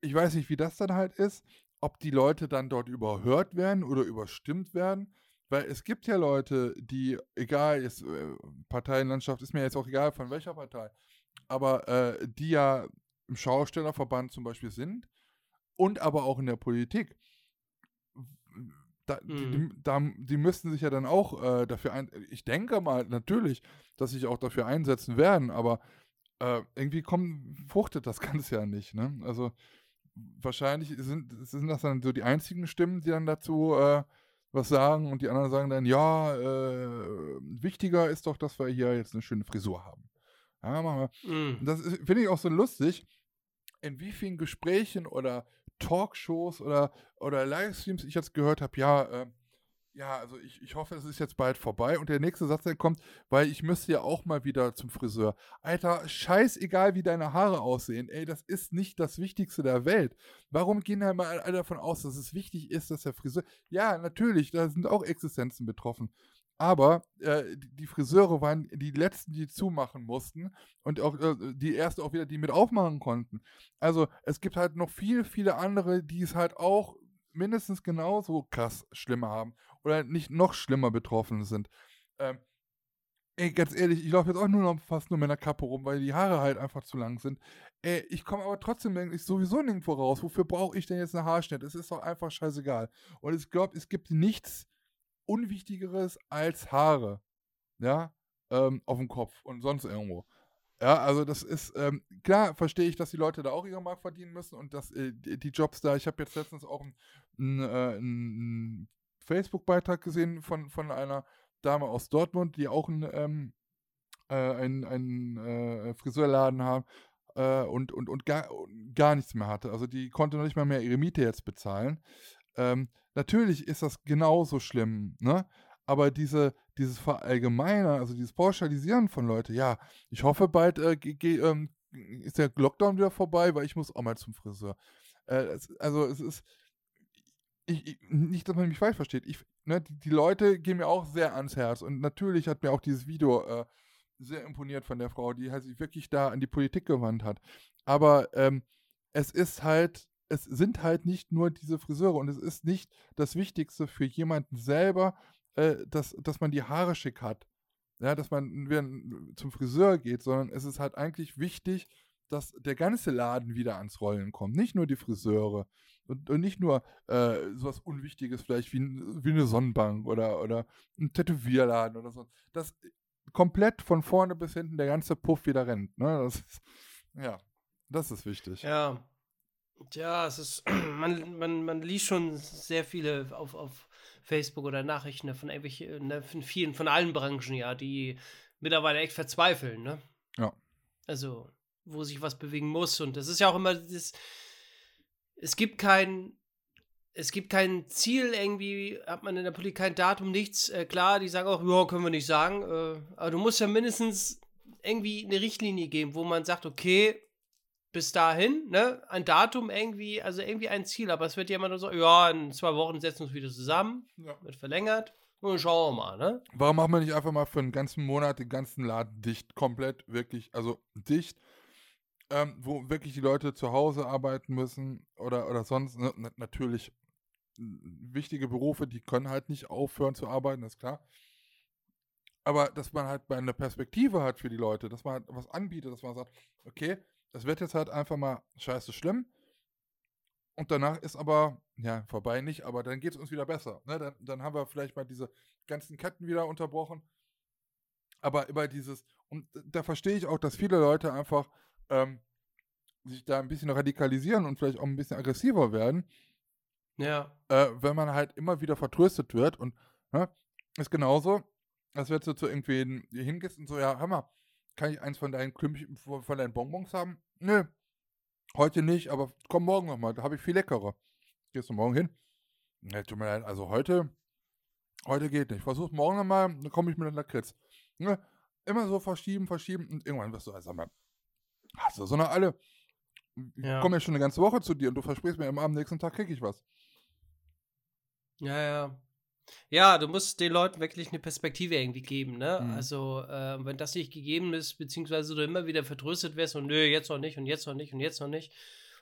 Speaker 1: ich weiß nicht, wie das dann halt ist, ob die Leute dann dort überhört werden oder überstimmt werden. Weil es gibt ja Leute, die, egal, ist, äh, Parteienlandschaft ist mir jetzt auch egal von welcher Partei, aber äh, die ja im Schaustellerverband zum Beispiel sind und aber auch in der Politik. Da, mhm. die, da, die müssten sich ja dann auch äh, dafür ein. Ich denke mal natürlich, dass sich auch dafür einsetzen werden, aber äh, irgendwie kommt, fruchtet das Ganze ja nicht. Ne? Also wahrscheinlich sind, sind das dann so die einzigen Stimmen, die dann dazu äh, was sagen und die anderen sagen dann, ja, äh, wichtiger ist doch, dass wir hier jetzt eine schöne Frisur haben. Ja, machen wir. Mm. Das finde ich auch so lustig, in wie vielen Gesprächen oder Talkshows oder, oder Livestreams ich jetzt gehört habe, ja, äh, ja, also ich, ich hoffe, es ist jetzt bald vorbei. Und der nächste Satz, der kommt, weil ich müsste ja auch mal wieder zum Friseur. Alter, scheißegal, wie deine Haare aussehen. Ey, das ist nicht das Wichtigste der Welt. Warum gehen da mal alle davon aus, dass es wichtig ist, dass der Friseur. Ja, natürlich, da sind auch Existenzen betroffen. Aber äh, die Friseure waren die letzten, die zumachen mussten und auch äh, die ersten auch wieder, die mit aufmachen konnten. Also es gibt halt noch viele, viele andere, die es halt auch mindestens genauso krass schlimmer haben oder nicht noch schlimmer betroffen sind. Ähm, ey, ganz ehrlich, ich laufe jetzt auch nur noch fast nur mit einer Kappe rum, weil die Haare halt einfach zu lang sind. Ey, ich komme aber trotzdem eigentlich sowieso nirgendwo raus. Wofür brauche ich denn jetzt eine Haarschnitt? Es ist doch einfach scheißegal. Und ich glaube, es gibt nichts, Unwichtigeres als Haare. Ja, ähm, auf dem Kopf und sonst irgendwo. Ja, also das ist, ähm, klar verstehe ich, dass die Leute da auch ihre Mark verdienen müssen und dass äh, die Jobs da, ich habe jetzt letztens auch einen, äh, Facebook-Beitrag gesehen von, von einer Dame aus Dortmund, die auch einen, ähm, äh, einen, einen äh, Friseurladen haben äh, und, und, und gar, gar nichts mehr hatte. Also die konnte noch nicht mal mehr ihre Miete jetzt bezahlen. Ähm, natürlich ist das genauso schlimm, ne? Aber diese, dieses Verallgemeinern, also dieses Pauschalisieren von Leuten, ja, ich hoffe, bald äh, ähm, ist der Lockdown wieder vorbei, weil ich muss auch mal zum Friseur. Äh, es, also es ist, ich, ich, nicht, dass man mich falsch versteht. Ich, ne, die, die, Leute gehen mir auch sehr ans Herz und natürlich hat mir auch dieses Video äh, sehr imponiert von der Frau, die halt sich wirklich da an die Politik gewandt hat. Aber ähm, es ist halt es sind halt nicht nur diese Friseure und es ist nicht das Wichtigste für jemanden selber, äh, dass, dass man die Haare schick hat. Ja, dass man zum Friseur geht, sondern es ist halt eigentlich wichtig, dass der ganze Laden wieder ans Rollen kommt. Nicht nur die Friseure und, und nicht nur äh, sowas Unwichtiges, vielleicht wie, wie eine Sonnenbank oder, oder ein Tätowierladen oder so. Dass komplett von vorne bis hinten der ganze Puff wieder rennt. Ne? Das ist, ja, das ist wichtig.
Speaker 2: Ja, Tja, es ist, man, man, man liest schon sehr viele auf, auf Facebook oder Nachrichten von irgendwelchen, ne, von vielen, von allen Branchen, ja, die mittlerweile echt verzweifeln, ne?
Speaker 1: Ja.
Speaker 2: Also, wo sich was bewegen muss. Und das ist ja auch immer das, es gibt kein, es gibt kein Ziel irgendwie, hat man in der Politik kein Datum, nichts. Äh, klar, die sagen auch, ja, können wir nicht sagen. Äh, aber du musst ja mindestens irgendwie eine Richtlinie geben, wo man sagt, okay, bis dahin, ne, ein Datum irgendwie, also irgendwie ein Ziel, aber es wird nur so, ja, in zwei Wochen setzen wir uns wieder zusammen, ja. wird verlängert und schauen wir mal, ne?
Speaker 1: Warum machen wir nicht einfach mal für einen ganzen Monat den ganzen Laden dicht, komplett, wirklich, also dicht, ähm, wo wirklich die Leute zu Hause arbeiten müssen oder, oder sonst, ne, natürlich wichtige Berufe, die können halt nicht aufhören zu arbeiten, ist klar. aber dass man halt eine Perspektive hat für die Leute, dass man halt was anbietet, dass man sagt, okay, das wird jetzt halt einfach mal scheiße schlimm. Und danach ist aber, ja, vorbei nicht, aber dann geht es uns wieder besser. Ne? Dann, dann haben wir vielleicht mal diese ganzen Ketten wieder unterbrochen. Aber über dieses, und da verstehe ich auch, dass viele Leute einfach ähm, sich da ein bisschen radikalisieren und vielleicht auch ein bisschen aggressiver werden.
Speaker 2: Ja.
Speaker 1: Äh, wenn man halt immer wieder vertröstet wird und ne, ist genauso, als wenn du zu irgendwen hingehst und so, ja, hör mal, kann ich eins von deinen Klümpchen, von deinen Bonbons haben? Nö, heute nicht, aber komm morgen nochmal, da habe ich viel leckerer. Gehst du morgen hin? Ne, tut mir leid, also heute, heute geht nicht. Versuch morgen nochmal, dann komme ich mit einer Lakritz. Ne? Immer so verschieben, verschieben und irgendwann wirst du, also, mal, hast du so eine alle. Ich
Speaker 2: Ja.
Speaker 1: komme ja schon eine ganze Woche zu dir und du versprichst mir immer am nächsten Tag krieg ich was.
Speaker 2: Ja, ja. Ja, du musst den Leuten wirklich eine Perspektive irgendwie geben, ne?
Speaker 1: Mhm.
Speaker 2: Also, äh, wenn das nicht gegeben ist, beziehungsweise du immer wieder vertröstet wirst und nö, jetzt noch nicht und jetzt noch nicht und jetzt noch nicht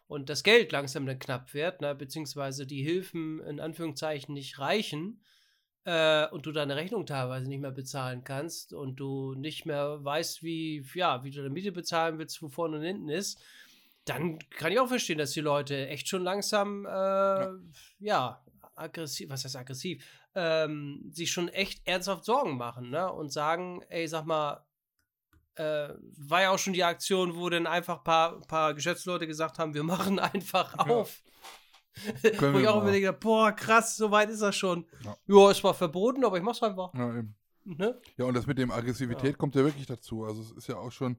Speaker 2: und das Geld langsam dann knapp wird, ne? Beziehungsweise die Hilfen in Anführungszeichen nicht reichen äh, und du deine Rechnung teilweise nicht mehr bezahlen kannst und du nicht mehr weißt, wie, ja, wie du deine Miete bezahlen willst, wo vorne und hinten ist, dann kann ich auch verstehen, dass die Leute echt schon langsam, äh, ja. aggressiv, was heißt aggressiv, ähm, sich schon echt ernsthaft Sorgen machen, ne? Und sagen, ey, sag mal, äh, war ja auch schon die Aktion, wo dann einfach ein paar, paar Geschäftsleute gesagt haben, wir machen einfach
Speaker 1: Ja.
Speaker 2: auf.
Speaker 1: Können
Speaker 2: wo ich auch
Speaker 1: mal.
Speaker 2: überlege, boah, krass, so weit ist das schon.
Speaker 1: Ja.
Speaker 2: Ja, es war verboten, aber ich mach's einfach.
Speaker 1: Ja, eben.
Speaker 2: Ne?
Speaker 1: Ja, und das mit dem Aggressivität
Speaker 2: Ja.
Speaker 1: kommt ja wirklich dazu. Also es ist ja auch schon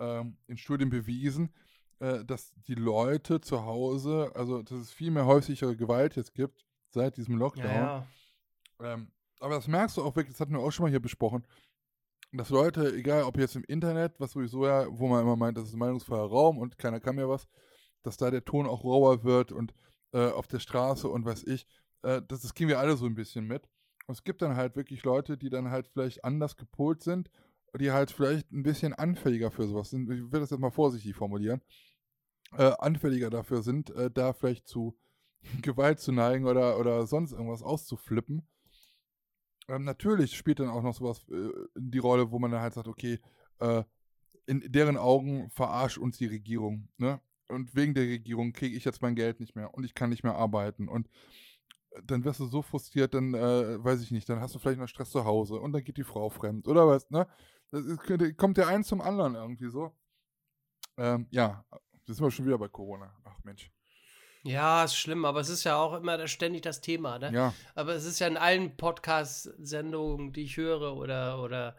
Speaker 1: ähm, in Studien bewiesen, äh, dass die Leute zu Hause, also dass es viel mehr häuslichere Gewalt jetzt gibt seit diesem Lockdown.
Speaker 2: Ja, ja.
Speaker 1: Ähm, aber das merkst du auch wirklich, das hatten wir auch schon mal hier besprochen, dass Leute, egal ob jetzt im Internet, was sowieso ja, wo man immer meint, das ist ein meinungsfreier Raum und keiner kann mir was, dass da der Ton auch rauer wird und äh, auf der Straße und weiß ich, äh, das, das kriegen wir alle so ein bisschen mit. Und es gibt dann halt wirklich Leute, die dann halt vielleicht anders gepolt sind, die halt vielleicht ein bisschen anfälliger für sowas sind. Ich will das jetzt mal vorsichtig formulieren. Äh, anfälliger dafür sind, äh, da vielleicht zu Gewalt zu neigen oder, oder sonst irgendwas auszuflippen. Ähm, natürlich spielt dann auch noch sowas äh, die Rolle, wo man dann halt sagt, okay, äh, in deren Augen verarscht uns die Regierung, ne? Und wegen der Regierung kriege ich jetzt mein Geld nicht mehr und ich kann nicht mehr arbeiten. Und äh, dann wirst du so frustriert, dann äh, weiß ich nicht, dann hast du vielleicht noch Stress zu Hause und dann geht die Frau fremd oder was, ne? Das ist, kommt der eins zum anderen irgendwie so. Ähm, ja, jetzt sind wir schon wieder bei Corona. Ach Mensch.
Speaker 2: Ja, ist schlimm, aber es ist ja auch immer ständig das Thema, ne?
Speaker 1: Ja,
Speaker 2: Aber es ist ja in allen Podcast-Sendungen, die ich höre oder, oder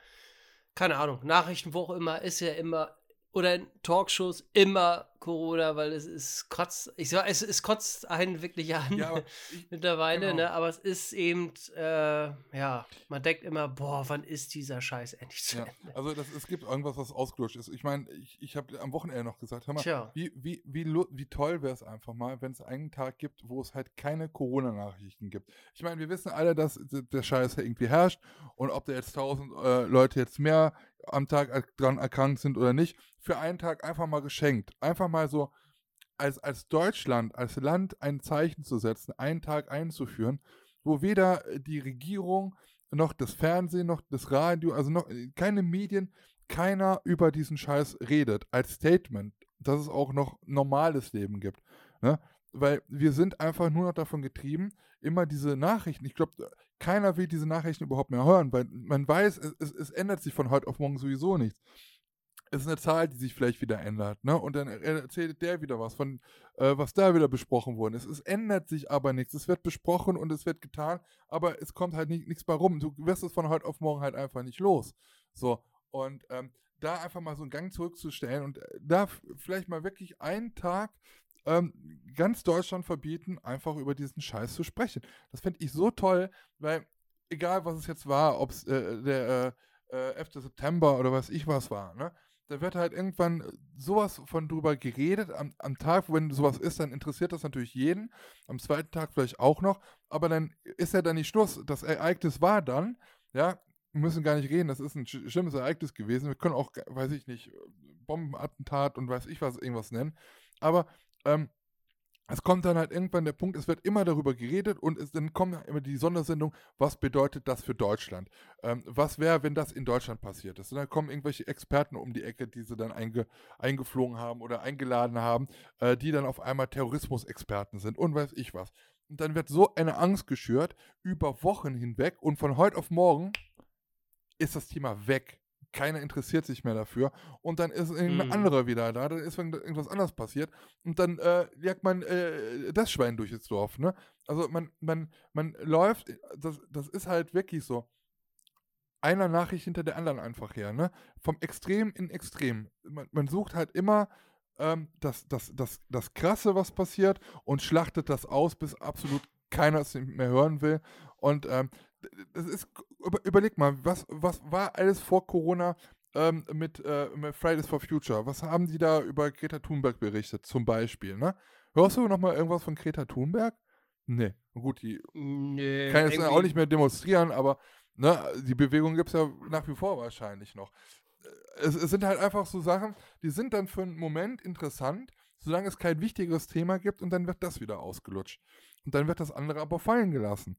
Speaker 2: keine Ahnung, Nachrichten, wo auch immer, ist ja immer, oder in Talkshows immer Corona, weil es ist kotzt, ich sag, es, es kotzt einen wirklich an
Speaker 1: ja ich,
Speaker 2: mittlerweile,
Speaker 1: genau.
Speaker 2: ne? Aber es ist eben, äh, ja, man denkt immer, boah, wann ist dieser Scheiß endlich zu
Speaker 1: Ja,
Speaker 2: Ende?
Speaker 1: also das, es gibt irgendwas, was ausgelutscht ist. Ich meine, ich, ich habe am Wochenende noch gesagt, hör mal,
Speaker 2: Tja.
Speaker 1: wie, wie, wie, wie toll wäre es einfach mal, wenn es einen Tag gibt, wo es halt keine Corona-Nachrichten gibt. Ich meine, wir wissen alle, dass der Scheiß irgendwie herrscht und ob da jetzt tausend äh, Leute jetzt mehr am Tag dran erkrankt sind oder nicht, für einen Tag einfach mal geschenkt. Einfach mal so als, als Deutschland, als Land ein Zeichen zu setzen, einen Tag einzuführen, wo weder äh, die Regierung noch das Fernsehen, noch das Radio, also noch äh, keine Medien, keiner über diesen Scheiß redet, als Statement, dass es auch noch normales Leben gibt. Ne? Weil wir sind einfach nur noch davon getrieben, immer diese Nachrichten, ich glaube, keiner will diese Nachrichten überhaupt mehr hören, weil man weiß, es, es, es ändert sich von heute auf morgen sowieso nichts. Es ist eine Zahl, die sich vielleicht wieder ändert, ne? Und dann er- erzählt der wieder was von, äh, was da wieder besprochen worden ist. Es ändert sich aber nichts. Es wird besprochen und es wird getan, aber es kommt halt nicht, nichts bei rum. Du wirst es von heute auf morgen halt einfach nicht los. So, und ähm, da einfach mal so einen Gang zurückzustellen und äh, da vielleicht mal wirklich einen Tag ähm, ganz Deutschland verbieten, einfach über diesen Scheiß zu sprechen. Das finde ich so toll, weil egal was es jetzt war, ob es äh, der äh, äh, 11. September oder was ich was war, ne? Da wird halt irgendwann sowas von drüber geredet. Am, am Tag, wenn sowas ist, dann interessiert das natürlich jeden. Am zweiten Tag vielleicht auch noch. Aber dann ist ja dann nicht Schluss. Das Ereignis war dann, ja, wir müssen gar nicht reden, das ist ein sch- schlimmes Ereignis gewesen. Wir können auch, weiß ich nicht, Bombenattentat und weiß ich was, irgendwas nennen. Aber ähm, es kommt dann halt irgendwann der Punkt, es wird immer darüber geredet und es, dann kommt immer die Sondersendung, was bedeutet das für Deutschland? Ähm, was wäre, wenn das in Deutschland passiert ist? Und dann kommen irgendwelche Experten um die Ecke, die sie dann einge, eingeflogen haben oder eingeladen haben, äh, die dann auf einmal Terrorismusexperten sind und weiß ich was. Und dann wird so eine Angst geschürt über Wochen hinweg und von heute auf morgen ist das Thema weg keiner interessiert sich mehr dafür. Und dann ist irgendein mm. anderer wieder da, dann ist irgendwas anderes passiert. Und dann äh, jagt man äh, das Schwein durch das Dorf. Ne? Also man, man, man läuft, das, das ist halt wirklich so. Einer Nachricht hinter der anderen einfach her. Ne? Vom Extrem in Extrem. Man, man sucht halt immer ähm, das, das, das, das Krasse, was passiert, und schlachtet das aus, bis absolut keiner es mehr hören will. Und ähm, das ist, überleg mal, was, was war alles vor Corona ähm, mit, äh, mit, Fridays for Future? Was haben die da über Greta Thunberg berichtet, zum Beispiel, ne? Hörst du noch mal irgendwas von Greta Thunberg? Nee, gut, die nee, kann jetzt auch nicht mehr demonstrieren, aber ne, die Bewegung gibt es ja nach wie vor wahrscheinlich noch. Es, es, sind halt einfach so Sachen, die sind dann für einen Moment interessant, solange es kein wichtigeres Thema gibt und dann wird das wieder ausgelutscht. Und dann wird das andere aber fallen gelassen.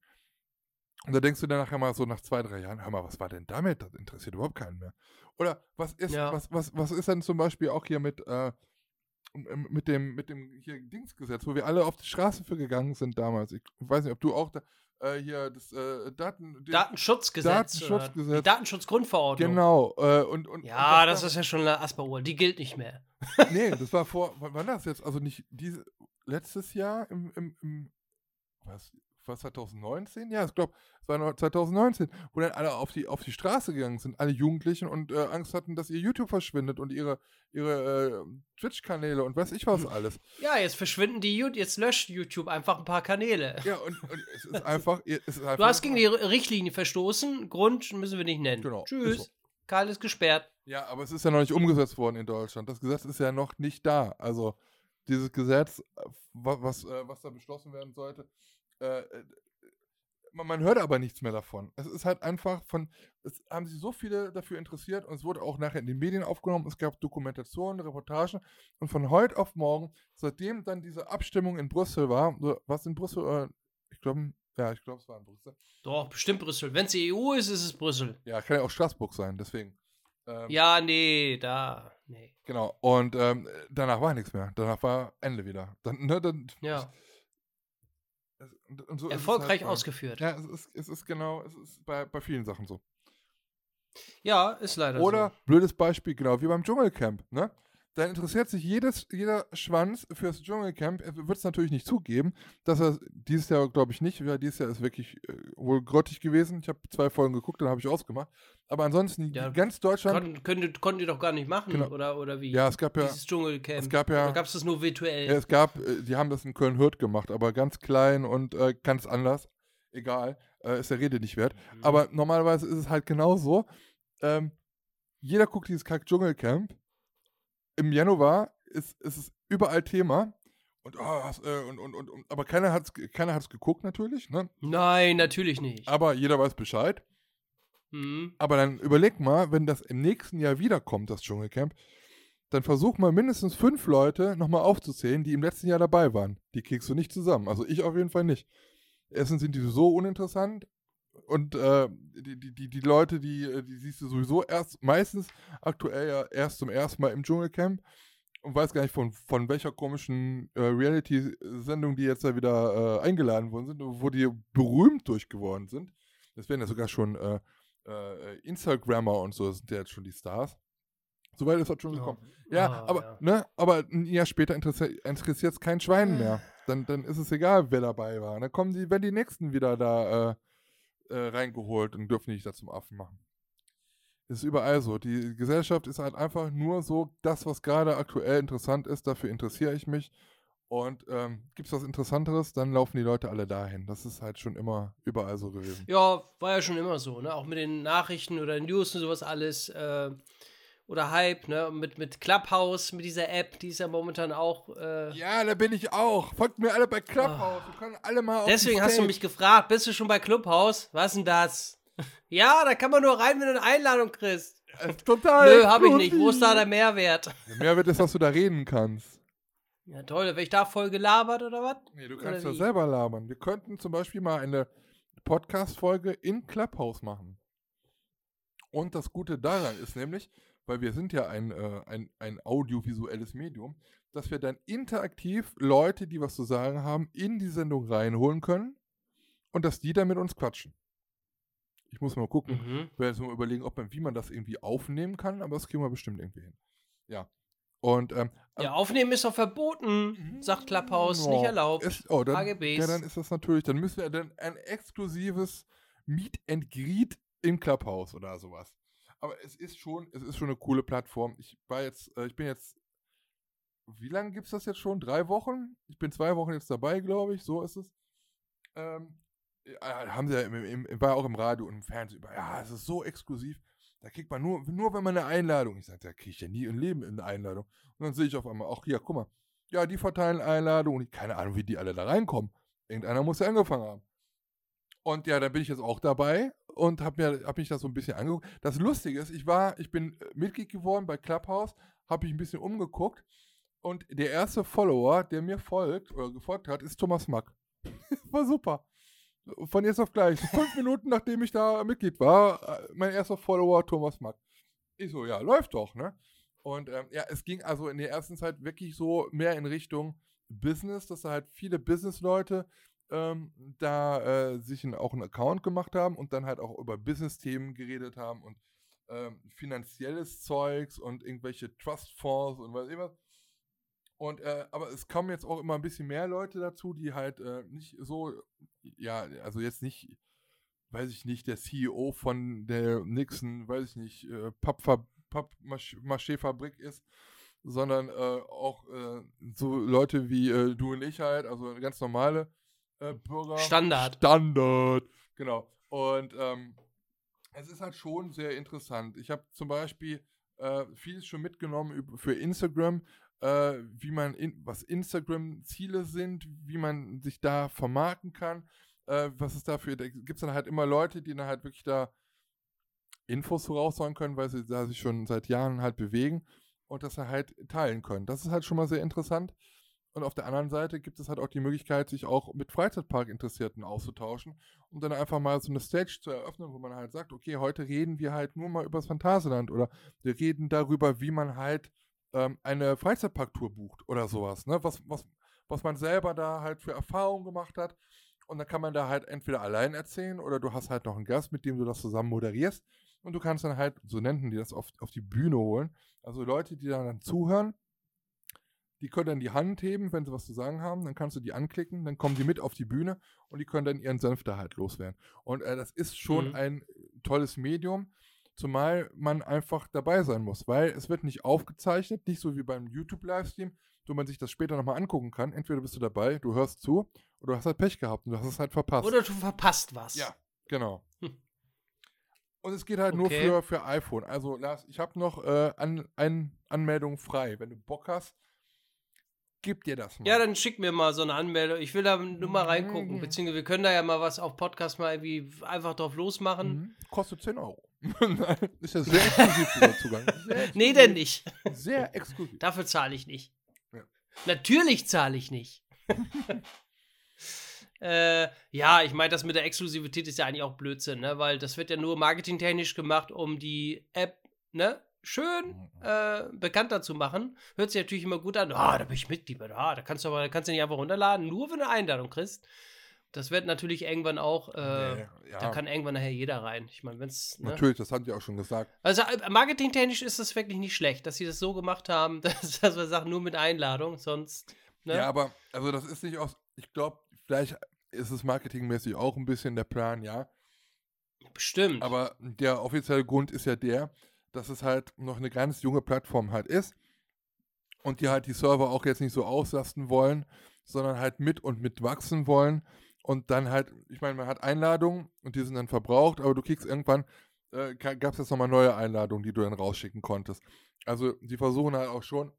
Speaker 1: Und da denkst du dann nachher mal so nach zwei, drei Jahren, hör mal, was war denn damit? Das interessiert überhaupt keinen mehr. Oder was ist, ja. was, was, was ist denn zum Beispiel auch hier mit, äh, mit dem, mit dem hier Dingsgesetz, wo wir alle auf die Straße für gegangen sind damals. Ich weiß nicht, ob du auch da, äh, hier das äh, Daten,
Speaker 2: Datenschutzgesetz.
Speaker 1: Datenschutzgesetz. Die
Speaker 2: Datenschutzgrundverordnung.
Speaker 1: Genau. Äh, und, und,
Speaker 2: ja, und das, das ist ja schon eine Asperuhr. Die gilt nicht mehr.
Speaker 1: nee, das war vor, wann war das jetzt? Also nicht diese, letztes Jahr im, im, im was, war 2019? Ja, ich glaube, es war 2019, wo dann alle auf die, auf die Straße gegangen sind, alle Jugendlichen und äh, Angst hatten, dass ihr YouTube verschwindet und ihre, ihre äh, Twitch-Kanäle und weiß ich was hm. alles.
Speaker 2: Ja, jetzt verschwinden die YouTube, jetzt löscht YouTube einfach ein paar Kanäle.
Speaker 1: Ja, und, und es, ist einfach, es ist einfach.
Speaker 2: Du hast gegen die Richtlinie verstoßen, Grund müssen wir nicht nennen. Genau. Tschüss. So. Karl ist gesperrt.
Speaker 1: Ja, aber es ist ja noch nicht umgesetzt worden in Deutschland. Das Gesetz ist ja noch nicht da. Also dieses Gesetz, äh, was, was, äh, was da beschlossen werden sollte, äh, äh man, hört aber nichts mehr davon. Es ist halt einfach von, es haben sich so viele dafür interessiert und es wurde auch nachher in den Medien aufgenommen. Es gab Dokumentationen, Reportagen und von heute auf morgen, seitdem dann diese Abstimmung in Brüssel war, was in Brüssel, äh, ich glaube, ja, ich glaube, es war in Brüssel.
Speaker 2: Doch, bestimmt Brüssel. Wenn es die EU ist, ist es Brüssel.
Speaker 1: Ja, kann ja auch Straßburg sein, deswegen.
Speaker 2: Ähm, ja, nee, da, nee.
Speaker 1: Genau, und ähm, danach war nichts mehr. Danach war Ende wieder. Dann, ne, dann,
Speaker 2: ja. So Erfolgreich halt ausgeführt.
Speaker 1: Ja, es ist, es ist genau, es ist bei, bei vielen Sachen so.
Speaker 2: Ja, ist leider
Speaker 1: Oder, so. blödes Beispiel, genau wie beim Dschungelcamp, ne? Dann interessiert sich jedes, jeder Schwanz fürs Dschungelcamp. Er wird es natürlich nicht zugeben, dass er dieses Jahr, glaube ich, nicht, weil dieses Jahr ist wirklich äh, wohl grottig gewesen. Ich habe zwei Folgen geguckt, dann habe ich ausgemacht. Aber ansonsten, ja, ganz Deutschland.
Speaker 2: Konnten, konnten die doch gar nicht machen, genau. oder, oder wie?
Speaker 1: Ja, es gab ja.
Speaker 2: Dieses Dschungelcamp.
Speaker 1: Es gab ja.
Speaker 2: Oder gab es das nur virtuell?
Speaker 1: Ja, es gab, äh, die haben das in Köln-Hürth gemacht, aber ganz klein und äh, ganz anders. Egal, äh, ist der Rede nicht wert. Mhm. Aber normalerweise ist es halt genauso. Ähm, jeder guckt dieses Kack-Dschungelcamp im Januar ist, ist es überall Thema. Und, oh, und, und, und, aber keiner hat es keiner hat's geguckt, natürlich. Ne?
Speaker 2: Nein, natürlich nicht.
Speaker 1: Aber jeder weiß Bescheid. Mhm. Aber dann überleg mal, wenn das im nächsten Jahr wiederkommt, das Dschungelcamp, dann versuch mal mindestens fünf Leute nochmal aufzuzählen, die im letzten Jahr dabei waren. Die kriegst du nicht zusammen. Also ich auf jeden Fall nicht. Erstens sind die so uninteressant und äh, die, die, die Leute, die, äh, die siehst du sowieso erst, meistens aktuell ja erst zum ersten Mal im Dschungelcamp und weiß gar nicht von, von welcher komischen äh, Reality-Sendung die jetzt da wieder äh, eingeladen worden sind, wo die berühmt durchgeworden sind. Das werden ja sogar schon äh, äh, Instagrammer und so, sind ja jetzt schon die Stars. Soweit ist das schon gekommen. Ja, ja ah, aber, ja. Ne, aber ein Jahr später interessiert es kein Schwein mehr. Dann, dann ist es egal, wer dabei war. Dann kommen die, wenn die nächsten wieder da äh, reingeholt und dürfen nicht da zum Affen machen. Das ist überall so. Die Gesellschaft ist halt einfach nur so, das, was gerade aktuell interessant ist, dafür interessiere ich mich. Und ähm, gibt es was Interessanteres, dann laufen die Leute alle dahin. Das ist halt schon immer überall so gewesen.
Speaker 2: Ja, war ja schon immer so, ne? Auch mit den Nachrichten oder News und sowas alles. Äh, oder Hype, ne? Mit, mit Clubhouse, mit dieser App, die ist ja momentan auch. Äh
Speaker 1: ja, da bin ich auch. Folgt mir alle bei Clubhouse. Oh. Wir können alle mal auf
Speaker 2: Deswegen hast du mich gefragt, bist du schon bei Clubhouse? Was denn das? ja, da kann man nur rein, wenn du eine Einladung kriegst.
Speaker 1: Äh, total.
Speaker 2: Nö, hab ich nicht. Wo ist da der Mehrwert?
Speaker 1: Der Mehrwert ist, dass du da reden kannst.
Speaker 2: Ja, toll. Werde ich da voll gelabert oder was?
Speaker 1: Nee, du kannst ja selber labern. Wir könnten zum Beispiel mal eine Podcast-Folge in Clubhouse machen. Und das Gute daran ist nämlich, weil wir sind ja ein, äh, ein, ein audiovisuelles Medium, dass wir dann interaktiv Leute, die was zu sagen haben, in die Sendung reinholen können und dass die dann mit uns quatschen. Ich muss mal gucken, mhm. werde jetzt mal überlegen, ob man, wie man das irgendwie aufnehmen kann, aber das kriegen wir bestimmt irgendwie hin. Ja. Und, ähm,
Speaker 2: ja, aufnehmen ist doch verboten, sagt Clubhouse, oh, nicht erlaubt.
Speaker 1: Ist, oh, dann, AGBs. Ja, dann ist das natürlich, dann müssen wir dann ein exklusives Meet and Greet im Clubhouse oder sowas. Aber es ist schon, es ist schon eine coole Plattform. Ich war jetzt, äh, ich bin jetzt, wie lange gibt es das jetzt schon? Drei Wochen? Ich bin zwei Wochen jetzt dabei, glaube ich, so ist es. Ähm, ja, haben sie ja im, im, war auch im Radio und im Fernsehen über, ja, es ist so exklusiv. Da kriegt man nur, nur wenn man eine Einladung. Ich sage, da kriege ich ja nie im Leben eine Einladung. Und dann sehe ich auf einmal, ach hier, guck mal. Ja, die verteilen Einladungen. Keine Ahnung, wie die alle da reinkommen. Irgendeiner muss ja angefangen haben. Und ja, da bin ich jetzt auch dabei und habe hab mich das so ein bisschen angeguckt. Das Lustige ist, ich war, ich bin Mitglied geworden bei Clubhouse, habe ich ein bisschen umgeguckt und der erste Follower, der mir folgt oder gefolgt hat, ist Thomas Mack. war super. Von jetzt auf gleich. Fünf Minuten nachdem ich da Mitglied war, äh, mein erster Follower Thomas Mack. Ich so, ja, läuft doch, ne? Und ähm, ja, es ging also in der ersten Zeit wirklich so mehr in Richtung Business, dass da halt viele Business-Leute ähm, da äh, sich ein, auch einen Account gemacht haben und dann halt auch über Business-Themen geredet haben und ähm, finanzielles Zeugs und irgendwelche Trust-Fonds und was immer. Und äh, aber es kommen jetzt auch immer ein bisschen mehr Leute dazu, die halt äh, nicht so, ja, also jetzt nicht, weiß ich nicht, der CEO von der Nixon, weiß ich nicht, äh, Pappmaché-Fabrik ist, sondern äh, auch äh, so Leute wie äh, du und ich halt, also ganz normale äh, Bürger.
Speaker 2: Standard.
Speaker 1: Standard, genau. Und ähm, es ist halt schon sehr interessant. Ich habe zum Beispiel äh, vieles schon mitgenommen für Instagram, äh, wie man, in, was Instagram-Ziele sind, wie man sich da vermarkten kann, äh, was es dafür, da gibt es dann halt immer Leute, die dann halt wirklich da Infos voraussagen können, weil sie da sich schon seit Jahren halt bewegen und das halt teilen können. Das ist halt schon mal sehr interessant. Und auf der anderen Seite gibt es halt auch die Möglichkeit, sich auch mit Freizeitpark-Interessierten auszutauschen und dann einfach mal so eine Stage zu eröffnen, wo man halt sagt, okay, heute reden wir halt nur mal über das Phantasialand oder wir reden darüber, wie man halt ähm, eine Freizeitparktour bucht oder sowas, ne? Was, was, was man selber da halt für Erfahrungen gemacht hat. Und dann kann man da halt entweder allein erzählen oder du hast halt noch einen Gast, mit dem du das zusammen moderierst. Und du kannst dann halt, so nennen die das, auf, auf die Bühne holen. Also Leute, die dann, dann zuhören, die können dann die Hand heben, wenn sie was zu sagen haben. Dann kannst du die anklicken, dann kommen die mit auf die Bühne und die können dann ihren Senf da halt loswerden. Und äh, das ist schon mhm. ein tolles Medium. Zumal man einfach dabei sein muss, weil es wird nicht aufgezeichnet, nicht so wie beim YouTube-Livestream, wo man sich das später nochmal angucken kann. Entweder bist du dabei, du hörst zu, oder du hast halt Pech gehabt und du hast es halt verpasst.
Speaker 2: Oder du verpasst was.
Speaker 1: Ja, genau. Hm. Und es geht halt okay. nur für, für iPhone. Also, Lars, ich habe noch äh, an, ein Anmeldung frei. Wenn du Bock hast, gib dir das
Speaker 2: mal. Ja, dann schick mir mal so eine Anmeldung. Ich will da nur mal reingucken. Mhm. Beziehungsweise wir können da ja mal was auf Podcast mal irgendwie einfach drauf losmachen. Mhm.
Speaker 1: Kostet 10 Euro. ist ja sehr exklusiv, dieser Zugang.
Speaker 2: Exklusiv. Nee, denn nicht.
Speaker 1: Sehr exklusiv.
Speaker 2: Dafür zahle ich nicht. Ja. Natürlich zahle ich nicht. äh, ja, ich meine, das mit der Exklusivität ist ja eigentlich auch Blödsinn, ne? Weil das wird ja nur marketingtechnisch gemacht, um die App, ne? Schön mhm. äh, bekannter zu machen. Hört sich natürlich immer gut an. Ah, da bin ich Mitglied. Ah, da kannst du aber kannst du nicht einfach runterladen, nur wenn du eine Einladung kriegst. Das wird natürlich irgendwann auch, äh, nee, ja. da kann irgendwann nachher jeder rein. Ich meine, wenn es.
Speaker 1: Ne? Natürlich, das haben die auch schon gesagt.
Speaker 2: Also äh, marketingtechnisch ist das wirklich nicht schlecht, dass sie das so gemacht haben, dass, dass wir sagen, nur mit Einladung, sonst.
Speaker 1: Ne? Ja, aber, also das ist nicht aus. Ich glaube, vielleicht ist es marketingmäßig auch ein bisschen der Plan, ja.
Speaker 2: Bestimmt.
Speaker 1: Aber der offizielle Grund ist ja der, dass es halt noch eine ganz junge Plattform halt ist und die halt die Server auch jetzt nicht so auslasten wollen, sondern halt mit und mit wachsen wollen und dann halt, ich meine, man hat Einladungen und die sind dann verbraucht, aber du kriegst irgendwann, äh, gab es jetzt nochmal neue Einladungen, die du dann rausschicken konntest. Also die versuchen halt auch schon,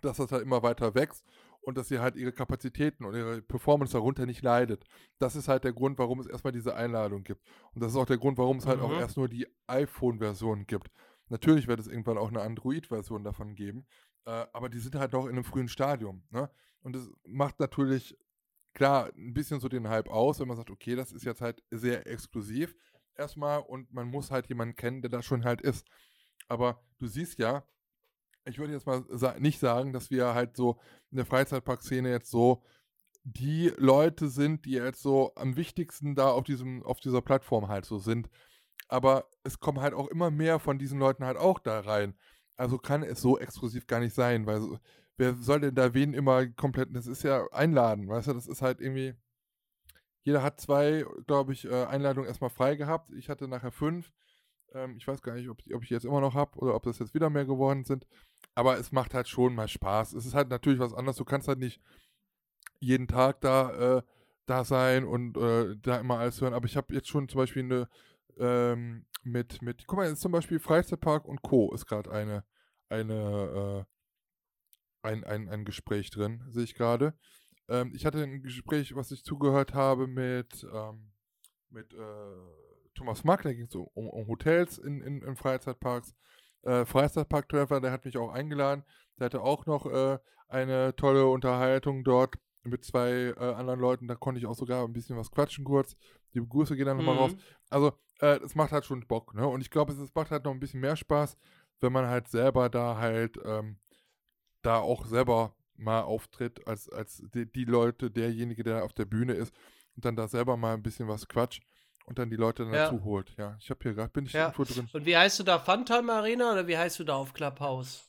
Speaker 1: dass das halt immer weiter wächst und dass sie halt ihre Kapazitäten und ihre Performance darunter nicht leidet. Das ist halt der Grund, warum es erstmal diese Einladung gibt. Und das ist auch der Grund, warum es halt mhm. auch erst nur die iPhone-Version gibt. Natürlich wird es irgendwann auch eine Android-Version davon geben, Äh, aber die sind halt noch in einem frühen Stadium. Ne? Und das macht natürlich, klar, ein bisschen so den Hype aus, wenn man sagt, okay, das ist jetzt halt sehr exklusiv erstmal und man muss halt jemanden kennen, der da schon halt ist. Aber du siehst ja, ich würde jetzt mal sa nicht sagen, dass wir halt so in der Freizeitparkszene jetzt so die Leute sind, die jetzt so am wichtigsten da auf diesem, auf dieser Plattform halt so sind. Aber es kommen halt auch immer mehr von diesen Leuten halt auch da rein. Also kann es so exklusiv gar nicht sein, weil so, wer soll denn da wen immer komplett, das ist ja einladen, weißt du, das ist halt irgendwie, jeder hat zwei, glaube ich, äh, Einladungen erstmal frei gehabt. Ich hatte nachher fünf. Ähm, ich weiß gar nicht, ob, ob ich jetzt immer noch habe oder ob das jetzt wieder mehr geworden sind. Aber es macht halt schon mal Spaß. Es ist halt natürlich was anderes. Du kannst halt nicht jeden Tag da, äh, da sein und äh, da immer alles hören. Aber ich habe jetzt schon zum Beispiel eine ähm, mit, mit, guck mal, jetzt zum Beispiel Freizeitpark und Co. ist gerade eine, eine, äh, ein, ein, ein Gespräch drin, sehe ich gerade. Ähm, ich hatte ein Gespräch, was ich zugehört habe mit, ähm, mit äh, Thomas Mack, da ging es um, um, Hotels in, in, in Freizeitparks. Äh, Freizeitpark-Treffer, der hat mich auch eingeladen. Der hatte auch noch äh, eine tolle Unterhaltung dort mit zwei äh, anderen Leuten. Da konnte ich auch sogar ein bisschen was quatschen kurz. Die Grüße gehen dann mhm. nochmal raus. Also, äh, es macht halt schon Bock, ne? Und ich glaube, es, es, macht halt noch ein bisschen mehr Spaß, wenn man halt selber da halt ähm, da auch selber mal auftritt, als, als die, die, Leute, derjenige, der auf der Bühne ist und dann da selber mal ein bisschen was quatscht und dann die Leute dann ja. dazu holt. Ja, ich habe hier gerade, bin ich ja. irgendwo drin.
Speaker 2: Und wie heißt du da? Funtime Arena oder wie heißt du da auf Clubhouse?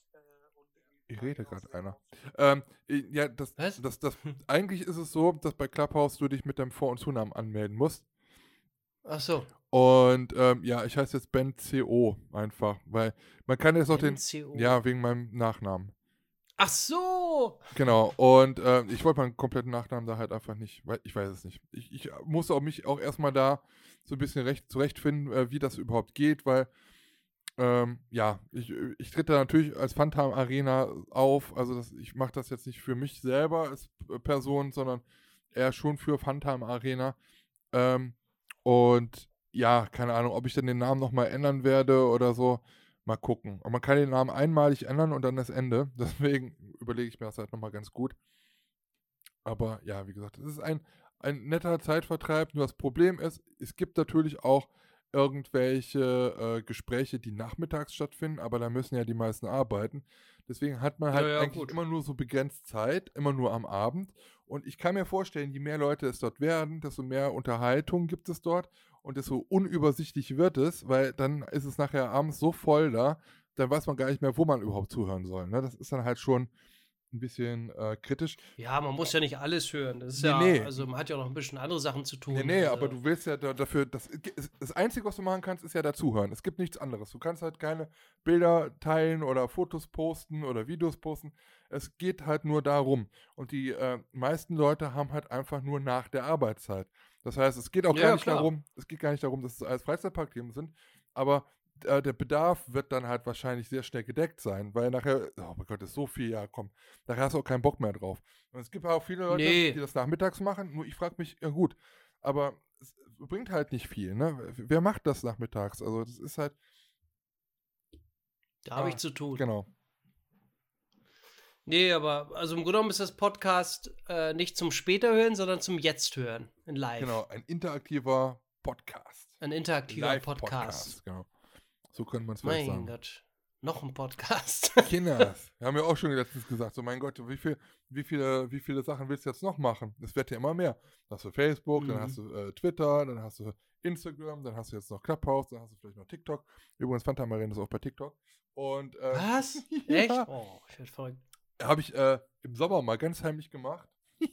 Speaker 1: Ich rede gerade einer. Ähm, ja, das, Was? das, das, eigentlich ist es so, dass bei Clubhouse du dich mit deinem Vor- und Zunamen anmelden musst.
Speaker 2: Ach so.
Speaker 1: Und ähm, ja, ich heiße jetzt Ben CO einfach, weil man kann jetzt auch den. CO. Ja, wegen meinem Nachnamen.
Speaker 2: Ach so!
Speaker 1: Genau, und äh, ich wollte meinen kompletten Nachnamen da halt einfach nicht, weil ich weiß es nicht. Ich, ich muss auch mich auch erstmal da so ein bisschen recht, zurechtfinden, äh, wie das überhaupt geht, weil ähm, ja, ich, ich trete natürlich als Phantom Arena auf. Also das, ich mache das jetzt nicht für mich selber als Person, sondern eher schon für Phantom Arena. Ähm, und ja, keine Ahnung, ob ich dann den Namen nochmal ändern werde oder so. Mal gucken. Und man kann den Namen einmalig ändern und dann das Ende. Deswegen überlege ich mir das halt nochmal ganz gut. Aber ja, wie gesagt, es ist ein, ein netter Zeitvertreib. Nur das Problem ist, es gibt natürlich auch irgendwelche äh, Gespräche, die nachmittags stattfinden, aber da müssen ja die meisten arbeiten. Deswegen hat man halt ja, ja, eigentlich gut. immer nur so begrenzt Zeit, immer nur am Abend. Und ich kann mir vorstellen, je mehr Leute es dort werden, desto mehr Unterhaltung gibt es dort und desto unübersichtlich wird es, weil dann ist es nachher abends so voll da, dann weiß man gar nicht mehr, wo man überhaupt zuhören soll. Ne? Das ist dann halt schon ein bisschen äh, kritisch.
Speaker 2: Ja, man muss ja nicht alles hören. Das ist nee, ja, nee. also man hat ja auch noch ein bisschen andere Sachen zu tun.
Speaker 1: Nee, nee,
Speaker 2: also.
Speaker 1: aber du willst ja dafür, das, das Einzige, was du machen kannst, ist ja dazuhören. Es gibt nichts anderes. Du kannst halt keine Bilder teilen oder Fotos posten oder Videos posten. Es geht halt nur darum. Und die äh, meisten Leute haben halt einfach nur nach der Arbeitszeit. Das heißt, es geht auch ja, gar nicht klar. darum, es geht gar nicht darum, dass es alles Freizeitparkthemen sind, aber äh, der Bedarf wird dann halt wahrscheinlich sehr schnell gedeckt sein, weil nachher, oh mein Gott, ist so viel, ja komm, da hast du auch keinen Bock mehr drauf. Und es gibt auch viele Leute, nee. die das nachmittags machen, nur ich frage mich, ja gut, aber es bringt halt nicht viel, ne? Wer macht das nachmittags? Also das ist halt.
Speaker 2: Da ah, habe ich zu tun.
Speaker 1: Genau.
Speaker 2: Nee, aber also im Grunde genommen ist das Podcast äh, nicht zum später hören, sondern zum jetzt hören in live.
Speaker 1: Genau, ein interaktiver Podcast.
Speaker 2: Ein interaktiver Podcast. Podcast. Genau.
Speaker 1: So könnte man es vielleicht
Speaker 2: sagen. Mein Gott. Noch ein Podcast.
Speaker 1: Kinder, wir haben ja auch schon letztens gesagt, so mein Gott, wie, viel, wie, viele, wie viele Sachen willst du jetzt noch machen? Es wird ja immer mehr. Dann hast du Facebook, mhm. dann hast du äh, Twitter, dann hast du Instagram, dann hast du jetzt noch Clubhouse, dann hast du vielleicht noch TikTok. Übrigens, Phantom ist auch bei TikTok. Und, äh,
Speaker 2: Was? ja, Echt? Oh, ich werde
Speaker 1: verrückt. Habe ich äh, im Sommer mal ganz heimlich gemacht.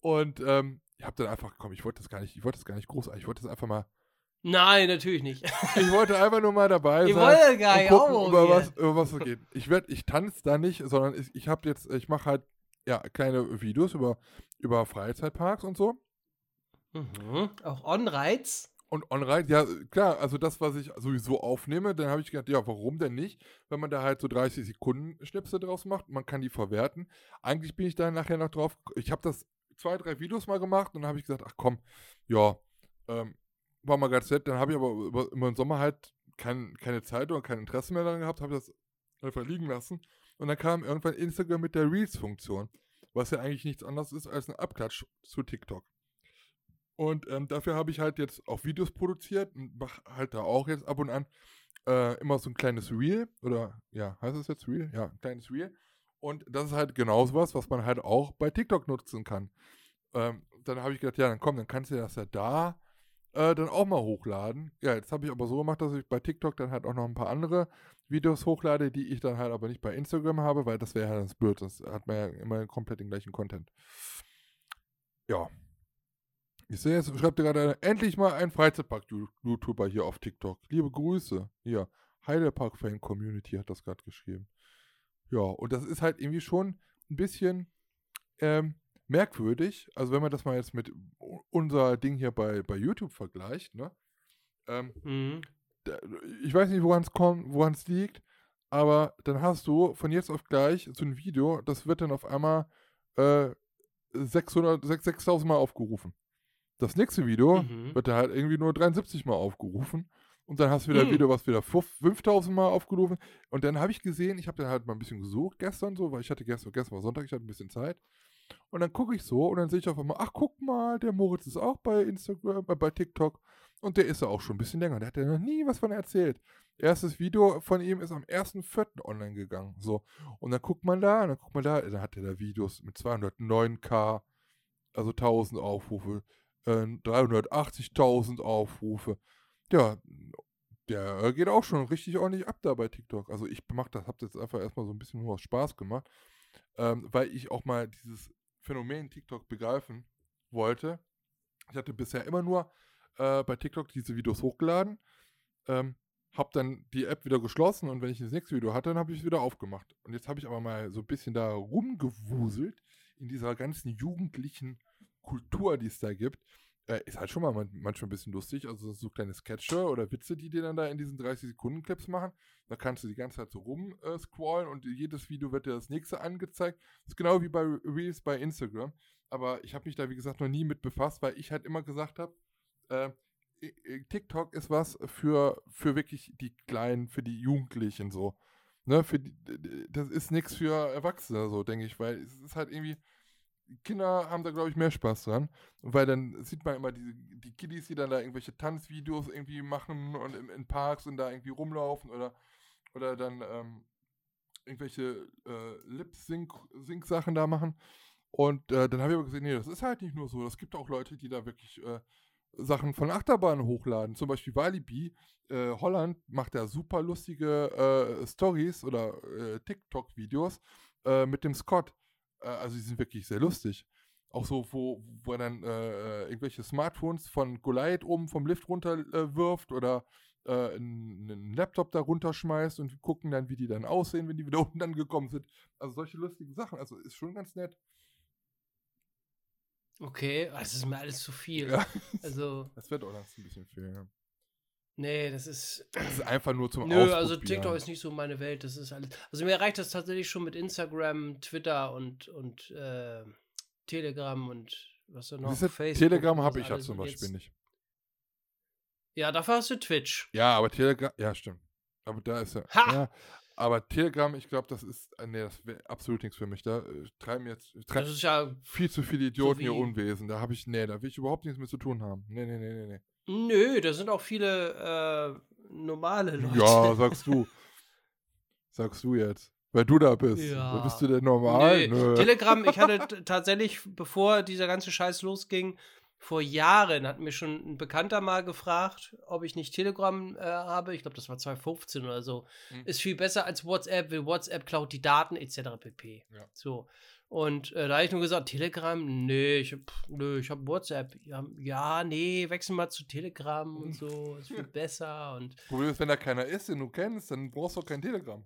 Speaker 1: und ähm, ich habe dann einfach, komm, ich wollte das gar nicht, ich wollte das gar nicht großartig, ich wollte das einfach mal
Speaker 2: Nein, natürlich nicht.
Speaker 1: ich wollte einfach nur mal dabei sein.
Speaker 2: Ich wollte gar nicht gucken,
Speaker 1: über was, über was es geht. Ich werd, ich tanze da nicht, sondern ich, ich habe jetzt, ich mache halt ja kleine Videos über, über Freizeitparks und so.
Speaker 2: Mhm. Auch On-Rides?
Speaker 1: Und On-Ride, ja, klar, also das, was ich sowieso aufnehme, dann habe ich gedacht, ja, warum denn nicht? Wenn man da halt so 30 Sekunden Schnipsel draus macht, man kann die verwerten. Eigentlich bin ich da nachher noch drauf, ich habe das zwei, drei Videos mal gemacht und dann habe ich gesagt, ach komm, ja, ähm, war mal ganz nett. Dann habe ich aber über, über den Sommer halt kein, keine Zeit oder kein Interesse mehr daran gehabt, habe das einfach liegen lassen. Und dann kam irgendwann Instagram mit der Reels-Funktion, was ja eigentlich nichts anderes ist als ein Abklatsch zu TikTok. Und ähm, dafür habe ich halt jetzt auch Videos produziert und mache halt da auch jetzt ab und an äh, immer so ein kleines Reel. Oder ja, heißt es jetzt Reel? Ja, ein kleines Reel. Und das ist halt genauso was, was man halt auch bei TikTok nutzen kann. Ähm, dann habe ich gedacht, ja, dann komm, dann kannst du das ja da äh, dann auch mal hochladen. Ja, jetzt habe ich aber so gemacht, dass ich bei TikTok dann halt auch noch ein paar andere Videos hochlade, die ich dann halt aber nicht bei Instagram habe, weil das wäre halt das blöd. Das hat man ja immer komplett den gleichen Content. Ja. Ich sehe jetzt, schreibt gerade endlich mal ein Freizeitpark-YouTuber hier auf TikTok. Liebe Grüße. Hier, Heidepark-Fan-Community hat das gerade geschrieben. Ja, und das ist halt irgendwie schon ein bisschen ähm, merkwürdig. Also wenn man das mal jetzt mit unser Ding hier bei, bei YouTube vergleicht, ne? Ähm, mhm. da, ich weiß nicht, woran es kommt, woran es liegt, aber dann hast du von jetzt auf gleich so ein Video, das wird dann auf einmal äh, 600, 6000 Mal aufgerufen. Das nächste Video mhm. wird dann halt irgendwie nur 73 Mal aufgerufen. Und dann hast du wieder ein mhm. Video, was wieder 5000 Mal aufgerufen. Und dann habe ich gesehen, ich habe dann halt mal ein bisschen gesucht gestern so, weil ich hatte gestern, gestern war Sonntag, ich hatte ein bisschen Zeit. Und dann gucke ich so und dann sehe ich auf einmal, ach guck mal, der Moritz ist auch bei Instagram, äh, bei TikTok. Und der ist ja auch schon ein bisschen länger. Der hat ja noch nie was von erzählt. Erstes Video von ihm ist am 1.4. online gegangen. So. Und dann guckt man da, und dann guckt man da, dann hat er da Videos mit 209k, also 1000 Aufrufe, äh, 380.000 Aufrufe. Ja, der geht auch schon richtig ordentlich ab da bei TikTok. Also ich mach das, hab das einfach erstmal so ein bisschen nur aus Spaß gemacht ähm, weil ich auch mal dieses Phänomen TikTok begreifen wollte. Ich hatte bisher immer nur äh, bei TikTok diese Videos hochgeladen, ähm, habe dann die App wieder geschlossen und wenn ich das nächste Video hatte, dann habe ich es wieder aufgemacht. Und jetzt habe ich aber mal so ein bisschen da rumgewuselt in dieser ganzen jugendlichen Kultur, die es da gibt. Äh, ist halt schon mal manchmal ein bisschen lustig. Also so kleine Sketche oder Witze, die dir dann da in diesen 30-Sekunden-Clips machen. Da kannst du die ganze Zeit so rumscrollen äh, und jedes Video wird dir das nächste angezeigt. Das ist genau wie bei Reels bei Instagram. Aber ich habe mich da, wie gesagt, noch nie mit befasst, weil ich halt immer gesagt habe, äh, TikTok ist was für, für wirklich die Kleinen, für die Jugendlichen so. Ne, für die, das ist nichts für Erwachsene, so denke ich, weil es ist halt irgendwie, Kinder haben da, glaube ich, mehr Spaß dran. Weil dann sieht man immer die, die Kiddies, die dann da irgendwelche Tanzvideos irgendwie machen und in, in Parks und da irgendwie rumlaufen oder, oder dann ähm, irgendwelche äh, Lip-Sync-Sachen da machen. Und äh, dann habe ich aber gesehen, nee, das ist halt nicht nur so. Es gibt auch Leute, die da wirklich äh, Sachen von Achterbahnen hochladen. Zum Beispiel Walibi, äh, Holland macht da super lustige äh, Stories oder äh, TikTok-Videos äh, mit dem Scott. Äh, also die sind wirklich sehr lustig. Auch so, wo, wo er dann äh, äh irgendwelche Smartphones von Goliath oben vom Lift runterwirft äh, oder äh, einen, einen, Laptop da runterschmeißt und gucken dann, wie die dann aussehen, wenn die wieder unten angekommen sind. Also solche lustigen Sachen. Also ist schon ganz nett.
Speaker 2: Okay, das also ist mir alles zu viel. Ja. Also.
Speaker 1: Das wird auch noch ein bisschen viel, ja.
Speaker 2: Nee, das ist.
Speaker 1: Das ist einfach nur zum
Speaker 2: Nö, also TikTok ist nicht so meine Welt. Das ist alles. Also mir reicht das tatsächlich schon mit Instagram, Twitter und, und äh, Telegram und was da noch.
Speaker 1: Facebook. Telegram habe ich ja zum Beispiel jetzt. nicht.
Speaker 2: Ja, dafür hast du Twitch.
Speaker 1: Ja, aber Telegram. Ja, stimmt. Aber da ist ja. Ha! ja aber Telegram, ich glaube, das ist. Äh, nee, das wäre absolut nichts für mich. Da äh, treiben jetzt. Treiben
Speaker 2: das ist ja.
Speaker 1: Viel zu viele Idioten so hier Unwesen. Da habe ich. Nee, da will ich überhaupt nichts mit zu tun haben. Nee, nee, nee, nee, nee.
Speaker 2: Nö, da sind auch viele äh, normale Leute.
Speaker 1: Ja, sagst du. sagst du jetzt. Weil du da bist. Ja. Bist du denn normal? Nee.
Speaker 2: Nö. Telegram, ich hatte tatsächlich, bevor dieser ganze Scheiß losging, vor Jahren hat mir schon ein Bekannter mal gefragt, ob ich nicht Telegram äh, habe. Ich glaube, das war 2015 oder so. Mhm. Ist viel besser als WhatsApp, weil WhatsApp klaut die Daten etc. pp. Ja. So. Und äh, da habe ich nur gesagt, Telegram, nee, ich, pff, nö, ich habe WhatsApp. Ja, ja, nee, wechsel mal zu Telegram und so, ist viel besser. Und
Speaker 1: Problem ist, wenn da keiner ist, den du kennst, dann brauchst du auch kein Telegram.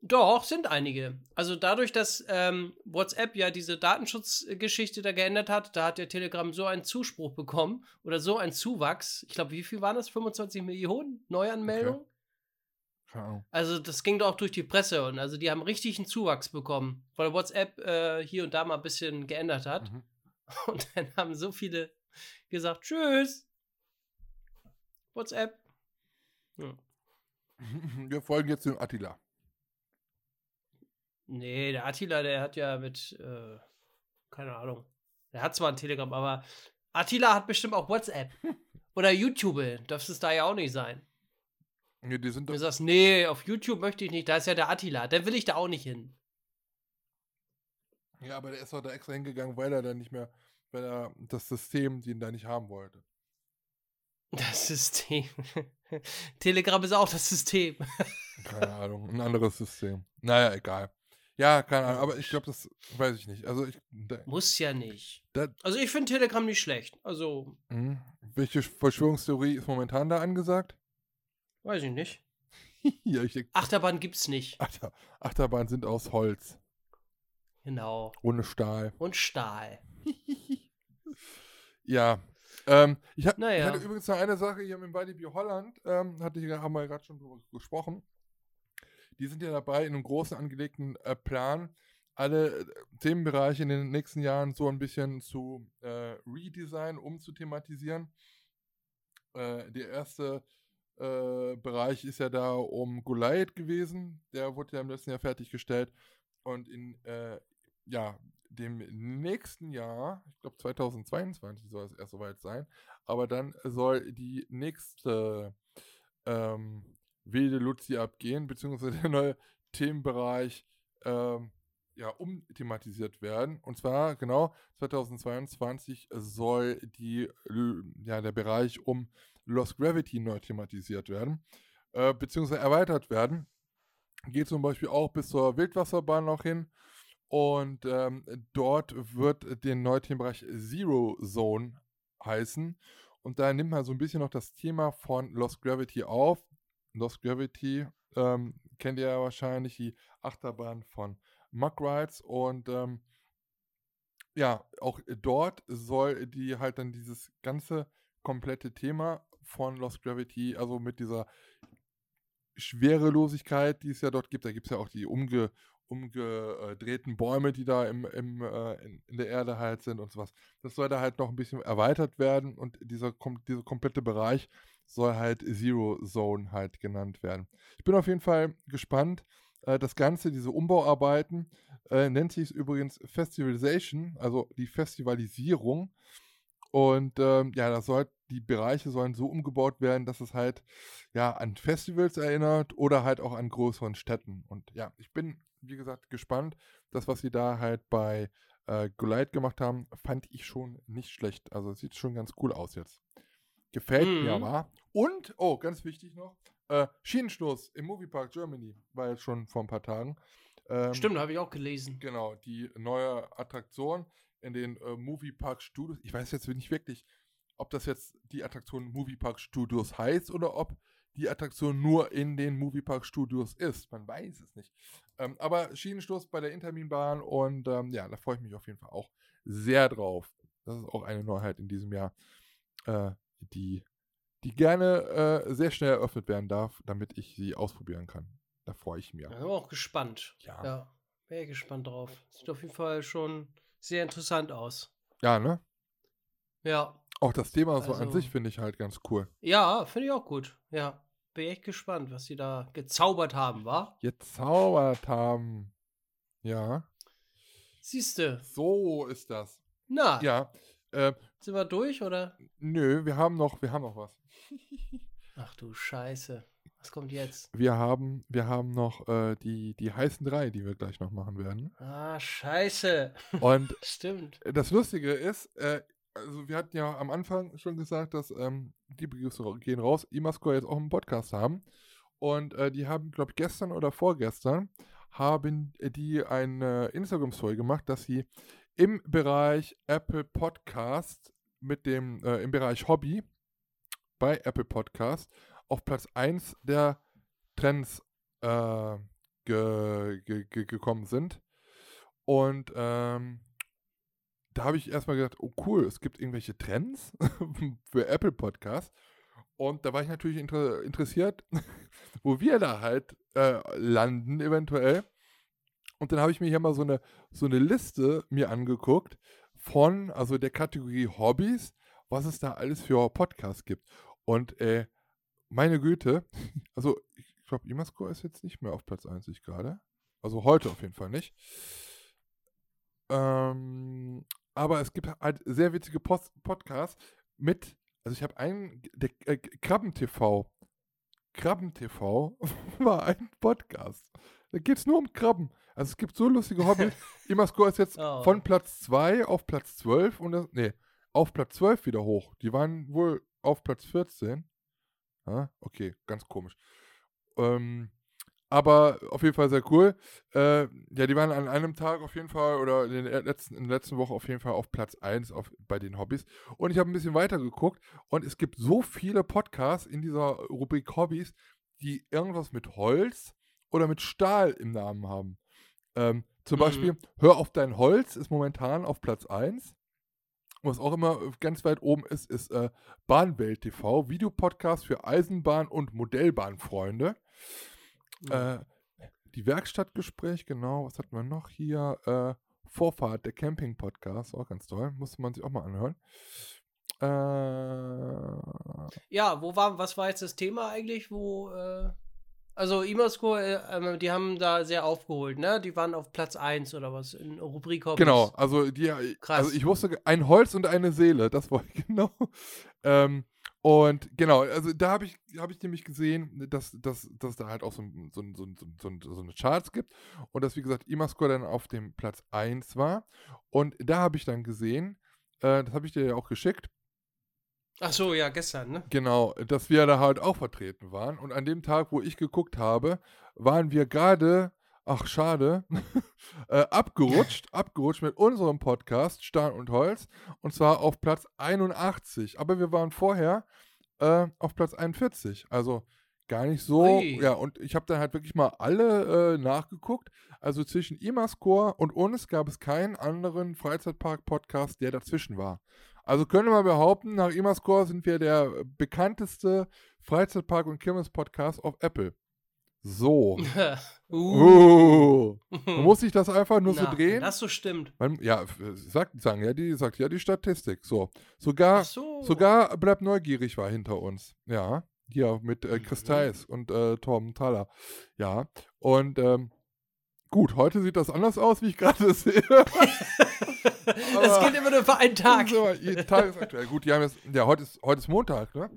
Speaker 2: Doch, sind einige. Also dadurch, dass ähm, WhatsApp ja diese Datenschutzgeschichte da geändert hat, da hat der Telegram so einen Zuspruch bekommen oder so einen Zuwachs. Ich glaube, wie viel waren das? 25 Millionen Neuanmeldungen? Okay. Also das ging doch auch durch die Presse und also die haben richtig einen Zuwachs bekommen, weil WhatsApp äh, hier und da mal ein bisschen geändert hat. Mhm. Und dann haben so viele gesagt, tschüss. WhatsApp.
Speaker 1: Ja. Wir folgen jetzt dem Attila.
Speaker 2: Nee, der Attila, der hat ja mit, äh, keine Ahnung. Der hat zwar ein Telegram, aber Attila hat bestimmt auch WhatsApp. Oder YouTube. Darf es da ja auch nicht sein.
Speaker 1: Ja, die sind
Speaker 2: du sagst, nee, auf YouTube möchte ich nicht. Da ist ja der Attila. Dann will ich da auch nicht hin.
Speaker 1: Ja, aber der ist doch da extra hingegangen, weil er dann nicht mehr, weil er das System den da nicht haben wollte.
Speaker 2: Das System. Telegram ist auch das System.
Speaker 1: Keine Ahnung, ein anderes System. Naja, egal. Ja, keine Ahnung, aber ich glaube, das weiß ich nicht. Also ich,
Speaker 2: da, Muss ja nicht. Da, also ich finde Telegram nicht schlecht. Also.
Speaker 1: Mh. Welche Verschwörungstheorie ist momentan da angesagt?
Speaker 2: Weiß ich nicht.
Speaker 1: ja, ich denk,
Speaker 2: Achterbahn gibt's nicht.
Speaker 1: Achter, Achterbahnen sind aus Holz.
Speaker 2: Genau.
Speaker 1: Ohne Stahl.
Speaker 2: Und Stahl.
Speaker 1: ja. Ähm, ich, hab, naja. ich, hatte übrigens noch eine Sache hier mit Walibi Holland, ähm, hatte ich, haben wir gerade schon drüber gesprochen. Die sind ja dabei, in einem großen angelegten äh, Plan alle äh, Themenbereiche in den nächsten Jahren so ein bisschen zu äh, redesignen, umzuthematisieren. Äh, der erste äh, Bereich ist ja da um Goliath gewesen. Der wurde ja im letzten Jahr fertiggestellt. Und in äh, ja, dem nächsten Jahr, ich glaube 2022 soll es erst soweit sein, aber dann soll die nächste ähm, wilde Luzi abgehen, beziehungsweise der neue Themenbereich ähm, ja, umthematisiert werden. Und zwar genau 2022 soll die, ja, der Bereich um Lost Gravity neu thematisiert werden, äh, beziehungsweise erweitert werden. Geht zum Beispiel auch bis zur Wildwasserbahn noch hin. Und ähm, dort wird der neue Themenbereich Zero Zone heißen. Und da nimmt man so ein bisschen noch das Thema von Lost Gravity auf. Lost Gravity ähm, kennt ihr ja wahrscheinlich, die Achterbahn von Mug Rides. Und ähm, ja, auch dort soll die halt dann dieses ganze komplette Thema von Lost Gravity, also mit dieser Schwerelosigkeit, die es ja dort gibt, da gibt es ja auch die umge, umgedrehten Bäume, die da im, im, äh, in, der Erde halt sind und sowas. Das soll da halt noch ein bisschen erweitert werden und dieser, kom dieser komplette Bereich soll halt Zero Zone halt genannt werden. Ich bin auf jeden Fall gespannt. Äh, das Ganze, diese Umbauarbeiten, äh, nennt sich übrigens Festivalization, also die Festivalisierung. Und ähm, ja, das soll, die Bereiche sollen so umgebaut werden, dass es halt ja an Festivals erinnert oder halt auch an größeren Städten. Und ja, ich bin, wie gesagt, gespannt. Das, was sie da halt bei äh, Goliath gemacht haben, fand ich schon nicht schlecht. Also es sieht schon ganz cool aus jetzt. Gefällt mhm. mir aber. Und, oh, ganz wichtig noch, äh, Schienenstoß im Moviepark Germany war jetzt schon vor ein paar Tagen.
Speaker 2: Ähm, Stimmt, habe ich auch gelesen.
Speaker 1: Genau, die neue Attraktion in den äh, Moviepark Studios. Ich weiß jetzt nicht wirklich, ob das jetzt die Attraktion Moviepark Studios heißt oder ob die Attraktion nur in den Moviepark Studios ist. Man weiß es nicht. Ähm, aber Schienenstoß bei der Interminbahn und ähm, ja, da freue ich mich auf jeden Fall auch sehr drauf. Das ist auch eine Neuheit in diesem Jahr, äh, die, die gerne äh, sehr schnell eröffnet werden darf, damit ich sie ausprobieren kann. Da freue ich mich.
Speaker 2: Ja, bin auch gespannt. Ja. ja. Wäre gespannt drauf. Sieht auf jeden Fall schon sehr interessant aus.
Speaker 1: Ja, ne?
Speaker 2: Ja.
Speaker 1: Auch das Thema also, so an sich finde ich halt ganz cool.
Speaker 2: Ja, finde ich auch gut. Ja. Bin echt gespannt, was sie da gezaubert haben, wa?
Speaker 1: Gezaubert haben. Ja.
Speaker 2: Siehste.
Speaker 1: So ist das.
Speaker 2: Na.
Speaker 1: Ja. Äh,
Speaker 2: Sind wir durch, oder?
Speaker 1: Nö, wir haben noch, wir haben noch was.
Speaker 2: Ach du Scheiße. Was kommt jetzt?
Speaker 1: Wir haben, wir haben noch äh, die, die heißen drei, die wir gleich noch machen werden.
Speaker 2: Ah, scheiße.
Speaker 1: Und
Speaker 2: Stimmt.
Speaker 1: Das Lustige ist, äh, also wir hatten ja am Anfang schon gesagt, dass ähm, die Grüße gehen raus, Imascore jetzt auch einen Podcast haben. Und äh, die haben, glaube ich, gestern oder vorgestern haben die eine Instagram-Story gemacht, dass sie im Bereich Apple Podcast mit dem, äh, im Bereich Hobby bei Apple Podcast auf Platz 1 der Trends äh, ge, ge, ge, gekommen sind. Und ähm, da habe ich erstmal gedacht, oh cool, es gibt irgendwelche Trends für Apple Podcasts. Und da war ich natürlich inter interessiert, wo wir da halt äh, landen eventuell. Und dann habe ich mir hier mal so eine, so eine Liste mir angeguckt von, also der Kategorie Hobbys, was es da alles für Podcasts gibt. Und äh, meine Güte, also ich glaube, Imascore ist jetzt nicht mehr auf Platz 1 gerade. Also heute auf jeden Fall nicht. Ähm, aber es gibt halt sehr witzige Post Podcasts mit, also ich habe einen, der äh, Krabben TV. Krabben TV war ein Podcast. Da geht es nur um Krabben. Also es gibt so lustige Hobbys. Imascore ist jetzt oh. von Platz 2 auf Platz 12 und das, nee, auf Platz 12 wieder hoch. Die waren wohl auf Platz 14. Ah, okay, ganz komisch. Ähm, aber auf jeden Fall sehr cool. Äh, ja, die waren an einem Tag auf jeden Fall oder in, den letzten, in der letzten Woche auf jeden Fall auf Platz 1 auf, bei den Hobbys. Und ich habe ein bisschen weiter geguckt und es gibt so viele Podcasts in dieser Rubrik Hobbys, die irgendwas mit Holz oder mit Stahl im Namen haben. Ähm, zum mhm. Beispiel, Hör auf dein Holz ist momentan auf Platz 1. Was auch immer ganz weit oben ist, ist äh, Bahnwelt TV, Videopodcast für Eisenbahn- und Modellbahnfreunde. Äh, die Werkstattgespräch, genau. Was hatten wir noch hier? Äh, Vorfahrt, der Camping-Podcast, auch ganz toll. Musste man sich auch mal anhören. Äh,
Speaker 2: ja, wo war, was war jetzt das Thema eigentlich, wo, äh, also Imasco, äh, ähm, die haben da sehr aufgeholt, ne? Die waren auf Platz 1 oder was in Rubrik
Speaker 1: Hobbys. Genau, also die, Krass. also ich wusste, ein Holz und eine Seele, das war genau. Ähm, und genau, also da habe ich, hab ich nämlich gesehen, dass, dass, dass da halt auch so, so, so, so, so eine Charts gibt und dass, wie gesagt, Imascore dann auf dem Platz 1 war. Und da habe ich dann gesehen, äh, das habe ich dir ja auch geschickt.
Speaker 2: Ach so, ja, gestern, ne?
Speaker 1: Genau, dass wir da halt auch vertreten waren. Und an dem Tag, wo ich geguckt habe, waren wir gerade ach schade, äh, abgerutscht, abgerutscht mit unserem Podcast Stahl und Holz und zwar auf Platz 81. Aber wir waren vorher äh, auf Platz 41. Also gar nicht so. Ui. Ja, und ich habe dann halt wirklich mal alle äh, nachgeguckt. Also zwischen Imascore und uns gab es keinen anderen Freizeitpark-Podcast, der dazwischen war. Also können wir behaupten, nach Imascore sind wir der bekannteste Freizeitpark- und Kirmes-Podcast auf Apple. So. uh. uh. Man muss sich das einfach nur Na, so drehen.
Speaker 2: Das so stimmt.
Speaker 1: Man, ja, sagt, sagen ja, die sagt ja die Statistik. So. Sogar, so. sogar bleibt neugierig war hinter uns. Ja. Hier mit äh, Chris mhm. Theis und äh, Torben Thaler. Ja. Und ähm, gut, heute sieht das anders aus, wie ich gerade sehe.
Speaker 2: das geht immer nur für einen Tag.
Speaker 1: Jeden Tag ist aktuell. Gut, die haben jetzt, ja, heute ist, heute ist Montag, ne?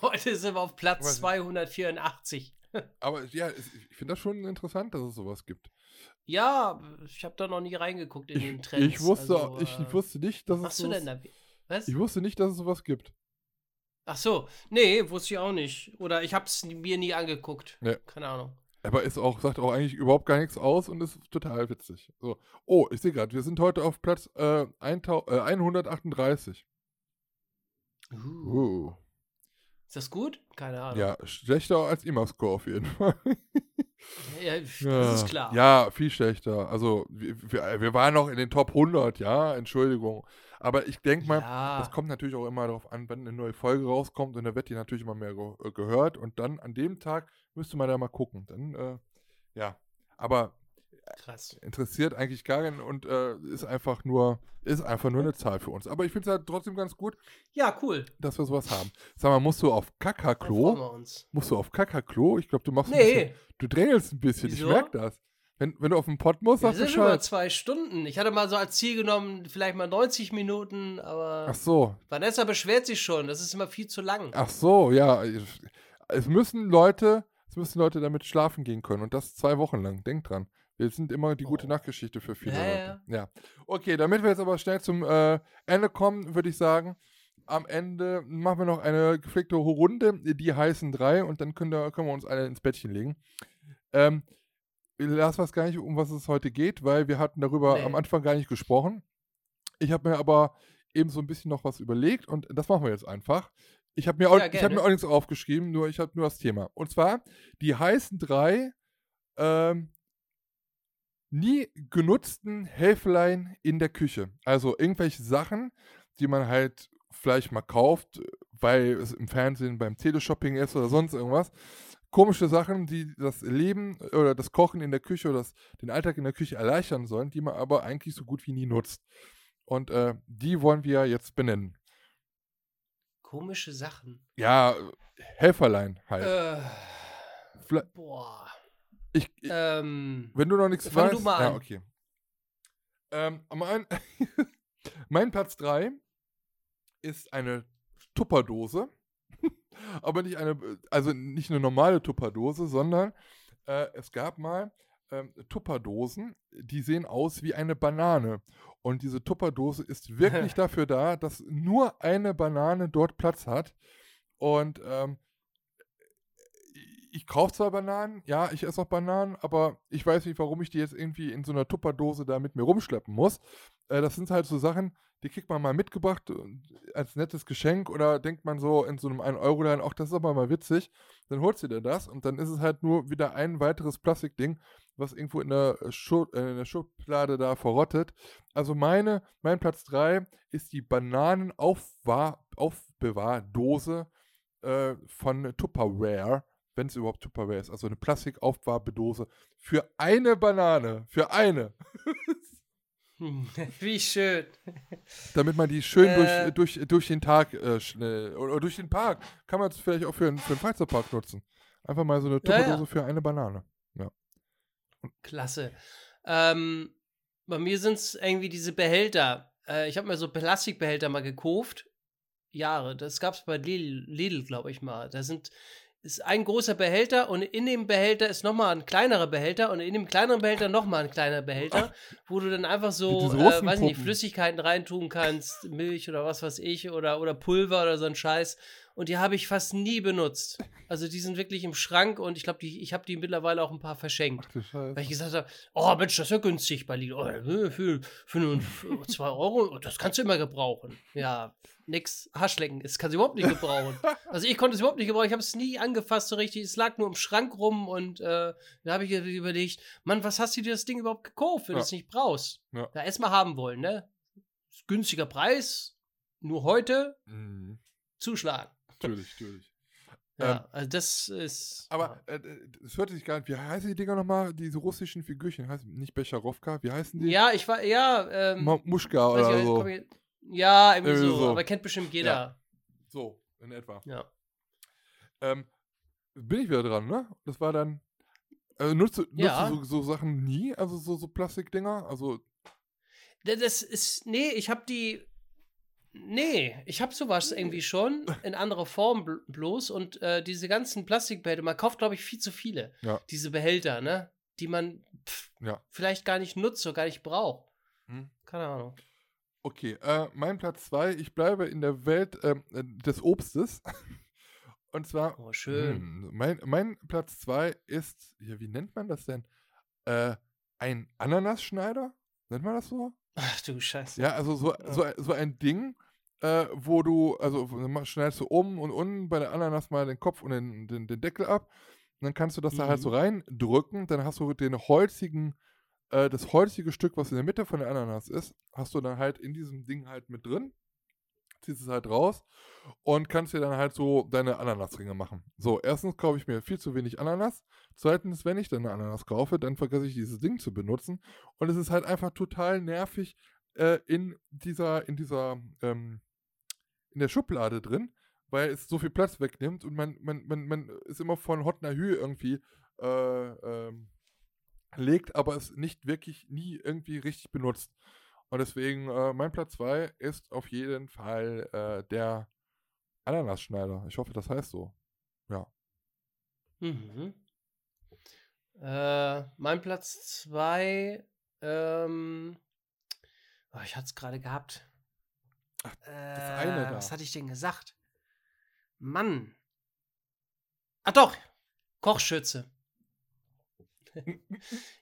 Speaker 2: Heute sind wir auf Platz 284.
Speaker 1: Aber ja, ich finde das schon interessant, dass es sowas gibt.
Speaker 2: Ja, ich habe da noch nie reingeguckt in den Trends.
Speaker 1: Ich wusste, also, ich, ich, wusste nicht, dass es
Speaker 2: sowas, du denn da? Was?
Speaker 1: Ich wusste nicht, dass es sowas gibt.
Speaker 2: Ach so, nee, wusste ich auch nicht. Oder ich habe es mir nie angeguckt. Nee. Keine Ahnung.
Speaker 1: Aber ist auch, sagt auch eigentlich überhaupt gar nichts aus und ist total witzig. So. Oh, ich sehe gerade, wir sind heute auf Platz äh, 138.
Speaker 2: Uh. uh. Ist das gut? Keine Ahnung.
Speaker 1: Ja, schlechter als Imascore auf jeden Fall.
Speaker 2: ja, das ja, ist klar.
Speaker 1: Ja, viel schlechter. Also, wir, wir, waren noch in den Top 100, ja, Entschuldigung. Aber ich denke mal, ja. das kommt natürlich auch immer darauf an, wenn eine neue Folge rauskommt und da wird die natürlich immer mehr ge äh, gehört und dann an dem Tag müsste man da mal gucken. Dann, äh, ja. Aber Krass. Interessiert eigentlich gar keinen und äh, ist einfach nur, ist einfach nur eine Zahl für uns. Aber ich finde es halt trotzdem ganz gut.
Speaker 2: Ja, cool.
Speaker 1: Dass wir sowas haben. Sag mal, musst du auf Kakaklo? Musst du auf Kakaklo? Ich glaube, du machst
Speaker 2: nee. ein bisschen,
Speaker 1: du drängelst ein bisschen, Wieso? ich merke das. Wenn, wenn du auf den Pott musst,
Speaker 2: sagst du sind über zwei Stunden. Ich hatte mal so als Ziel genommen, vielleicht mal 90 Minuten, aber.
Speaker 1: Ach so.
Speaker 2: Vanessa beschwert sich schon, das ist immer viel zu lang.
Speaker 1: Ach so, ja. Es müssen Leute, es müssen Leute damit schlafen gehen können und das zwei Wochen lang. Denk dran. Wir sind immer die gute oh. Nachtgeschichte für viele ja, Leute. Ja. ja. Okay, damit wir jetzt aber schnell zum äh, Ende kommen, würde ich sagen, am Ende machen wir noch eine gepflegte Runde, die heißen drei, und dann können, wir, können wir uns alle ins Bettchen legen. Ähm, Lars weiß gar nicht, um was es heute geht, weil wir hatten darüber nee. am Anfang gar nicht gesprochen. Ich habe mir aber eben so ein bisschen noch was überlegt und das machen wir jetzt einfach. Ich habe mir, auch, ja, hab mir auch nichts aufgeschrieben, nur ich habe nur das Thema. Und zwar die heißen drei ähm, nie genutzten Helflein in der Küche. Also irgendwelche Sachen, die man halt vielleicht mal kauft, weil es im Fernsehen beim Teleshopping ist oder sonst irgendwas. Komische Sachen, die das Leben oder das Kochen in der Küche oder das, den Alltag in der Küche erleichtern sollen, die man aber eigentlich so gut wie nie nutzt. Und äh, die wollen wir jetzt benennen.
Speaker 2: Komische Sachen.
Speaker 1: Ja, Helferlein halt. Äh,
Speaker 2: boah.
Speaker 1: Ich, ich ähm, wenn du noch nichts fang weißt. Du mal an. Ja, okay. Ähm, mein, mein Platz 3 ist eine Tupperdose. Aber nicht eine, also nicht eine normale Tupperdose, sondern äh, es gab mal ähm, Tupperdosen, die sehen aus wie eine Banane. Und diese Tupperdose ist wirklich dafür da, dass nur eine Banane dort Platz hat. Und ähm, ich kaufe zwar Bananen, ja, ich esse auch Bananen, aber ich weiß nicht, warum ich die jetzt irgendwie in so einer Tupperdose da mit mir rumschleppen muss. Äh, das sind halt so Sachen, die kriegt man mal mitgebracht äh, als nettes Geschenk oder denkt man so in so einem 1-Euro-Laden, ach, das ist aber mal witzig. Dann holst du dir das und dann ist es halt nur wieder ein weiteres Plastikding, was irgendwo in der, Schu äh, in der Schublade da verrottet. Also meine, mein Platz 3 ist die Bananenaufbewahrdose äh, von Tupperware, wenn es überhaupt Tupperware ist. Also eine Plastikaufbewahrdose für eine Banane. Für eine.
Speaker 2: Wie schön.
Speaker 1: Damit man die schön äh, durch, durch, durch den Tag äh, schnell, oder durch den Park, kann man es vielleicht auch für, einen, für einen Freizeitpark nutzen. Einfach mal so eine Tupperdose ja, ja. für eine Banane.
Speaker 2: Klasse. Ähm, bei mir sind es irgendwie diese Behälter. Äh, ich habe mir so Plastikbehälter mal gekauft. Jahre. Das gab es bei Lidl, Lidl glaube ich mal. Da sind ist ein großer Behälter und in dem Behälter ist nochmal ein kleinerer Behälter und in dem kleineren Behälter nochmal ein kleiner Behälter, wo du dann einfach so, äh, weiß nicht, Flüssigkeiten reintun kannst, Milch oder was weiß ich oder, oder Pulver oder so ein Scheiß und die habe ich fast nie benutzt. Also die sind wirklich im Schrank und ich glaube, ich habe die mittlerweile auch ein paar verschenkt. Ach, weil ich gesagt habe, oh Mensch, das ist ja günstig bei Lidl. Oh, für, für nur zwei Euro, das kannst du immer gebrauchen. Ja, nix Haarschlecken, das kann sie überhaupt nicht gebrauchen. Also ich konnte es überhaupt nicht gebrauchen, ich habe es nie angefasst so richtig. Es lag nur im Schrank rum und äh, da habe ich überlegt, Mann, was hast du dir das Ding überhaupt gekauft, wenn ja. du es nicht brauchst? Ja, ja erstmal haben wollen, ne? Günstiger Preis, nur heute, mhm. zuschlagen.
Speaker 1: Natürlich, natürlich.
Speaker 2: Ja, ähm, also das ist.
Speaker 1: Aber es äh, hört sich gar nicht. Wie heißen die Dinger nochmal? Diese russischen Figürchen heißen nicht Becherowka. Wie heißen die?
Speaker 2: Ja, ich war, ja. Ähm,
Speaker 1: Muschka oder ich, so.
Speaker 2: Ich, ja, irgendwie, irgendwie so, so, Aber kennt bestimmt jeder. Ja.
Speaker 1: So, in etwa.
Speaker 2: Ja.
Speaker 1: Ähm, bin ich wieder dran, ne? Das war dann. Also nutzt, nutzt ja. du so, so, Sachen nie? Also so, so Plastikdinger? Also.
Speaker 2: Das ist. Nee, ich habe die Nee, ich habe sowas irgendwie schon in anderer Form bl bloß und äh, diese ganzen Plastikbehälter, man kauft glaube ich viel zu viele.
Speaker 1: Ja.
Speaker 2: Diese Behälter, ne, die man pff,
Speaker 1: ja.
Speaker 2: vielleicht gar nicht nutzt oder gar nicht braucht. Hm. Keine Ahnung.
Speaker 1: Okay, äh, mein Platz zwei, ich bleibe in der Welt äh, des Obstes. und zwar,
Speaker 2: oh, schön. Mh,
Speaker 1: hm, mein, mein Platz zwei ist, ja, wie nennt man das denn? Äh, ein Ananasschneider? Nennt man das so?
Speaker 2: Ach du Scheiße.
Speaker 1: Ja, also so, so, so ein Ding, äh, wo du, also schneidest du oben und unten bei der Ananas mal den Kopf und den, den, den Deckel ab. Und dann kannst du das mhm. da halt so mhm. reindrücken. Dann hast du den holzigen, äh, das holzige Stück, was in der Mitte von der Ananas ist, hast du dann halt in diesem Ding halt mit drin. Ziehst es halt raus und kannst dir dann halt so deine Ananasringe machen. So, erstens kaufe ich mir viel zu wenig Ananas. Zweitens, wenn ich dann eine Ananas kaufe, dann vergesse ich dieses Ding zu benutzen. Und es ist halt einfach total nervig, äh, in dieser, in dieser, ähm, in der Schublade drin, weil es so viel Platz wegnimmt und man, man, man, man ist immer von Hot Hü irgendwie äh, ähm, legt, aber es nicht wirklich nie irgendwie richtig benutzt. Und deswegen, äh, mein Platz 2 ist auf jeden Fall äh, der Ananasschneider. Ich hoffe, das heißt so. Ja.
Speaker 2: Mhm. Äh, mein Platz 2, ähm, oh, ich hatte es gerade gehabt.
Speaker 1: Ach, äh.
Speaker 2: Was hatte ich denn gesagt? Mann. Ach doch, Kochschürze.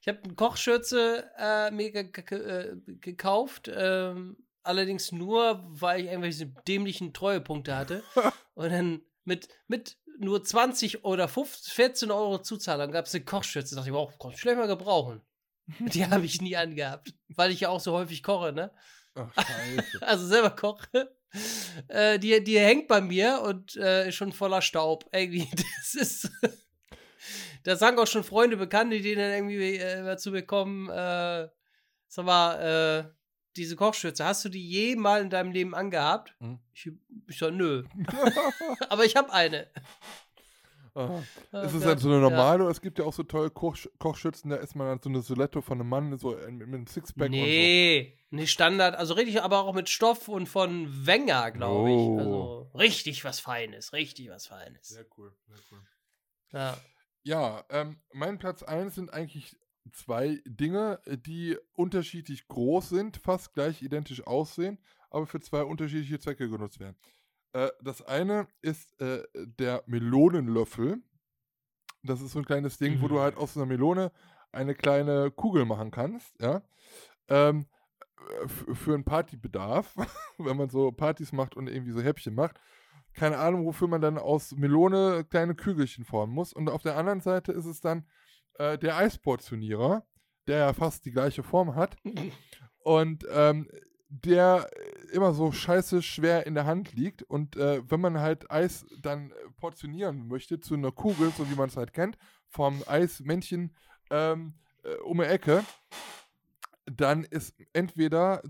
Speaker 2: ich habe eine Kochschürze äh, mir äh, gekauft, ähm, allerdings nur, weil ich irgendwelche dämlichen Treuepunkte hatte. Und dann mit, mit nur 20 oder 15, 14 Euro Zuzahlung gab es eine Kochschürze. Da dachte ich, wow, kann ich vielleicht mal gebrauchen. Die habe ich nie angehabt, weil ich ja auch so häufig koche, ne?
Speaker 1: Ach, scheiße.
Speaker 2: also selber koche. Äh, die, die hängt bei mir und äh, ist schon voller Staub. Irgendwie, das ist. da sagen auch schon Freunde, Bekannte, die dann irgendwie äh, dazu bekommen, äh, sag mal, äh, diese Kochschürze, hast du die je mal in deinem Leben angehabt? Hm? Ich, ich sag, nö. Aber ich habe eine.
Speaker 1: Ah. ist es dann so eine normale oder es gibt ja auch so tolle Koch Kochschützen, da ist man dann so eine Soletto von einem Mann so mit, mit einem Sixpack
Speaker 2: nee, und so. nicht Standard, also richtig, aber auch mit Stoff und von Wenger, glaube oh. ich. Also richtig was Feines, richtig was Feines.
Speaker 1: Sehr cool, sehr cool.
Speaker 2: Ja.
Speaker 1: Ja, ähm, mein Platz 1 sind eigentlich zwei Dinge, die unterschiedlich groß sind, fast gleich identisch aussehen, aber für zwei unterschiedliche Zwecke genutzt werden. Äh, das eine ist äh, der Melonenlöffel. Das ist so ein kleines Ding, mhm. wo du halt mhm. aus einer Melone eine kleine Kugel machen kannst, ja. Ähm, für einen Partybedarf, wenn man so Partys macht und irgendwie so Häppchen macht. Keine Ahnung, wofür man dann aus Melone kleine Kügelchen formen muss. Und auf der anderen Seite ist es dann äh, der Eisportionierer, der ja fast die gleiche Form hat. Und ähm, der immer so scheiße schwer in der Hand liegt. Und äh, wenn man halt Eis dann portionieren möchte zu einer Kugel, so wie man es halt kennt, vom Eismännchen ähm, äh, um die Ecke, dann ist entweder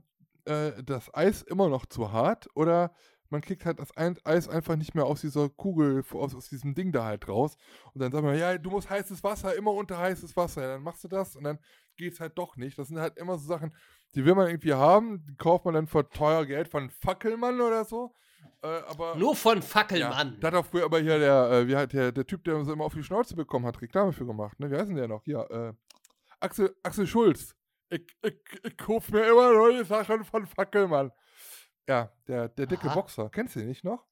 Speaker 1: äh, das Eis immer noch zu hart oder man kriegt halt das Eis einfach nicht mehr aus dieser Kugel, aus, aus diesem Ding da halt raus. Und dann sagt man, ja, du musst heißes Wasser, immer unter heißes Wasser. Ja, dann machst du das und dann geht es halt doch nicht. Das sind halt immer so Sachen, die will man irgendwie haben, die kauft man dann für teuer Geld von Fackelmann oder so. Äh, aber,
Speaker 2: Nur von Fackelmann.
Speaker 1: Ja, da hat auch früher aber hier der, äh, wie halt der, der Typ, der uns immer auf die Schnauze bekommen hat, Reklame für gemacht. Ne? Wie heißt denn der noch? Hier, äh, Axel, Axel Schulz. Ich, ich, ich kaufe mir immer neue Sachen von Fackelmann. Ja, der, der dicke Aha. Boxer. Kennst du den nicht noch?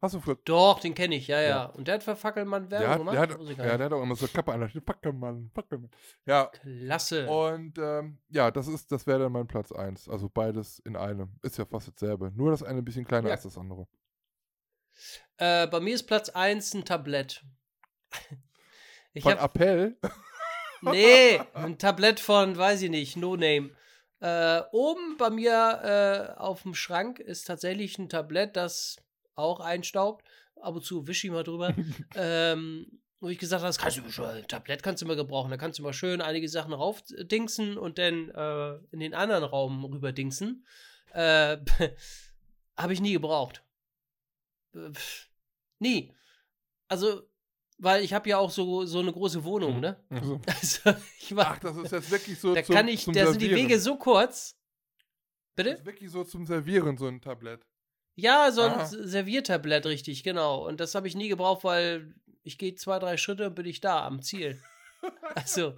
Speaker 1: Hast du früher.
Speaker 2: Doch, den kenne ich, ja, ja, ja, Und der hat für Fackelmann
Speaker 1: Werbung gemacht? Der hat, ja, der hat auch immer so Kappe an. Fackelmann, Fackelmann. Ja.
Speaker 2: Klasse.
Speaker 1: Und ähm, ja, das das wäre dann mein Platz 1. Also beides in einem. Ist ja fast dasselbe. Nur das eine ein bisschen kleiner ja. als das andere.
Speaker 2: Äh, bei mir ist Platz 1 ein Tablett.
Speaker 1: Ich Von hab, Appell?
Speaker 2: Nee, ein Tablett von, weiß ich nicht, No Name. Äh, oben bei mir äh, auf dem Schrank ist tatsächlich ein Tablett, das auch einstaubt. Ab und zu wische ich mal drüber. ähm, wo ich gesagt habe, das kannst du schon, ein Tablett kannst du mal gebrauchen. Da kannst du mal schön einige Sachen raufdingsen und dann äh, in den anderen Raum rüberdingsen. Äh, habe ich nie gebraucht. Äh, nie. Also weil ich habe ja auch so, so eine große Wohnung, mhm. ne?
Speaker 1: Also, also ich war, Ach, das ist jetzt wirklich so.
Speaker 2: Da zum, kann ich, da sind die Wege so kurz. Bitte? Das
Speaker 1: ist wirklich so zum Servieren, so ein Tablett.
Speaker 2: Ja, so ein Aha. Serviertablett, richtig, genau. Und das habe ich nie gebraucht, weil ich gehe zwei, drei Schritte und bin ich da am Ziel. also,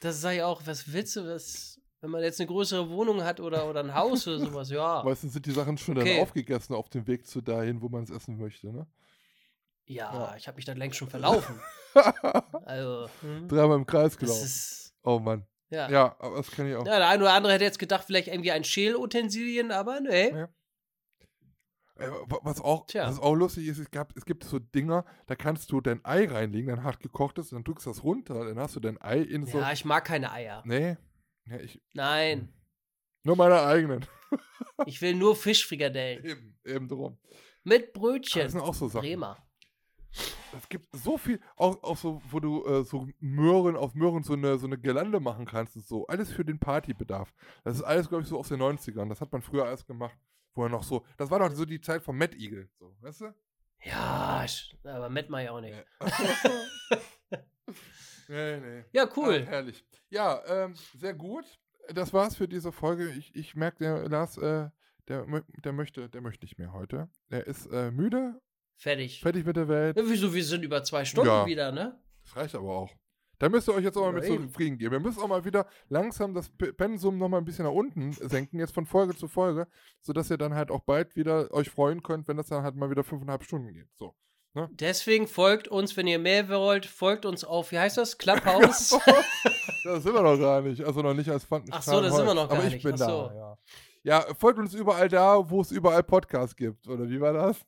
Speaker 2: das sage ich auch, was willst du, was, wenn man jetzt eine größere Wohnung hat oder, oder ein Haus oder sowas, ja.
Speaker 1: Meistens sind die Sachen schon okay. dann aufgegessen auf dem Weg zu dahin, wo man es essen möchte, ne?
Speaker 2: Ja, ja. ich habe mich dann längst schon verlaufen. also,
Speaker 1: hm. Dreimal im Kreis gelaufen. oh Mann.
Speaker 2: Ja.
Speaker 1: ja, aber das kann ich auch.
Speaker 2: Ja, der eine oder andere hätte jetzt gedacht, vielleicht irgendwie ein Schälutensilien, aber nee. Ja.
Speaker 1: Äh, was auch, was auch lustig ist, es, gab, es gibt so Dinger, da kannst du dein Ei reinlegen, dein hart gekochtes, dann drückst du das runter, dann hast du dein Ei in so.
Speaker 2: Ja, ich mag keine Eier.
Speaker 1: Nee. Ja, ich,
Speaker 2: Nein.
Speaker 1: Hm. Nur meine eigenen.
Speaker 2: ich will nur Fischfrikadellen.
Speaker 1: Eben, eben drum.
Speaker 2: Mit Brötchen.
Speaker 1: Das sind auch so Sachen.
Speaker 2: Bremer.
Speaker 1: Es gibt so viel, auch, auch so, wo du äh, so Möhren auf Möhren so eine, so eine Girlande machen kannst und so. Alles für den Partybedarf. Das ist alles, glaube ich, so aus den 90ern. Das hat man früher alles gemacht. Wo er noch so, das war doch so die Zeit von Matt Eagle, so, weißt du?
Speaker 2: Ja, aber Matt mal ja auch nicht.
Speaker 1: nee, nee.
Speaker 2: Ja, cool.
Speaker 1: Ah, herrlich. Ja, ähm, sehr gut. Das war's für diese Folge. Ich, ich merke, der Lars, äh, der, der, möchte, der möchte nicht mehr heute. Er ist äh, müde
Speaker 2: Fertig.
Speaker 1: Fertig mit der Welt.
Speaker 2: Ja, wieso? Wir sind über zwei Stunden ja. wieder, ne?
Speaker 1: Das reicht aber auch. Da müsst ihr euch jetzt auch mal mit zufrieden geben. Wir müssen auch mal wieder langsam das Pensum noch mal ein bisschen nach unten senken, jetzt von Folge zu Folge, sodass ihr dann halt auch bald wieder euch freuen könnt, wenn das dann halt mal wieder fünfeinhalb Stunden geht. So. Ne?
Speaker 2: Deswegen folgt uns, wenn ihr mehr wollt, folgt uns auf, wie heißt das? Clubhouse?
Speaker 1: das sind wir noch gar nicht. Also noch nicht als Fand
Speaker 2: Ach so, das sind wir noch gar
Speaker 1: Aber
Speaker 2: ich
Speaker 1: nicht. bin
Speaker 2: so.
Speaker 1: da, ja. Ja, folgt uns überall da, wo es überall Podcasts gibt. Oder wie war das?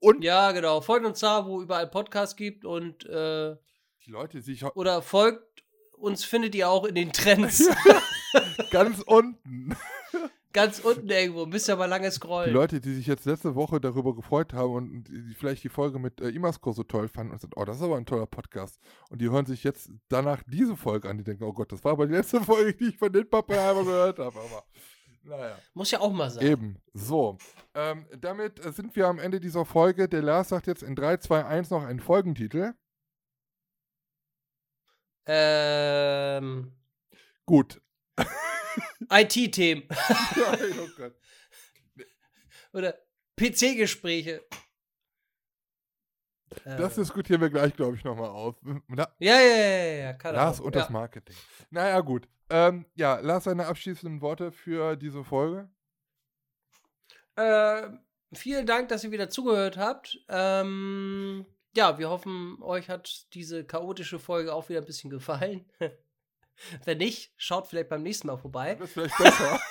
Speaker 1: Und
Speaker 2: ja, genau. Folgt uns da, wo überall Podcasts gibt und äh,
Speaker 1: die Leute sich
Speaker 2: oder folgt uns findet ihr auch in den Trends.
Speaker 1: Ganz unten.
Speaker 2: Ganz unten irgendwo, müsst ihr aber lange scrollen.
Speaker 1: Die Leute, die sich jetzt letzte Woche darüber gefreut haben und die vielleicht die Folge mit äh, Imasco so toll fanden und sagen, oh, das ist aber ein toller Podcast. Und die hören sich jetzt danach diese Folge an, die denken, oh Gott, das war aber die letzte Folge, die ich von den Pappenheimer gehört habe. Aber
Speaker 2: naja. Muss ja auch mal sein.
Speaker 1: Eben. So. Ähm, damit sind wir am Ende dieser Folge. Der Lars sagt jetzt in 3, 2, 1 noch einen Folgentitel.
Speaker 2: Ähm.
Speaker 1: Gut.
Speaker 2: IT-Themen. oh Gott. Oder PC-Gespräche.
Speaker 1: Das äh. diskutieren wir gleich, glaube ich, nochmal auf.
Speaker 2: Na, ja, ja, ja, ja.
Speaker 1: Lars und ja. das Marketing. Naja, gut. Ähm, ja, Lars, seine abschließenden Worte für diese Folge.
Speaker 2: Äh, vielen Dank, dass ihr wieder zugehört habt. Ähm, ja, wir hoffen, euch hat diese chaotische Folge auch wieder ein bisschen gefallen. Wenn nicht, schaut vielleicht beim nächsten Mal vorbei.
Speaker 1: Das ist vielleicht besser.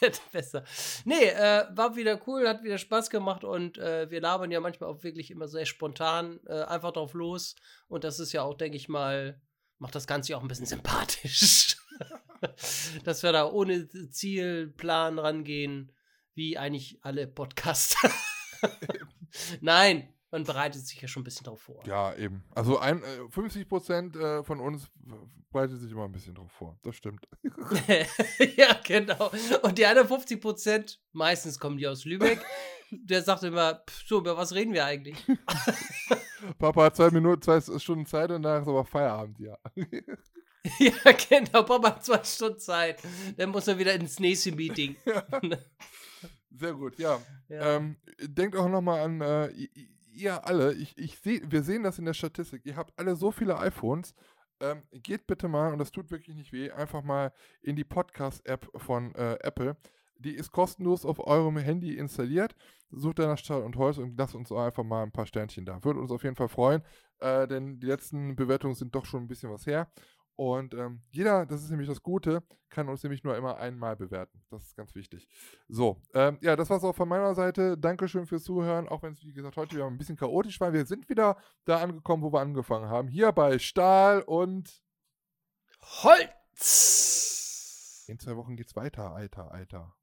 Speaker 2: Wird besser. Nee, äh, war wieder cool, hat wieder Spaß gemacht und äh, wir labern ja manchmal auch wirklich immer sehr spontan, äh, einfach drauf los. Und das ist ja auch, denke ich mal, macht das Ganze ja auch ein bisschen sympathisch. Dass wir da ohne Zielplan rangehen, wie eigentlich alle Podcaster. Nein, man bereitet sich ja schon ein bisschen drauf vor.
Speaker 1: Ja, eben. Also ein, äh, 50 Prozent äh, von uns bereitet sich immer ein bisschen drauf vor. Das stimmt.
Speaker 2: ja, genau. Und die anderen 50 Prozent, meistens kommen die aus Lübeck, der sagt immer, so, über was reden wir eigentlich?
Speaker 1: Papa hat zwei Minuten, zwei Stunden Zeit und danach ist aber Feierabend, ja.
Speaker 2: ja, genau. Papa hat zwei Stunden Zeit. Dann muss er wieder ins nächste Meeting.
Speaker 1: Sehr gut, ja. ja. Ähm, denkt auch nochmal an, äh, ihr alle, ich, ich seh, wir sehen das in der Statistik, ihr habt alle so viele iPhones. Ähm, geht bitte mal, und das tut wirklich nicht weh, einfach mal in die Podcast-App von äh, Apple. Die ist kostenlos auf eurem Handy installiert. Sucht danach Stahl und Holz und lasst uns einfach mal ein paar Sternchen da. Würde uns auf jeden Fall freuen, äh, denn die letzten Bewertungen sind doch schon ein bisschen was her. Und ähm, jeder, das ist nämlich das Gute, kann uns nämlich nur immer einmal bewerten. Das ist ganz wichtig. So, ähm, ja, das war es auch von meiner Seite. Dankeschön fürs Zuhören, auch wenn es, wie gesagt, heute wieder ein bisschen chaotisch war. Wir sind wieder da angekommen, wo wir angefangen haben. Hier bei Stahl und
Speaker 2: Holz.
Speaker 1: In zwei Wochen geht's weiter, Alter, Alter.